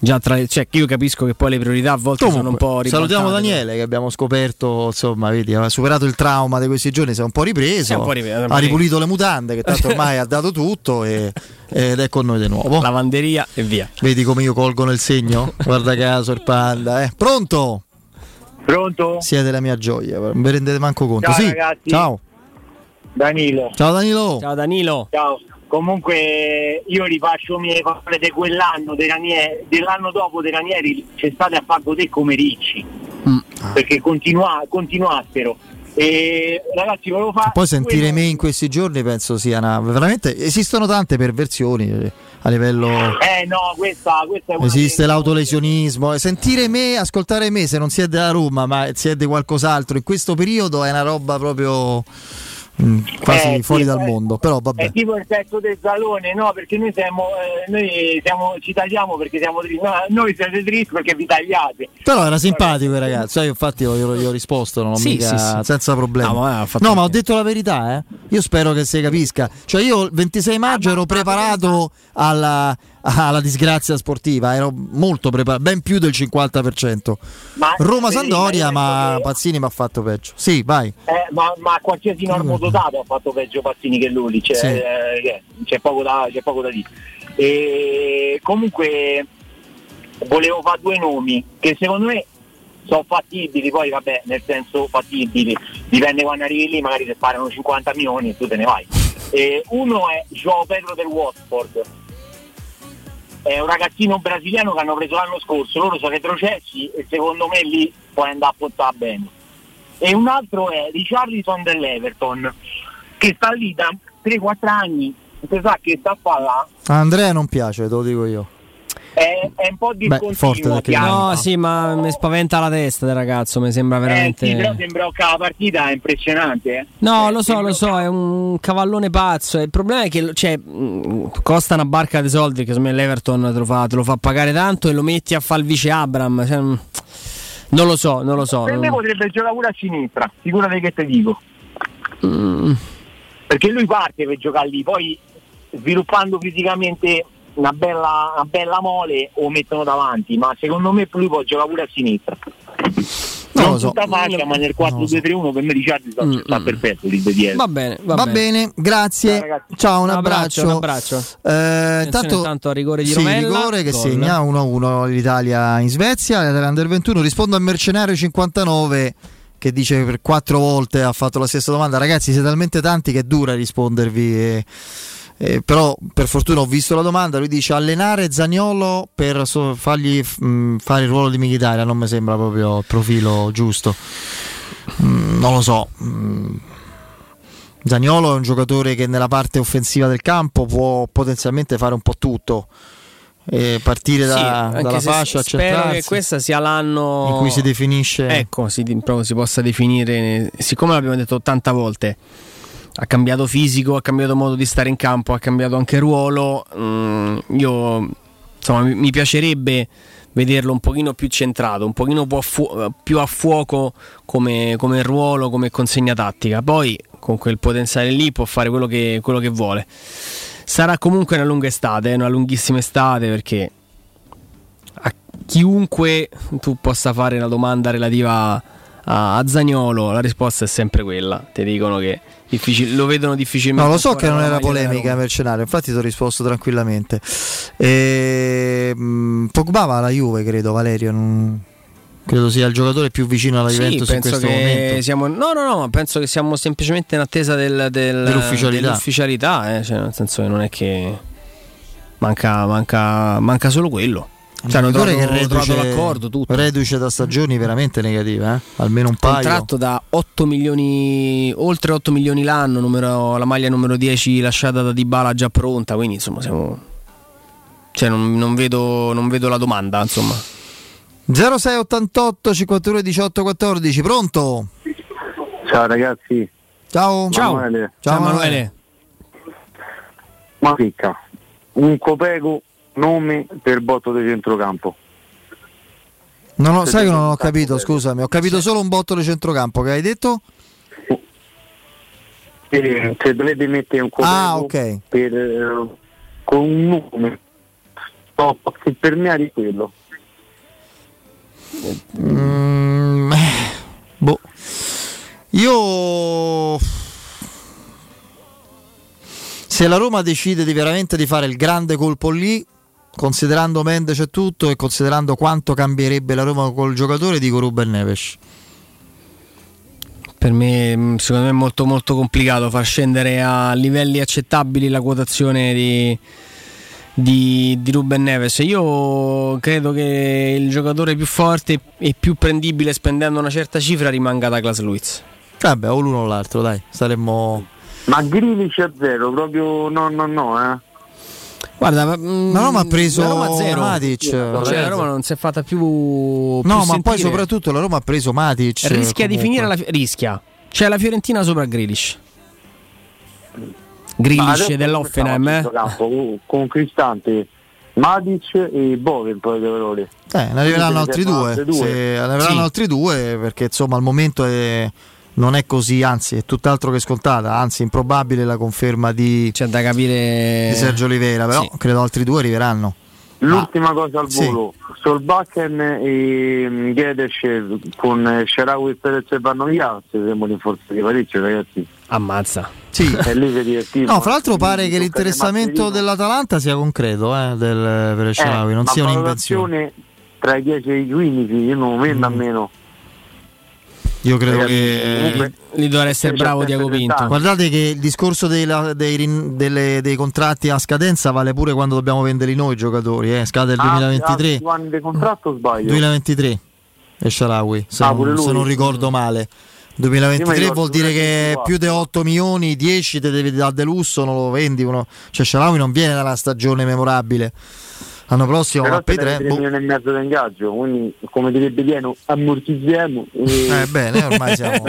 Già tra, cioè, io capisco che poi le priorità a volte sono un po' Comunque, ribaltate. salutiamo Daniele che abbiamo scoperto, insomma, vedi, ha superato il trauma di questi giorni, si è un po' ripreso, un po' ripreso, ha ripulito le mutande, che tanto ormai ha dato tutto e- ed è con noi di nuovo. Lavanderia e via. Vedi come io colgo nel segno? Guarda caso il panda, eh. Pronto? Pronto? Siete la mia gioia, non vi rendete manco conto. Ciao, sì. ragazzi. Ciao. Danilo. Ciao Danilo. Ciao Danilo. Ciao. Comunque io rifaccio mie parole di quell'anno dei Ranieri- dell'anno dopo dei Ranieri c'è state a far godere come ricci Mm. perché continua, continuassero e ragazzi volevo fare Poi sentire me in questi giorni penso sia una... veramente esistono tante perversioni eh, a livello eh no questa, questa è Esiste l'autolesionismo. Sentire me, ascoltare me, se non si è della Roma, ma si è di qualcos'altro, in questo periodo è una roba proprio mm, quasi Eh, sì, fuori dal eh, mondo. Però vabbè. è tipo il pezzo del salone no perché noi siamo, eh, noi siamo ci tagliamo perché siamo tristi no, noi siete tristi perché vi tagliate Però era simpatico il ragazzo, eh, infatti io, io- io ho risposto, non ho Sì, mica- sì, sì. senza problemi. No, ma No, ma ho detto la verità, eh. Io spero che si capisca. Cioè io il 26 maggio ero preparato alla, alla disgrazia sportiva, ero molto preparato, ben più del 50%. Ma- Roma-Sandoria, vedi, ma che- Pazzini mi ha fatto peggio. Sì, vai. Eh, ma, ma qualsiasi normodotato ha fatto peggio Pazzini che lui, c'è, Sì. eh, c'è, poco da, c'è poco da dire. E comunque volevo fare due nomi che secondo me sono fattibili, poi vabbè, nel senso fattibili, dipende quando arrivi lì, magari se sparano 50 milioni e tu te ne vai. E uno è Joao Pedro del Watford, è un ragazzino brasiliano che hanno preso l'anno scorso, loro sono retrocessi e secondo me lì puoi andare a portare bene. E un altro è Richarlison dell'Everton, che sta lì da 3-4 anni, si sa che sta a là, Andrea non piace, te lo dico io. È, è un po' discontinuo. forte da piano. No, sì, ma mi spaventa la testa del ragazzo, mi sembra veramente. Eh, sì, però sembra che la partita è impressionante. eh. No, lo so, lo so, è un cavallone pazzo. Il problema è che cioè, costa una barca di soldi, che secondo me l'Everton te lo, fa, te lo fa pagare tanto e lo metti a fare il vice Abram. cioè, non lo so, non lo so. Per me potrebbe giocare pure a sinistra, figurati che te dico. Mm. Perché lui parte per giocare lì, poi sviluppando fisicamente una bella, una bella mole o mettono davanti, ma secondo me lui può giocare pure a sinistra. Non Non lo so. tutta faccia, ma nel 4-2-3-1 per me Ricciardi sta, Mm, sta perfetto lì di. Va bene, va, Va, bene. grazie. Ciao, un Un abbraccio. abbraccio, un abbraccio. Eh, intanto a rigore di sì, Romella, rigore che gol. segna 1-1 l'Italia in Svezia, l'Under 21. Rispondo al mercenario 59 che dice per quattro volte ha fatto la stessa domanda. Ragazzi, siete talmente tanti che è dura rispondervi. e- e però per fortuna ho visto la domanda. Lui dice allenare Zagnolo per so- fargli mh, fare il ruolo di Militaria. Non mi sembra proprio il profilo giusto. Mm, non lo so. Mm. Zaniolo è un giocatore che nella parte offensiva del campo può potenzialmente fare un po' tutto. E partire da- Sì, dalla fascia, spero che questo sia l'anno in cui si definisce. Ecco, si, proprio si possa definire, siccome l'abbiamo detto 80 volte, ha cambiato fisico, ha cambiato modo di stare in campo, ha cambiato anche ruolo. mm, io insomma mi, piacerebbe vederlo un pochino più centrato, un pochino più a, fu- più a fuoco come, come ruolo, come consegna tattica. Poi con quel potenziale lì può fare quello che, quello che vuole. Sarà comunque una lunga estate, eh, una lunghissima estate perché a chiunque tu possa fare una domanda relativa a Zagnolo, la risposta è sempre quella. Ti dicono che difficil- lo vedono difficilmente. No, lo so che non era polemica Roma. mercenario, infatti ti ho risposto tranquillamente. E, mh, Pogba va alla Juve, credo, Valerio. non- Credo sia il giocatore più vicino alla Sì, Juventus in penso questo che momento. siamo. No, no, no, penso che siamo semplicemente in attesa del- del- Dell'ufficialità. dell'ufficialità, eh, cioè, nel senso che non è che manca, manca, manca solo quello. Cioè, hanno giocatore trovato, che trovato reduce- l'accordo, tutto. reduce da stagioni veramente negative, eh? almeno un paio. contratto da 8 milioni, oltre 8 milioni l'anno, numero- la maglia numero 10 lasciata da Dybala già pronta, quindi insomma siamo... Cioè non, non vedo, non vedo la domanda, insomma. 0688 51 18 14, pronto? Ciao ragazzi. Ciao. Ciao. Emanuele. Ciao, Emanuele. Ma picca. Un Copeco nome per botto di centrocampo. Non ho- sai che non ho capito, scusami, ho capito solo un botto di centrocampo che hai detto? Se dovete mettere un Copeco Ah, ok. per, eh, con un nome top che per me è di quello. Mm, eh, boh. Io se la Roma decide di veramente di fare il grande colpo lì, considerando Mendes e tutto e considerando quanto cambierebbe la Roma col giocatore, dico Ruben Neves. Per me, mh, secondo me, è molto, molto complicato far scendere a livelli accettabili la quotazione di, di, di Ruben Neves. Io credo che il giocatore più forte e più prendibile spendendo una certa cifra rimanga Douglas Luiz. Vabbè, o l'uno o l'altro, dai, saremmo Ma Grilic a zero, proprio no, no, no, eh. Guarda, ma, mm, La Roma ha preso la Roma zero. Matic. Cioè, la Roma non si è fatta più. No, più ma poi sentire. soprattutto la Roma ha preso Matic. rischia di comunque. finire la rischia. C'è la Fiorentina sopra Grealish adesso dell'Offenheim, eh? centrocampo? Con- Cristante, Matic e Bove poi di valore. Eh, ne arriveranno altri due, altri due. Se- ne arriveranno Sì. altri due perché insomma al momento è, non è così, anzi è tutt'altro che scontata, anzi improbabile la conferma di, C'è da capire di Sergio Oliveira, però Sì. credo altri due arriveranno. L'ultima cosa al sì. volo, Solbakken e mm, Gedes con eh, Sharawi e Perez vanno via, se siamo rinforzati parecchio ragazzi. Ammazza. Sì. E lì si divertiva. No, fra l'altro pare che l'interessamento dell'Atalanta sia concreto eh, del, per il Sharawi, non ma sia un'invenzione. tra i 10 e i 15, io non vendo a meno. Io credo Ragazzi, che comunque- Lì dovrà essere bravo 17, Diago Pinto. 30. Guardate che il discorso dei, la- dei rin- delle- dei contratti a scadenza vale pure quando dobbiamo venderli noi i giocatori, eh. scade il Ah, 2023. altri anni di contratto o sbaglio? 2023 e Sharawi, se, Ah, non, se non ricordo male. 2023 Io mi vuol dire che 2024. più di 8 milioni, 10 te devi dare de lusso, non lo vendi. Uno. Cioè Sharawi non viene dalla stagione memorabile. L'anno prossimo Però va per te ne 3. tre milioni e mezzo di ingaggio, quindi come direbbe Pieno, ammortizziamo. E... Eh bene, ormai siamo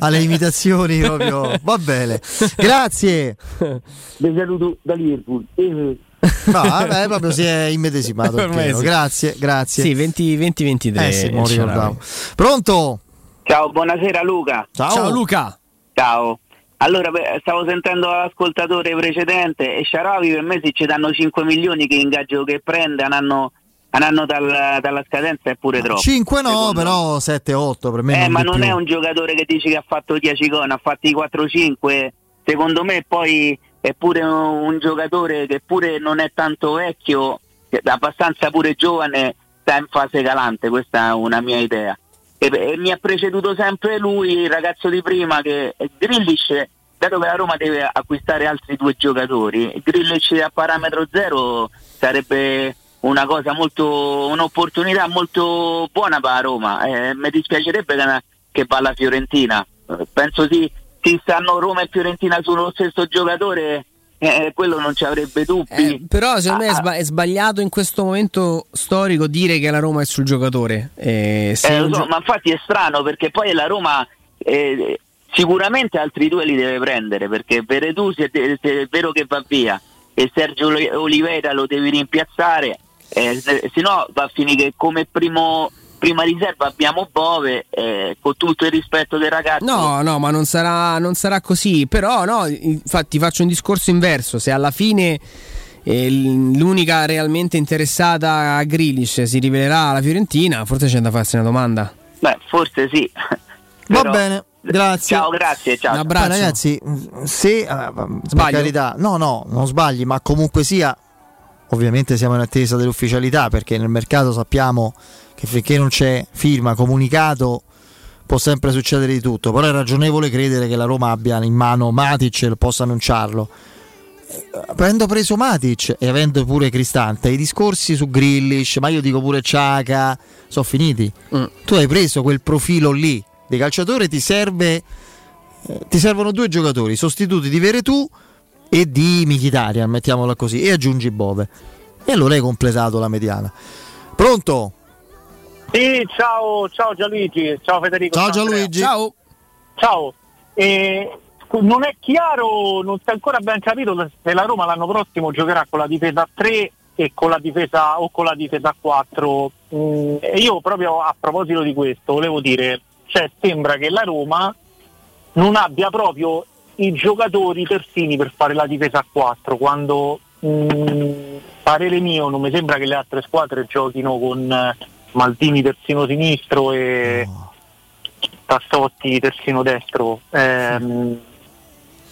alle imitazioni proprio. Va bene. Grazie. Vi saluto da Liverpool. Eh. No, vabbè, proprio si è immedesimato. pieno. sì. Grazie, grazie. Sì, 20, 2023. Eh sì. Pronto? Ciao, buonasera Luca. Ciao. Ciao Luca. Ciao. Allora, stavo sentendo l'ascoltatore precedente e Sharawi per me se ci danno 5 milioni che ingaggio che prende un anno, un anno dal- dalla scadenza è pure troppo. 5 no, però 7-8 per me. Eh, non ma non più. è un giocatore che dici che ha fatto 10 gol, ha fatti 4-5. Secondo me poi è pure un, giocatore che pure non è tanto vecchio, abbastanza pure giovane, sta in fase calante, questa è una mia idea. E, e mi ha preceduto sempre lui, il ragazzo di prima, che Grillish, dato che la Roma deve acquistare altri due giocatori, Grillish a parametro zero sarebbe una cosa molto un'opportunità molto buona per la Roma. Eh, mi dispiacerebbe che, che va alla Fiorentina. Eh, penso sì, se stanno Roma e Fiorentina sullo stesso giocatore, eh, quello non ci avrebbe dubbi. Eh, però secondo me è, Ah, è sbagliato in questo momento storico dire che la Roma è sul giocatore. Eh, Eh, so, gio- ma infatti è strano perché poi la Roma eh, sicuramente altri due li deve prendere perché Veredù se, se è vero che va via e Sergio Oli- Oliveira lo devi rimpiazzare, eh, se no va a finire come primo, prima riserva abbiamo Bove eh, con tutto il rispetto dei ragazzi. No, no, ma non sarà, non sarà così. Però, no, infatti, faccio un discorso inverso. Se alla fine eh, l'unica realmente interessata a Grealish si rivelerà la Fiorentina, forse c'è da farsi una domanda. Beh, forse sì. Va Però- bene, grazie. Ciao, grazie, ciao. Un abbraccio. Ma ragazzi, se per Sbaglio? carità, no, no, non sbagli, ma comunque sia, ovviamente siamo in attesa dell'ufficialità perché nel mercato sappiamo che finché non c'è firma, comunicato, può sempre succedere di tutto. Però è ragionevole credere che la Roma abbia in mano Matic e possa annunciarlo. Eh, Avendo preso Matic e avendo pure Cristante, i discorsi su Grillish, ma io dico pure Ciaca, sono finiti. Mm. Tu hai preso quel profilo lì di calciatore, ti serve eh, ti servono due giocatori sostituti di Veretù e di Michitarian, mettiamola così, e aggiungi Bove. E allora hai completato la mediana. Pronto? Sì, ciao, ciao Gianluigi, ciao Federico. Ciao. Gianluigi. Ciao. Ciao. Eh, non è chiaro, non si è ancora ben capito se la Roma l'anno prossimo giocherà con la difesa a 3 e con la difesa o con la difesa a 4. Mm, e io proprio a proposito di questo volevo dire, cioè sembra che la Roma non abbia proprio i giocatori terzini per fare la difesa a 4 quando mm, parere mio non mi sembra che le altre squadre giochino con eh, Maldini terzino sinistro e Tassotti terzino destro. Ehm,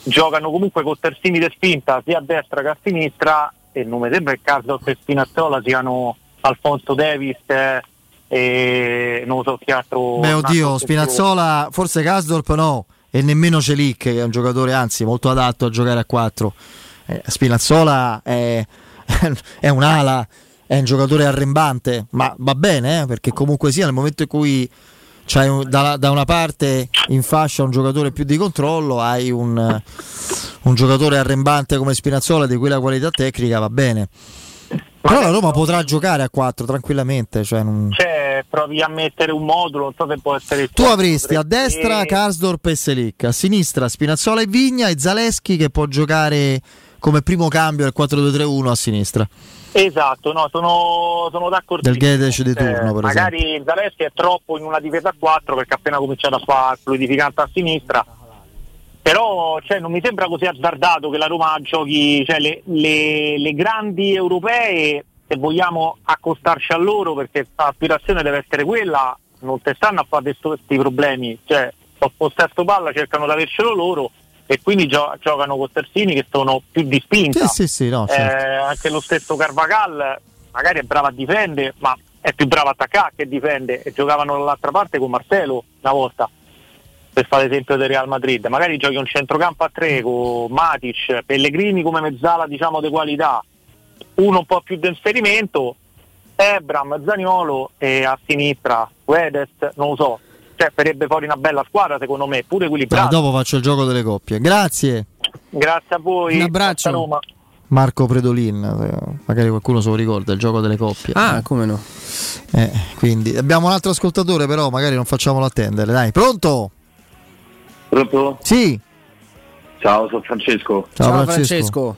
giocano comunque con terzini di spinta sia a destra che a sinistra e non mi sembra che Carlos e Spinazzola siano Alfonso Davis eh, e non so che altro Beh, oddio, Spinazzola, forse Kasdorp no, e nemmeno Celic, che è un giocatore anzi molto adatto a giocare a 4. Eh, Spinazzola è, è un'ala, è un giocatore arrembante, ma va bene, eh, perché comunque sia nel momento in cui c'hai un- da, da una parte in fascia un giocatore più di controllo, hai un, un giocatore arrembante come Spinazzola di quella qualità tecnica, va bene. Però la Roma potrà giocare a 4 tranquillamente. Cioè non- Provi a mettere un modulo, non so se può essere il Tu avresti a destra Karsdorp e Selic, a sinistra Spinazzola e Vigna e Zaleschi che può giocare come primo cambio al 4-2-3-1 a sinistra. Esatto, no, sono, sono d'accordo. Del Gedes di turno, per magari Zaleschi è troppo in una difesa a 4 perché ha appena cominciato a fare fluidificante a sinistra. Però cioè, non mi sembra così azzardato che la Roma giochi cioè, le, le- le grandi europee, se vogliamo accostarci a loro, perché l'aspirazione deve essere quella, non te stanno a fare questi problemi. Cioè, possesso palla cercano di avercelo loro e quindi gio- giocano con terzini che sono più di spinta. Sì, sì, sì, no, certo. Eh, anche lo stesso Carvacal magari è bravo a difendere, ma è più bravo a attaccare che difende e giocavano dall'altra parte con Marcelo una volta per fare l'esempio del Real Madrid, magari giochi un centrocampo a tre con Matic, Pellegrini come mezzala diciamo di qualità, uno un po' più di inserimento, Ebram, Zaniolo e a sinistra Guedes, non lo so, cioè farebbe fuori una bella squadra secondo me, pure equilibrata. dopo faccio il gioco delle coppie. Grazie Grazie a voi. Un abbraccio. Marco Predolin, eh, magari qualcuno se lo ricorda, il gioco delle coppie. Ah, come no? Eh, quindi abbiamo un altro ascoltatore, però magari non facciamolo attendere. Dai, pronto? Pronto? Sì. Ciao, sono Francesco. Ciao, Francesco.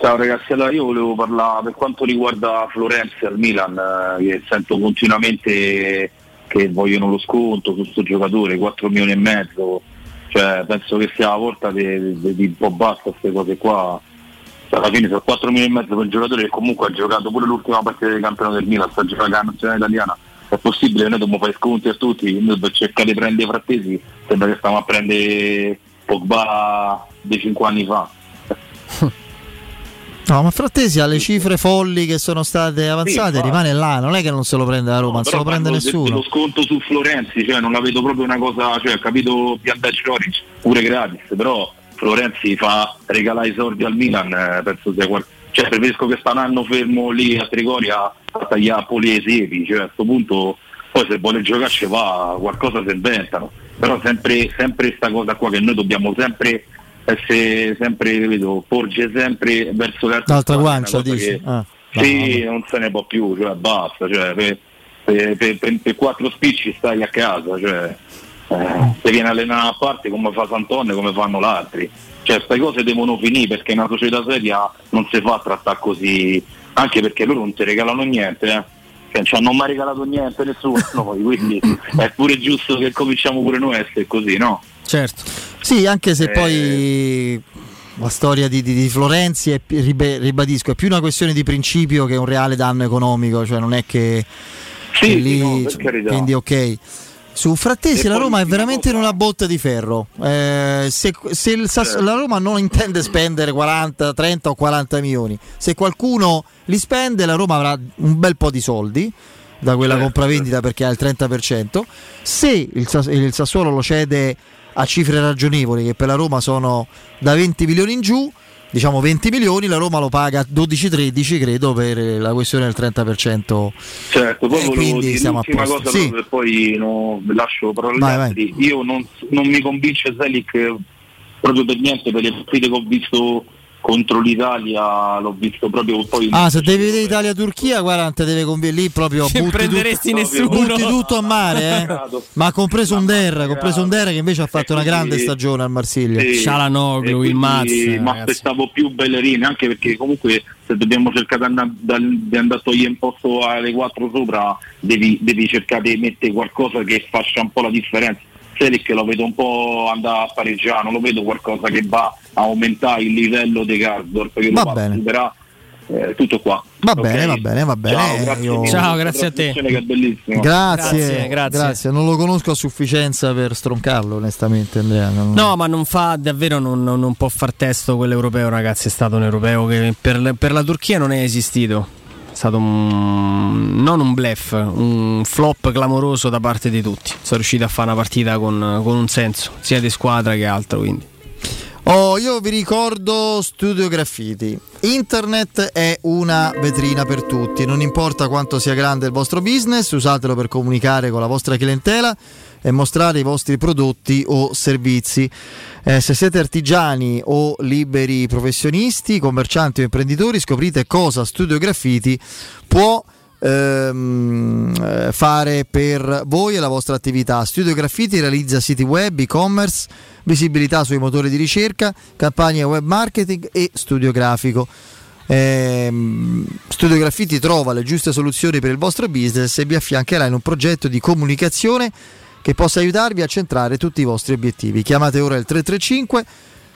Ciao ragazzi, allora io volevo parlare per quanto riguarda Florenzi al Milan, eh, che sento continuamente che vogliono lo sconto su questo giocatore, 4 milioni e mezzo, cioè penso che sia la volta di, un po' basta queste cose qua. Cioè, alla fine sono 4 milioni e mezzo per un giocatore che comunque ha giocato pure l'ultima partita del campionato del Milan, sta giocando la nazionale italiana. È possibile che noi dobbiamo fare sconti a tutti, noi per cercare di prendere i frattesi, sembra che stiamo a prendere Pogba di 5 anni fa. No, ma Frattesi ha le cifre folli che sono state avanzate, infatti. rimane là, non è che non se lo prende la Roma, non se lo prende nessuno. dello sconto su Florenzi, cioè non la vedo proprio una cosa, cioè ho capito Piandac Joric pure gratis, però Florenzi fa regalare i soldi al Milan, eh, penso sia qual- cioè preferisco che sta un anno fermo lì a Trigoria a tagliare poli e siepi, cioè a questo punto poi se vuole giocarci va, qualcosa si inventano, però sempre sempre questa cosa qua che noi dobbiamo sempre essere sempre, vedo, porge sempre verso l'altra L'altra guancia, dici? che- Ah, sì, non se ne può più, cioè basta, cioè, per, per- per- per- quattro spicci stai a casa, cioè, eh, se viene allenato a parte come fa Sant'Onne, come fanno gli altri. Cioè, queste cose devono finire perché una società seria non si fa trattare così, anche perché loro non ti regalano niente, eh. Cioè, non ci hanno mai regalato niente nessuno, noi, quindi è pure giusto che cominciamo pure noi a essere così, no? Certo. Sì, anche se Eh. poi la storia di, di- di Florenzi è, ribadisco, è più una questione di principio che un reale danno economico, cioè non è che, che Sì, lì, sì, no, cioè, quindi ok. Su Frattesi E la Roma è veramente in una botta di ferro. Eh, se se Sass- la Roma non intende spendere 40, 30 o 40 milioni, se qualcuno li spende la Roma avrà un bel po' di soldi da quella Certo, compravendita perché ha il 30%. Se il, il Sassuolo lo cede a cifre ragionevoli che per la Roma sono da 20 milioni in giù, diciamo 20 milioni, la Roma lo paga 12-13 credo per la questione del 30%. Certo, poi Eh, volevo quindi dire siamo a l'ultima posto. cosa Sì. e poi no, lascio parola Vai, vai. Io non, non mi convince Selic eh, proprio per niente per le partite che ho visto contro l'Italia, l'ho visto proprio poi Ah, se devi vedere Italia-Turchia, guarda, te deve convenire lì proprio Non prenderesti tutto, nessuno. butti tutto a mare, eh. Ma ha compreso un Der, compreso un Der che invece ha fatto una grande stagione al Marsiglia. Sì, Cialanoglu, il quindi Maz, Mi ragazzi. aspettavo più Bellerini, anche perché comunque se dobbiamo cercare di andare, di andare a togliere un posto alle 4 sopra, devi, devi cercare di mettere qualcosa che faccia un po' la differenza. Selic lo vedo un po' andare a pareggiare, non lo vedo qualcosa che va a aumentare il livello di Garsdorp, che Va lo va a superare. Eh, tutto qua. Va Ok? bene, va bene, va bene. Ciao, grazie Io- Ciao, grazie a te. trasmissione Che è bellissimo. Grazie, Grazie, grazie, grazie. Non lo conosco a sufficienza per stroncarlo, onestamente, Andrea. non- No, ma non fa davvero, non, non- non può far testo quell'europeo, ragazzi. È stato un europeo che per, per la Turchia non è esistito. Stato un, non un blef, un flop clamoroso da parte di tutti. Sono riusciti a fare una partita con, con un senso, sia di squadra che altro. Quindi. Oh, io vi ricordo Studio Graffiti. Internet è una vetrina per tutti, non importa quanto sia grande il vostro business, usatelo per comunicare con la vostra clientela e mostrare i vostri prodotti o servizi. Eh, se siete artigiani o liberi professionisti, commercianti o imprenditori, scoprite cosa Studio Graffiti può ehm, eh, fare per voi e la vostra attività. Studio Graffiti realizza siti web, e-commerce, visibilità sui motori di ricerca, campagne web marketing e studio grafico. Ehm, studio Graffiti trova le giuste soluzioni per il vostro business e vi affiancherà in un progetto di comunicazione che possa aiutarvi a centrare tutti i vostri obiettivi. Chiamate ora il 335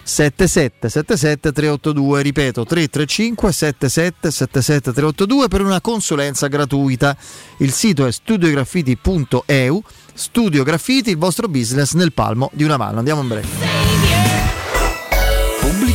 77 77 382 ripeto 335 77 77 382 per una consulenza gratuita. Il sito è studiograffiti.eu Studio Graffiti il vostro business nel palmo di una mano. Andiamo in break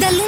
The.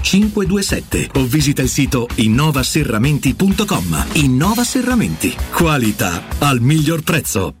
527 o visita il sito innovaserramenti.com. Innova Serramenti. Qualità al miglior prezzo.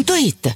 gratuite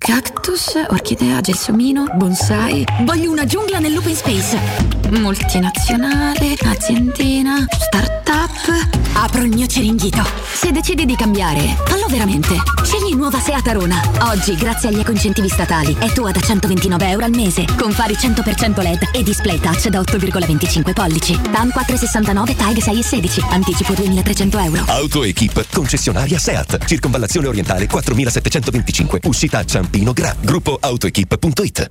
Cactus, orchidea, gelsomino, bonsai. Voglio una giungla nell'open space. Multinazionale, aziendina, startup. Apro il mio ceringhito. Se decidi di cambiare, fallo veramente. Scegli nuova Seat Arona. Oggi, grazie agli ecoincentivi statali, è tua da 129 euro al mese. Con fari 100% LED e display touch da 8,25 pollici. TAN 469 TAG 6 e 16. Anticipo 2300 euro. AutoEquip, concessionaria SEAT. Circonvallazione orientale 4725. Uscita a Ciampino Gra. Gruppo AutoEquip.it.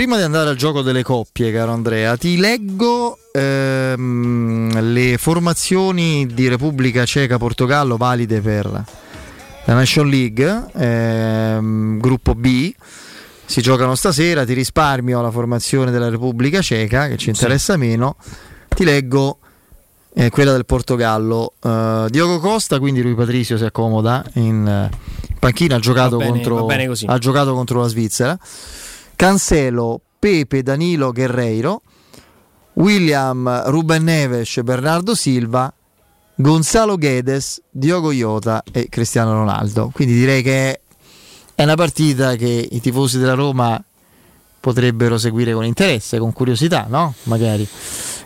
prima di andare al gioco delle coppie, caro Andrea, ti leggo ehm, le formazioni di Repubblica Ceca Portogallo valide per la Nation League, ehm, gruppo B. Si giocano stasera, ti risparmio la formazione della Repubblica Ceca che ci interessa meno. Ti leggo eh, quella del Portogallo. Eh, Diogo Costa, quindi lui Patrizio si accomoda in eh, panchina, ha giocato, bene, contro, ha giocato contro la Svizzera. Cancelo, Pepe, Danilo, Guerreiro, William, Ruben Neves, Bernardo Silva, Gonzalo Guedes, Diogo Iota e Cristiano Ronaldo. Quindi direi che è- una partita che i tifosi della Roma potrebbero seguire con interesse, con curiosità, no? Magari.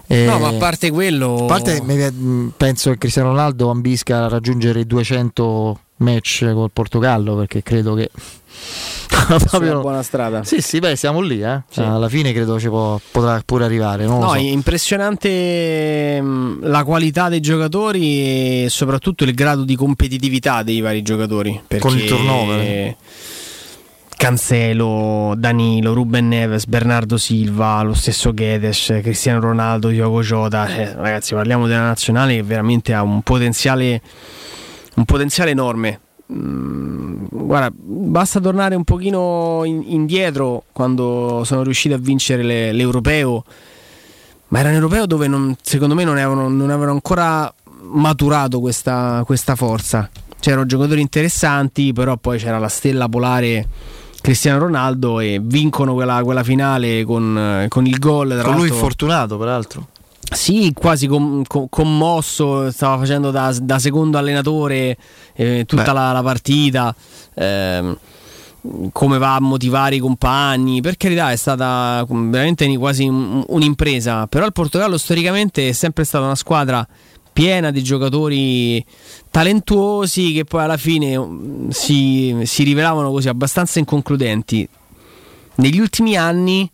Eh, No, ma a parte quello. a parte, mh, penso che Cristiano Ronaldo ambisca a raggiungere i 200 match col Portogallo perché credo che Sulla buona strada. Sì, sì, beh, siamo lì, eh. Sì. Alla fine credo ci può- potrà pure arrivare, No, so. è impressionante mh, la qualità dei giocatori e soprattutto il grado di competitività dei vari giocatori. Perché Con il turnover. Cancelo, Danilo, Ruben Neves, Bernardo Silva, lo stesso Guedes, Cristiano Ronaldo, Diogo Jota. Eh, ragazzi, parliamo della nazionale che veramente ha un potenziale, un potenziale enorme. Mm, guarda, basta tornare un pochino in- indietro quando sono riusciti a vincere le- l'europeo. Ma era un europeo dove non- secondo me non avevano, non avevano ancora maturato questa, questa forza. C'erano giocatori interessanti, però poi c'era la stella polare Cristiano Ronaldo e vincono quella, quella finale con, con il gol. Con lui infortunato, peraltro. Sì, quasi com- com- commosso, stava facendo da, da secondo allenatore eh, tutta la, la partita, ehm, come va a motivare i compagni, per carità è stata veramente quasi un- un'impresa, però il Portogallo storicamente è sempre stata una squadra piena di giocatori talentuosi che poi alla fine mm, si, si rivelavano così abbastanza inconcludenti. Negli ultimi anni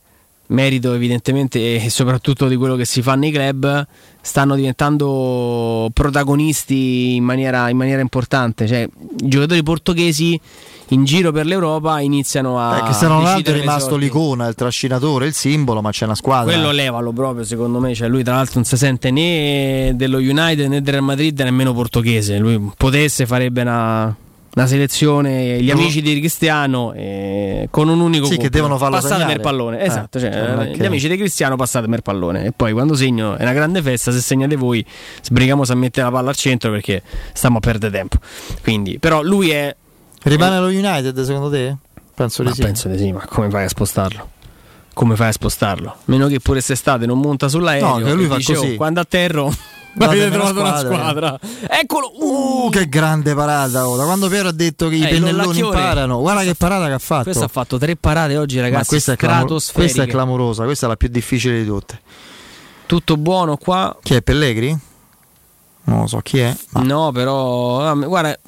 merito evidentemente e soprattutto di quello che si fa nei club, stanno diventando protagonisti in maniera, in maniera importante. Cioè, i giocatori portoghesi in giro per l'Europa iniziano a. Eh, Cristiano Ronaldo è decidere le rimasto l'icona, il trascinatore, il simbolo, ma c'è una squadra. Quello levalo proprio secondo me, cioè lui tra l'altro non si sente né dello United né del Real Madrid nemmeno portoghese, lui potesse farebbe una, una selezione, gli amici di Cristiano eh, con un unico Sì, che compito. devono farlo il pallone. Eh, Esatto, cioè, cioè, non è gli che- amici di Cristiano passate il pallone e poi quando segno è una grande festa, se segnate voi sbrighiamo a mettere la palla al centro perché stiamo a perdere tempo. Quindi, però lui è Rimane lo United secondo te? Penso di sì. penso di sì, ma come fai a spostarlo? Come fai a spostarlo? Meno che pure quest'estate non monta sull'aereo. No, che lui fa dice, così. "Oh, quando atterro Datemi avete trovato una squadra, squadra. Eccolo! Uh, che grande parata! oh. Da quando Piero ha detto che i Eh, il pennelloni imparano, guarda che parata che ha fatto. Questo ha fatto tre parate oggi, Ma ragazzi. questa è, clamor- questa è clamorosa, questa è la più difficile di tutte. Tutto buono qua. Chi è Pellegri? Non lo so chi è. No, però. ah, Guarda.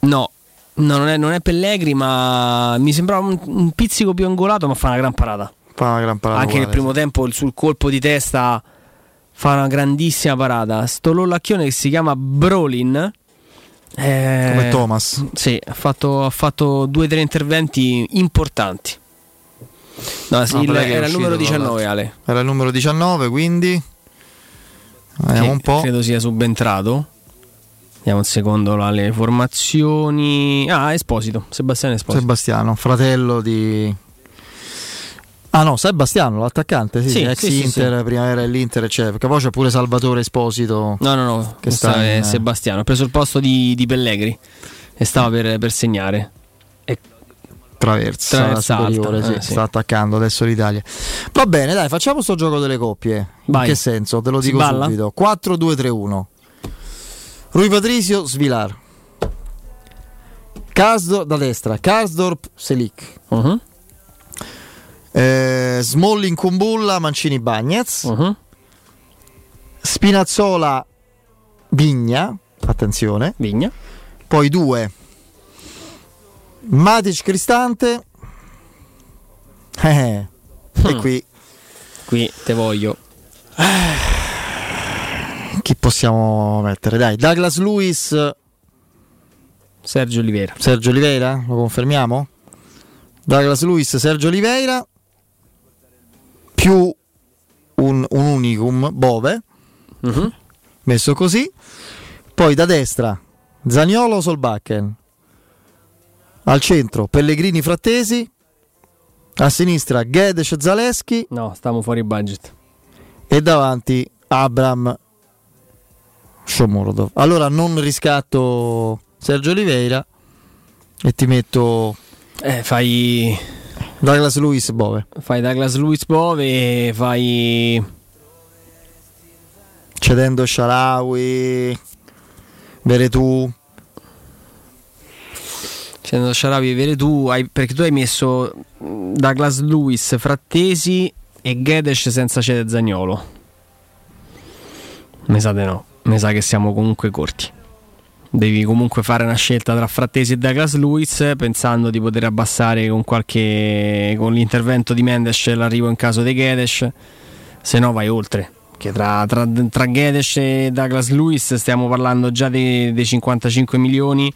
No. No, non è, non è Pellegri, ma mi sembrava un, un pizzico più angolato, ma fa una gran parata. Fa una gran parata. Anche nel uguale, primo tempo sul colpo di testa fa una grandissima parata. Sto lollacchione che si chiama Brolin. eh, Come Thomas. Sì, ha fatto, ha fatto due o tre interventi importanti. No, sì, No, il- era il numero tra 19, l'altro. Ale. Era il numero 19, quindi. Vediamo un po'. Credo sia subentrato. Vediamo un secondo là, le formazioni. Ah, Esposito, Sebastiano Esposito. Sebastiano, fratello di. Ah no, Sebastiano, l'attaccante, sì, Sì, ex sì, sì, Inter, prima era l'Inter, eccetera. Perché poi c'è pure Salvatore Esposito. No, no, no, Che sta è in- Sebastiano. Ha preso il posto di, di Pellegri e stava per, per segnare. Traversa, Traversa la superiore, alta, sì, eh, sì. sta attaccando adesso l'Italia. Va bene, dai, facciamo sto gioco delle coppie. Vai. In che senso? Te lo dico subito. 4-2-3-1. Rui Patrizio, Svilar. Kasdorp da destra, Karsdorp, Selic. Uh-huh. Eh, Smalling Kumbulla, Mancini Bagnez. Uh-huh. Spinazzola Vigna, attenzione. Vigna. Poi due. Matic Cristante. Eh, E Mm. qui Qui te voglio. chi possiamo mettere? Dai, Douglas Lewis, Sergio Oliveira. Sergio Oliveira, lo confermiamo? Douglas Lewis, Sergio Oliveira più un, un unicum Bove Mhm. messo così. Poi da destra Zaniolo Solbakken. Al centro Pellegrini Frattesi. A sinistra Gedes Zaleschi No, stiamo fuori budget. e davanti Abram Shomurodov. Allora non riscatto Sergio Oliveira e ti metto Eh, fai. Douglas Lewis Bove. Fai Douglas Luis Bove, fai. Cedendo Sharawi, Veretù. Cedendo Sharawi e Veretù, hai, perché tu hai messo Douglas Lewis, Frattesi e Gedes senza cede Zagnolo. Mi sa di no, mi sa che siamo comunque corti. Devi comunque fare una scelta tra Frattesi e Douglas Lewis pensando di poter abbassare con qualche con l'intervento di Mendes l'arrivo in caso di Gedes, se no vai oltre. Che tra, tra, tra Gedes e Douglas Lewis stiamo parlando già dei 55 milioni.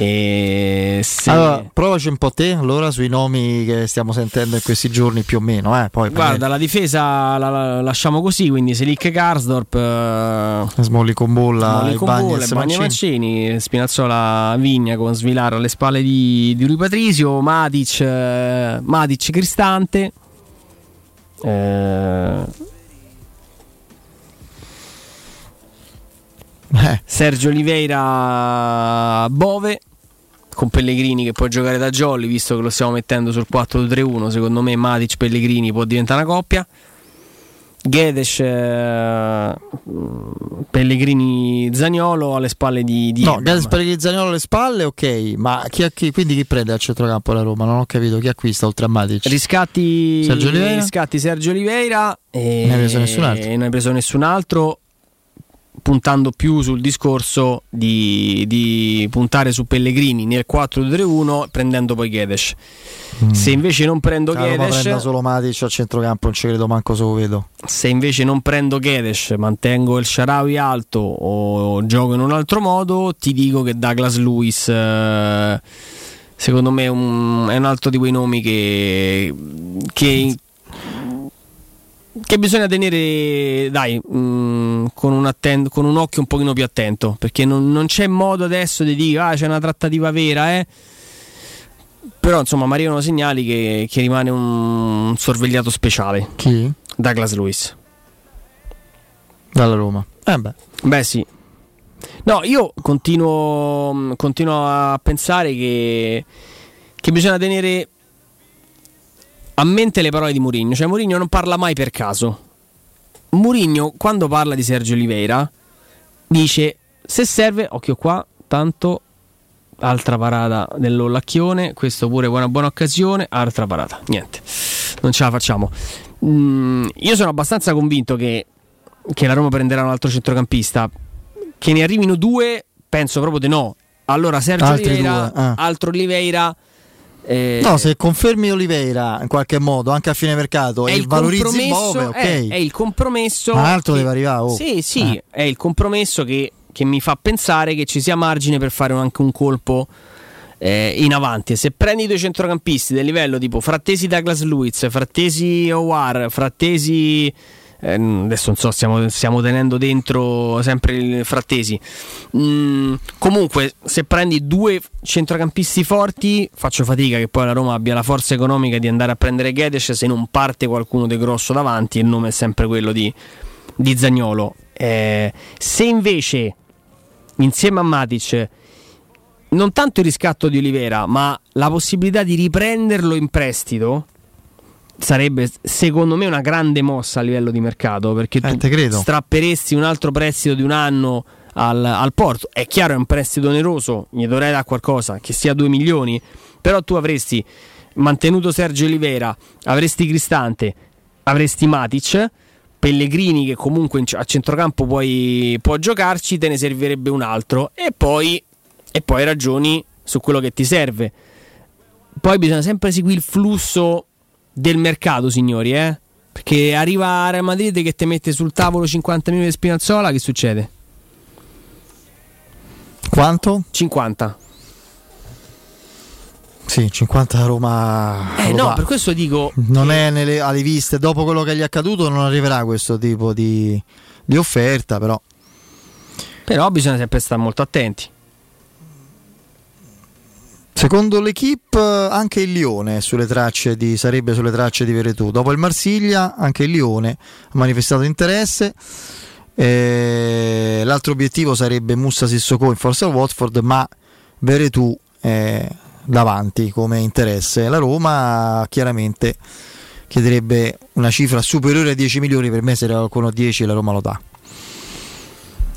E se... Allora, provaci un po' te allora sui nomi che stiamo sentendo in questi giorni più o meno. Eh? Poi Guarda, la difesa la, la- lasciamo così, quindi Selic Karsdorp, eh, Smolli con bolla, Smolli e con Bolle, Bagnez, Bagni Mancini. Mancini, Spinazzola Vigna con Svilar alle spalle di, di Rui Patrizio, Matic, eh, Matic Cristante. eh, Eh. Sergio Oliveira Bove con Pellegrini che può giocare da Jolly visto che lo stiamo mettendo sul 4-2-3-1 secondo me Matic Pellegrini può diventare una coppia Gedes eh, Pellegrini Zagnolo alle spalle di, di No. Gades per Zaniolo alle spalle, ok, ma chi, chi- quindi chi prende al centrocampo la Roma? Non ho capito chi acquista oltre a Matic. riscatti Sergio Oliveira? riscatti Sergio Oliveira e Non hai preso nessun altro. e non hai preso nessun altro puntando più sul discorso di, di puntare su Pellegrini nel 4-2-3-1 prendendo poi Gedes se invece non prendo Gedes prenda solo Matic al centrocampo, non ci credo manco se lo vedo. se invece non prendo Gedes mantengo il Sharawi alto o gioco in un altro modo ti dico che Douglas Lewis eh, secondo me è un, è un altro di quei nomi che, che che bisogna tenere, dai, mh, con, un atten- con un occhio un pochino più attento, perché non, non c'è modo adesso di dire, ah, c'è una trattativa vera, eh. Però insomma mi arrivano segnali che, che rimane un, un sorvegliato speciale. Chi? Douglas Lewis. Dalla Roma. Eh beh. Beh sì. No, io continuo, continuo a pensare che, che bisogna tenere a mente le parole di Mourinho. Cioè Mourinho non parla mai per caso. Mourinho quando parla di Sergio Oliveira dice se serve, occhio qua, tanto altra parata dell'Ollacchione, questo pure buona buona occasione, altra parata. Niente. Non ce la facciamo. Mm, io sono abbastanza convinto che, che la Roma prenderà un altro centrocampista. Che ne arrivino due, penso proprio di no. Allora Sergio Altri Oliveira, due, ah. altro Oliveira eh, No, se confermi Oliveira in qualche modo, anche a fine mercato, è e il valorizzi Bove, ok. è, è il compromesso. Ma altro che- deve arrivare, oh. Sì, sì, Eh. è il compromesso che, che mi fa pensare che ci sia margine per fare anche un colpo eh, in avanti. Se prendi due centrocampisti del livello tipo Frattesi Douglas Luiz, Frattesi Owar, Frattesi. Eh, adesso non so, stiamo, stiamo tenendo dentro sempre il Frattesi. Mm, comunque, se prendi due centrocampisti forti, faccio fatica che poi la Roma abbia la forza economica di andare a prendere Gedes se non parte qualcuno di grosso davanti. Il nome è sempre quello di, di Zagnolo. Eh, se invece insieme a Matic non tanto il riscatto di Olivera, ma la possibilità di riprenderlo in prestito sarebbe secondo me una grande mossa a livello di mercato perché tu te credo. strapperesti un altro prestito di un anno al, al Porto. È chiaro, è un prestito oneroso, gli dovrei dare qualcosa, che sia 2 milioni, però tu avresti mantenuto Sergio Olivera, avresti Cristante, avresti Matic, Pellegrini che comunque a centrocampo puoi, può giocarci, te ne servirebbe un altro e poi, e poi ragioni su quello che ti serve. Poi bisogna sempre seguire il flusso del mercato, signori, eh? Perché arriva Real Madrid che ti mette sul tavolo 50 milioni di Spinazzola, che succede? Quanto? 50. Sì, 50 a Roma. Eh lo no, per questo dico Non è nelle, alle viste, dopo quello che gli è accaduto non arriverà questo tipo di, di offerta, però. Però bisogna sempre stare molto attenti. Secondo l'equipe anche il Lione sulle di, sarebbe sulle tracce di Veretù. Dopo il Marsiglia anche il Lione ha manifestato interesse. Eh, l'altro obiettivo sarebbe Mussa Sissoko in forza al Watford, ma Veretù è davanti come interesse. La Roma chiaramente chiederebbe una cifra superiore a 10 milioni, per me se era qualcuno a 10 la Roma lo dà.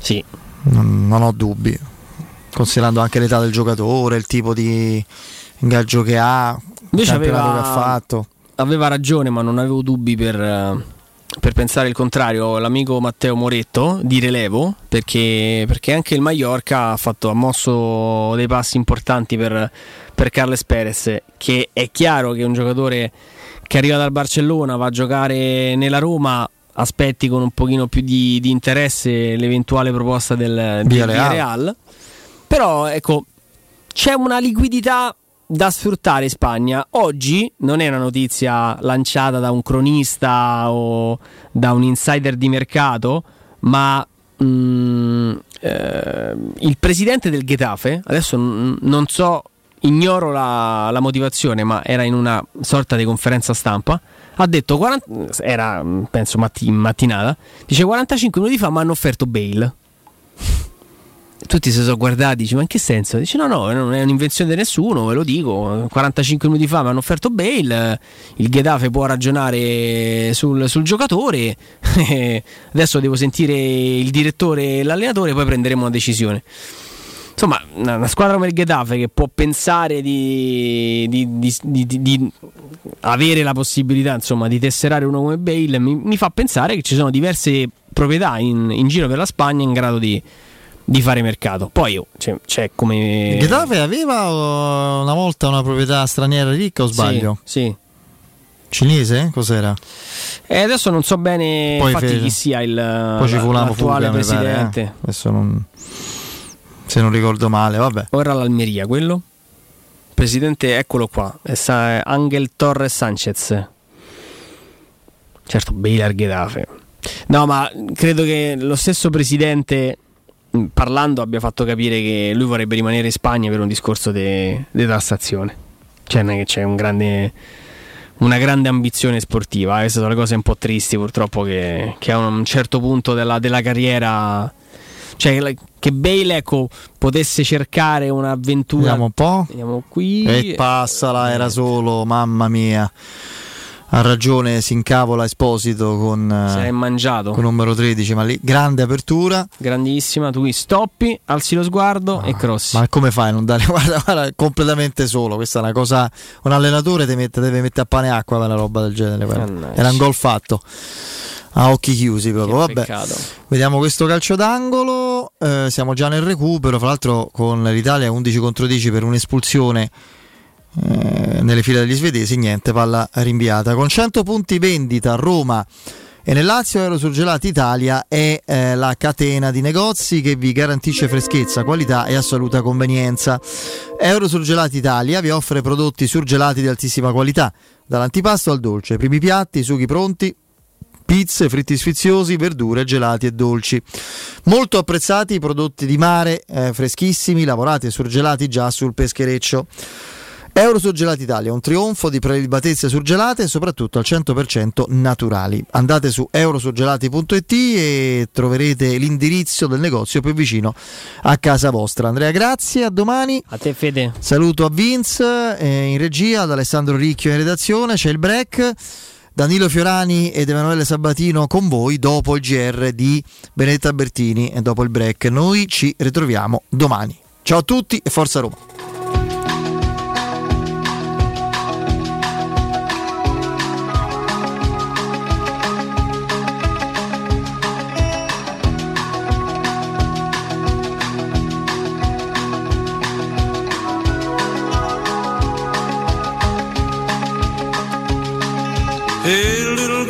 Sì. Non, non ho dubbi, considerando anche l'età del giocatore, il tipo di ingaggio che ha, il Invece campionato aveva- che ha fatto. Aveva ragione, ma non avevo dubbi per, per pensare il contrario. L'amico Matteo Moretto di Relevo, perché, perché anche il Mallorca ha, fatto, ha mosso dei passi importanti per, per Carles Perez, che è chiaro che un giocatore che arriva dal Barcellona va a giocare nella Roma. Aspetti con un pochino più di, di interesse l'eventuale proposta del Villarreal. Villarreal. Però ecco, c'è una liquidità da sfruttare in Spagna. Oggi non è una notizia lanciata da un cronista o da un insider di mercato, ma mm, eh, il presidente del Getafe, adesso n- non so, ignoro la, la motivazione, ma era in una sorta di conferenza stampa. Ha detto 40, era penso matti- mattinata. Dice 45 minuti fa mi hanno offerto bail. Tutti si sono guardati, dice, ma in che senso? Dice no, no, non è un'invenzione di nessuno, ve lo dico. 45 minuti fa mi hanno offerto bail, il Getafe può ragionare sul, sul giocatore, adesso devo sentire il direttore e l'allenatore, poi prenderemo una decisione. Insomma, una, squadra come il Getafe che può pensare di, di- di- di- avere la possibilità insomma, di tesserare uno come Bale mi, mi fa pensare che ci sono diverse proprietà in, in giro per la Spagna in grado di, di fare mercato. Poi oh, c'è, c'è come... Getafe aveva uh, una volta una proprietà straniera ricca o sbaglio? Sì. Cinese? Cos'era? E adesso non so bene Poi infatti fece- chi sia il Poi fuga, mi pare, eh. presidente. Adesso non... Se non ricordo male, vabbè. Ora l'Almeria, quello? Presidente, eccolo qua, è Angel Torres Sanchez. Certo, al Getafe. No, ma credo che lo stesso presidente parlando abbia fatto capire che lui vorrebbe rimanere in Spagna per un discorso di tassazione. Cioè, non è che c'è un grande, una grande ambizione sportiva. Queste sono le cose un po' tristi, purtroppo, che, che a un certo punto della, della carriera. Cioè, che Bale ecco, potesse cercare un'avventura. Vediamo un po'. Vediamo qui. E passala, era solo, mamma mia. Ha ragione, si incavola Esposito con, Se l'è eh, mangiato. con numero 13, ma lì grande apertura. Grandissima, tu qui stoppi, alzi lo sguardo e crossi. Ma come fai a non dare? Guarda, guarda, è completamente solo. Questa è una cosa. Un allenatore mette- deve mettere a pane e acqua per una roba del genere. Era un gol fatto. A occhi chiusi proprio. Vabbè. Vediamo questo calcio d'angolo. eh, siamo già nel recupero. Fra l'altro, con l'Italia 11 contro 10 per un'espulsione eh, nelle file degli svedesi. Niente, palla rinviata. Con 100 punti vendita, Roma. E nel Lazio Aerosurgelati Italia è eh, la catena di negozi che vi garantisce freschezza, qualità e assoluta convenienza. Eurosurgelati Italia vi offre prodotti surgelati di altissima qualità, dall'antipasto al dolce, primi piatti, sughi pronti, pizze, fritti sfiziosi, verdure, gelati e dolci. Molto apprezzati i prodotti di mare, eh, freschissimi, lavorati e surgelati già sul peschereccio. Eurosurgelati Italia, un trionfo di prelibatezze surgelate e soprattutto al 100% naturali. Andate su eurosurgelati.it e troverete l'indirizzo del negozio più vicino a casa vostra. Andrea, grazie, a domani. A te Fede. Saluto a Vince eh, in regia, ad Alessandro Ricchio in redazione, c'è il break. Danilo Fiorani ed Emanuele Sabatino con voi dopo il GR di Benedetta Bertini e dopo il break. Noi ci ritroviamo domani. Ciao a tutti e forza Roma. Hey, little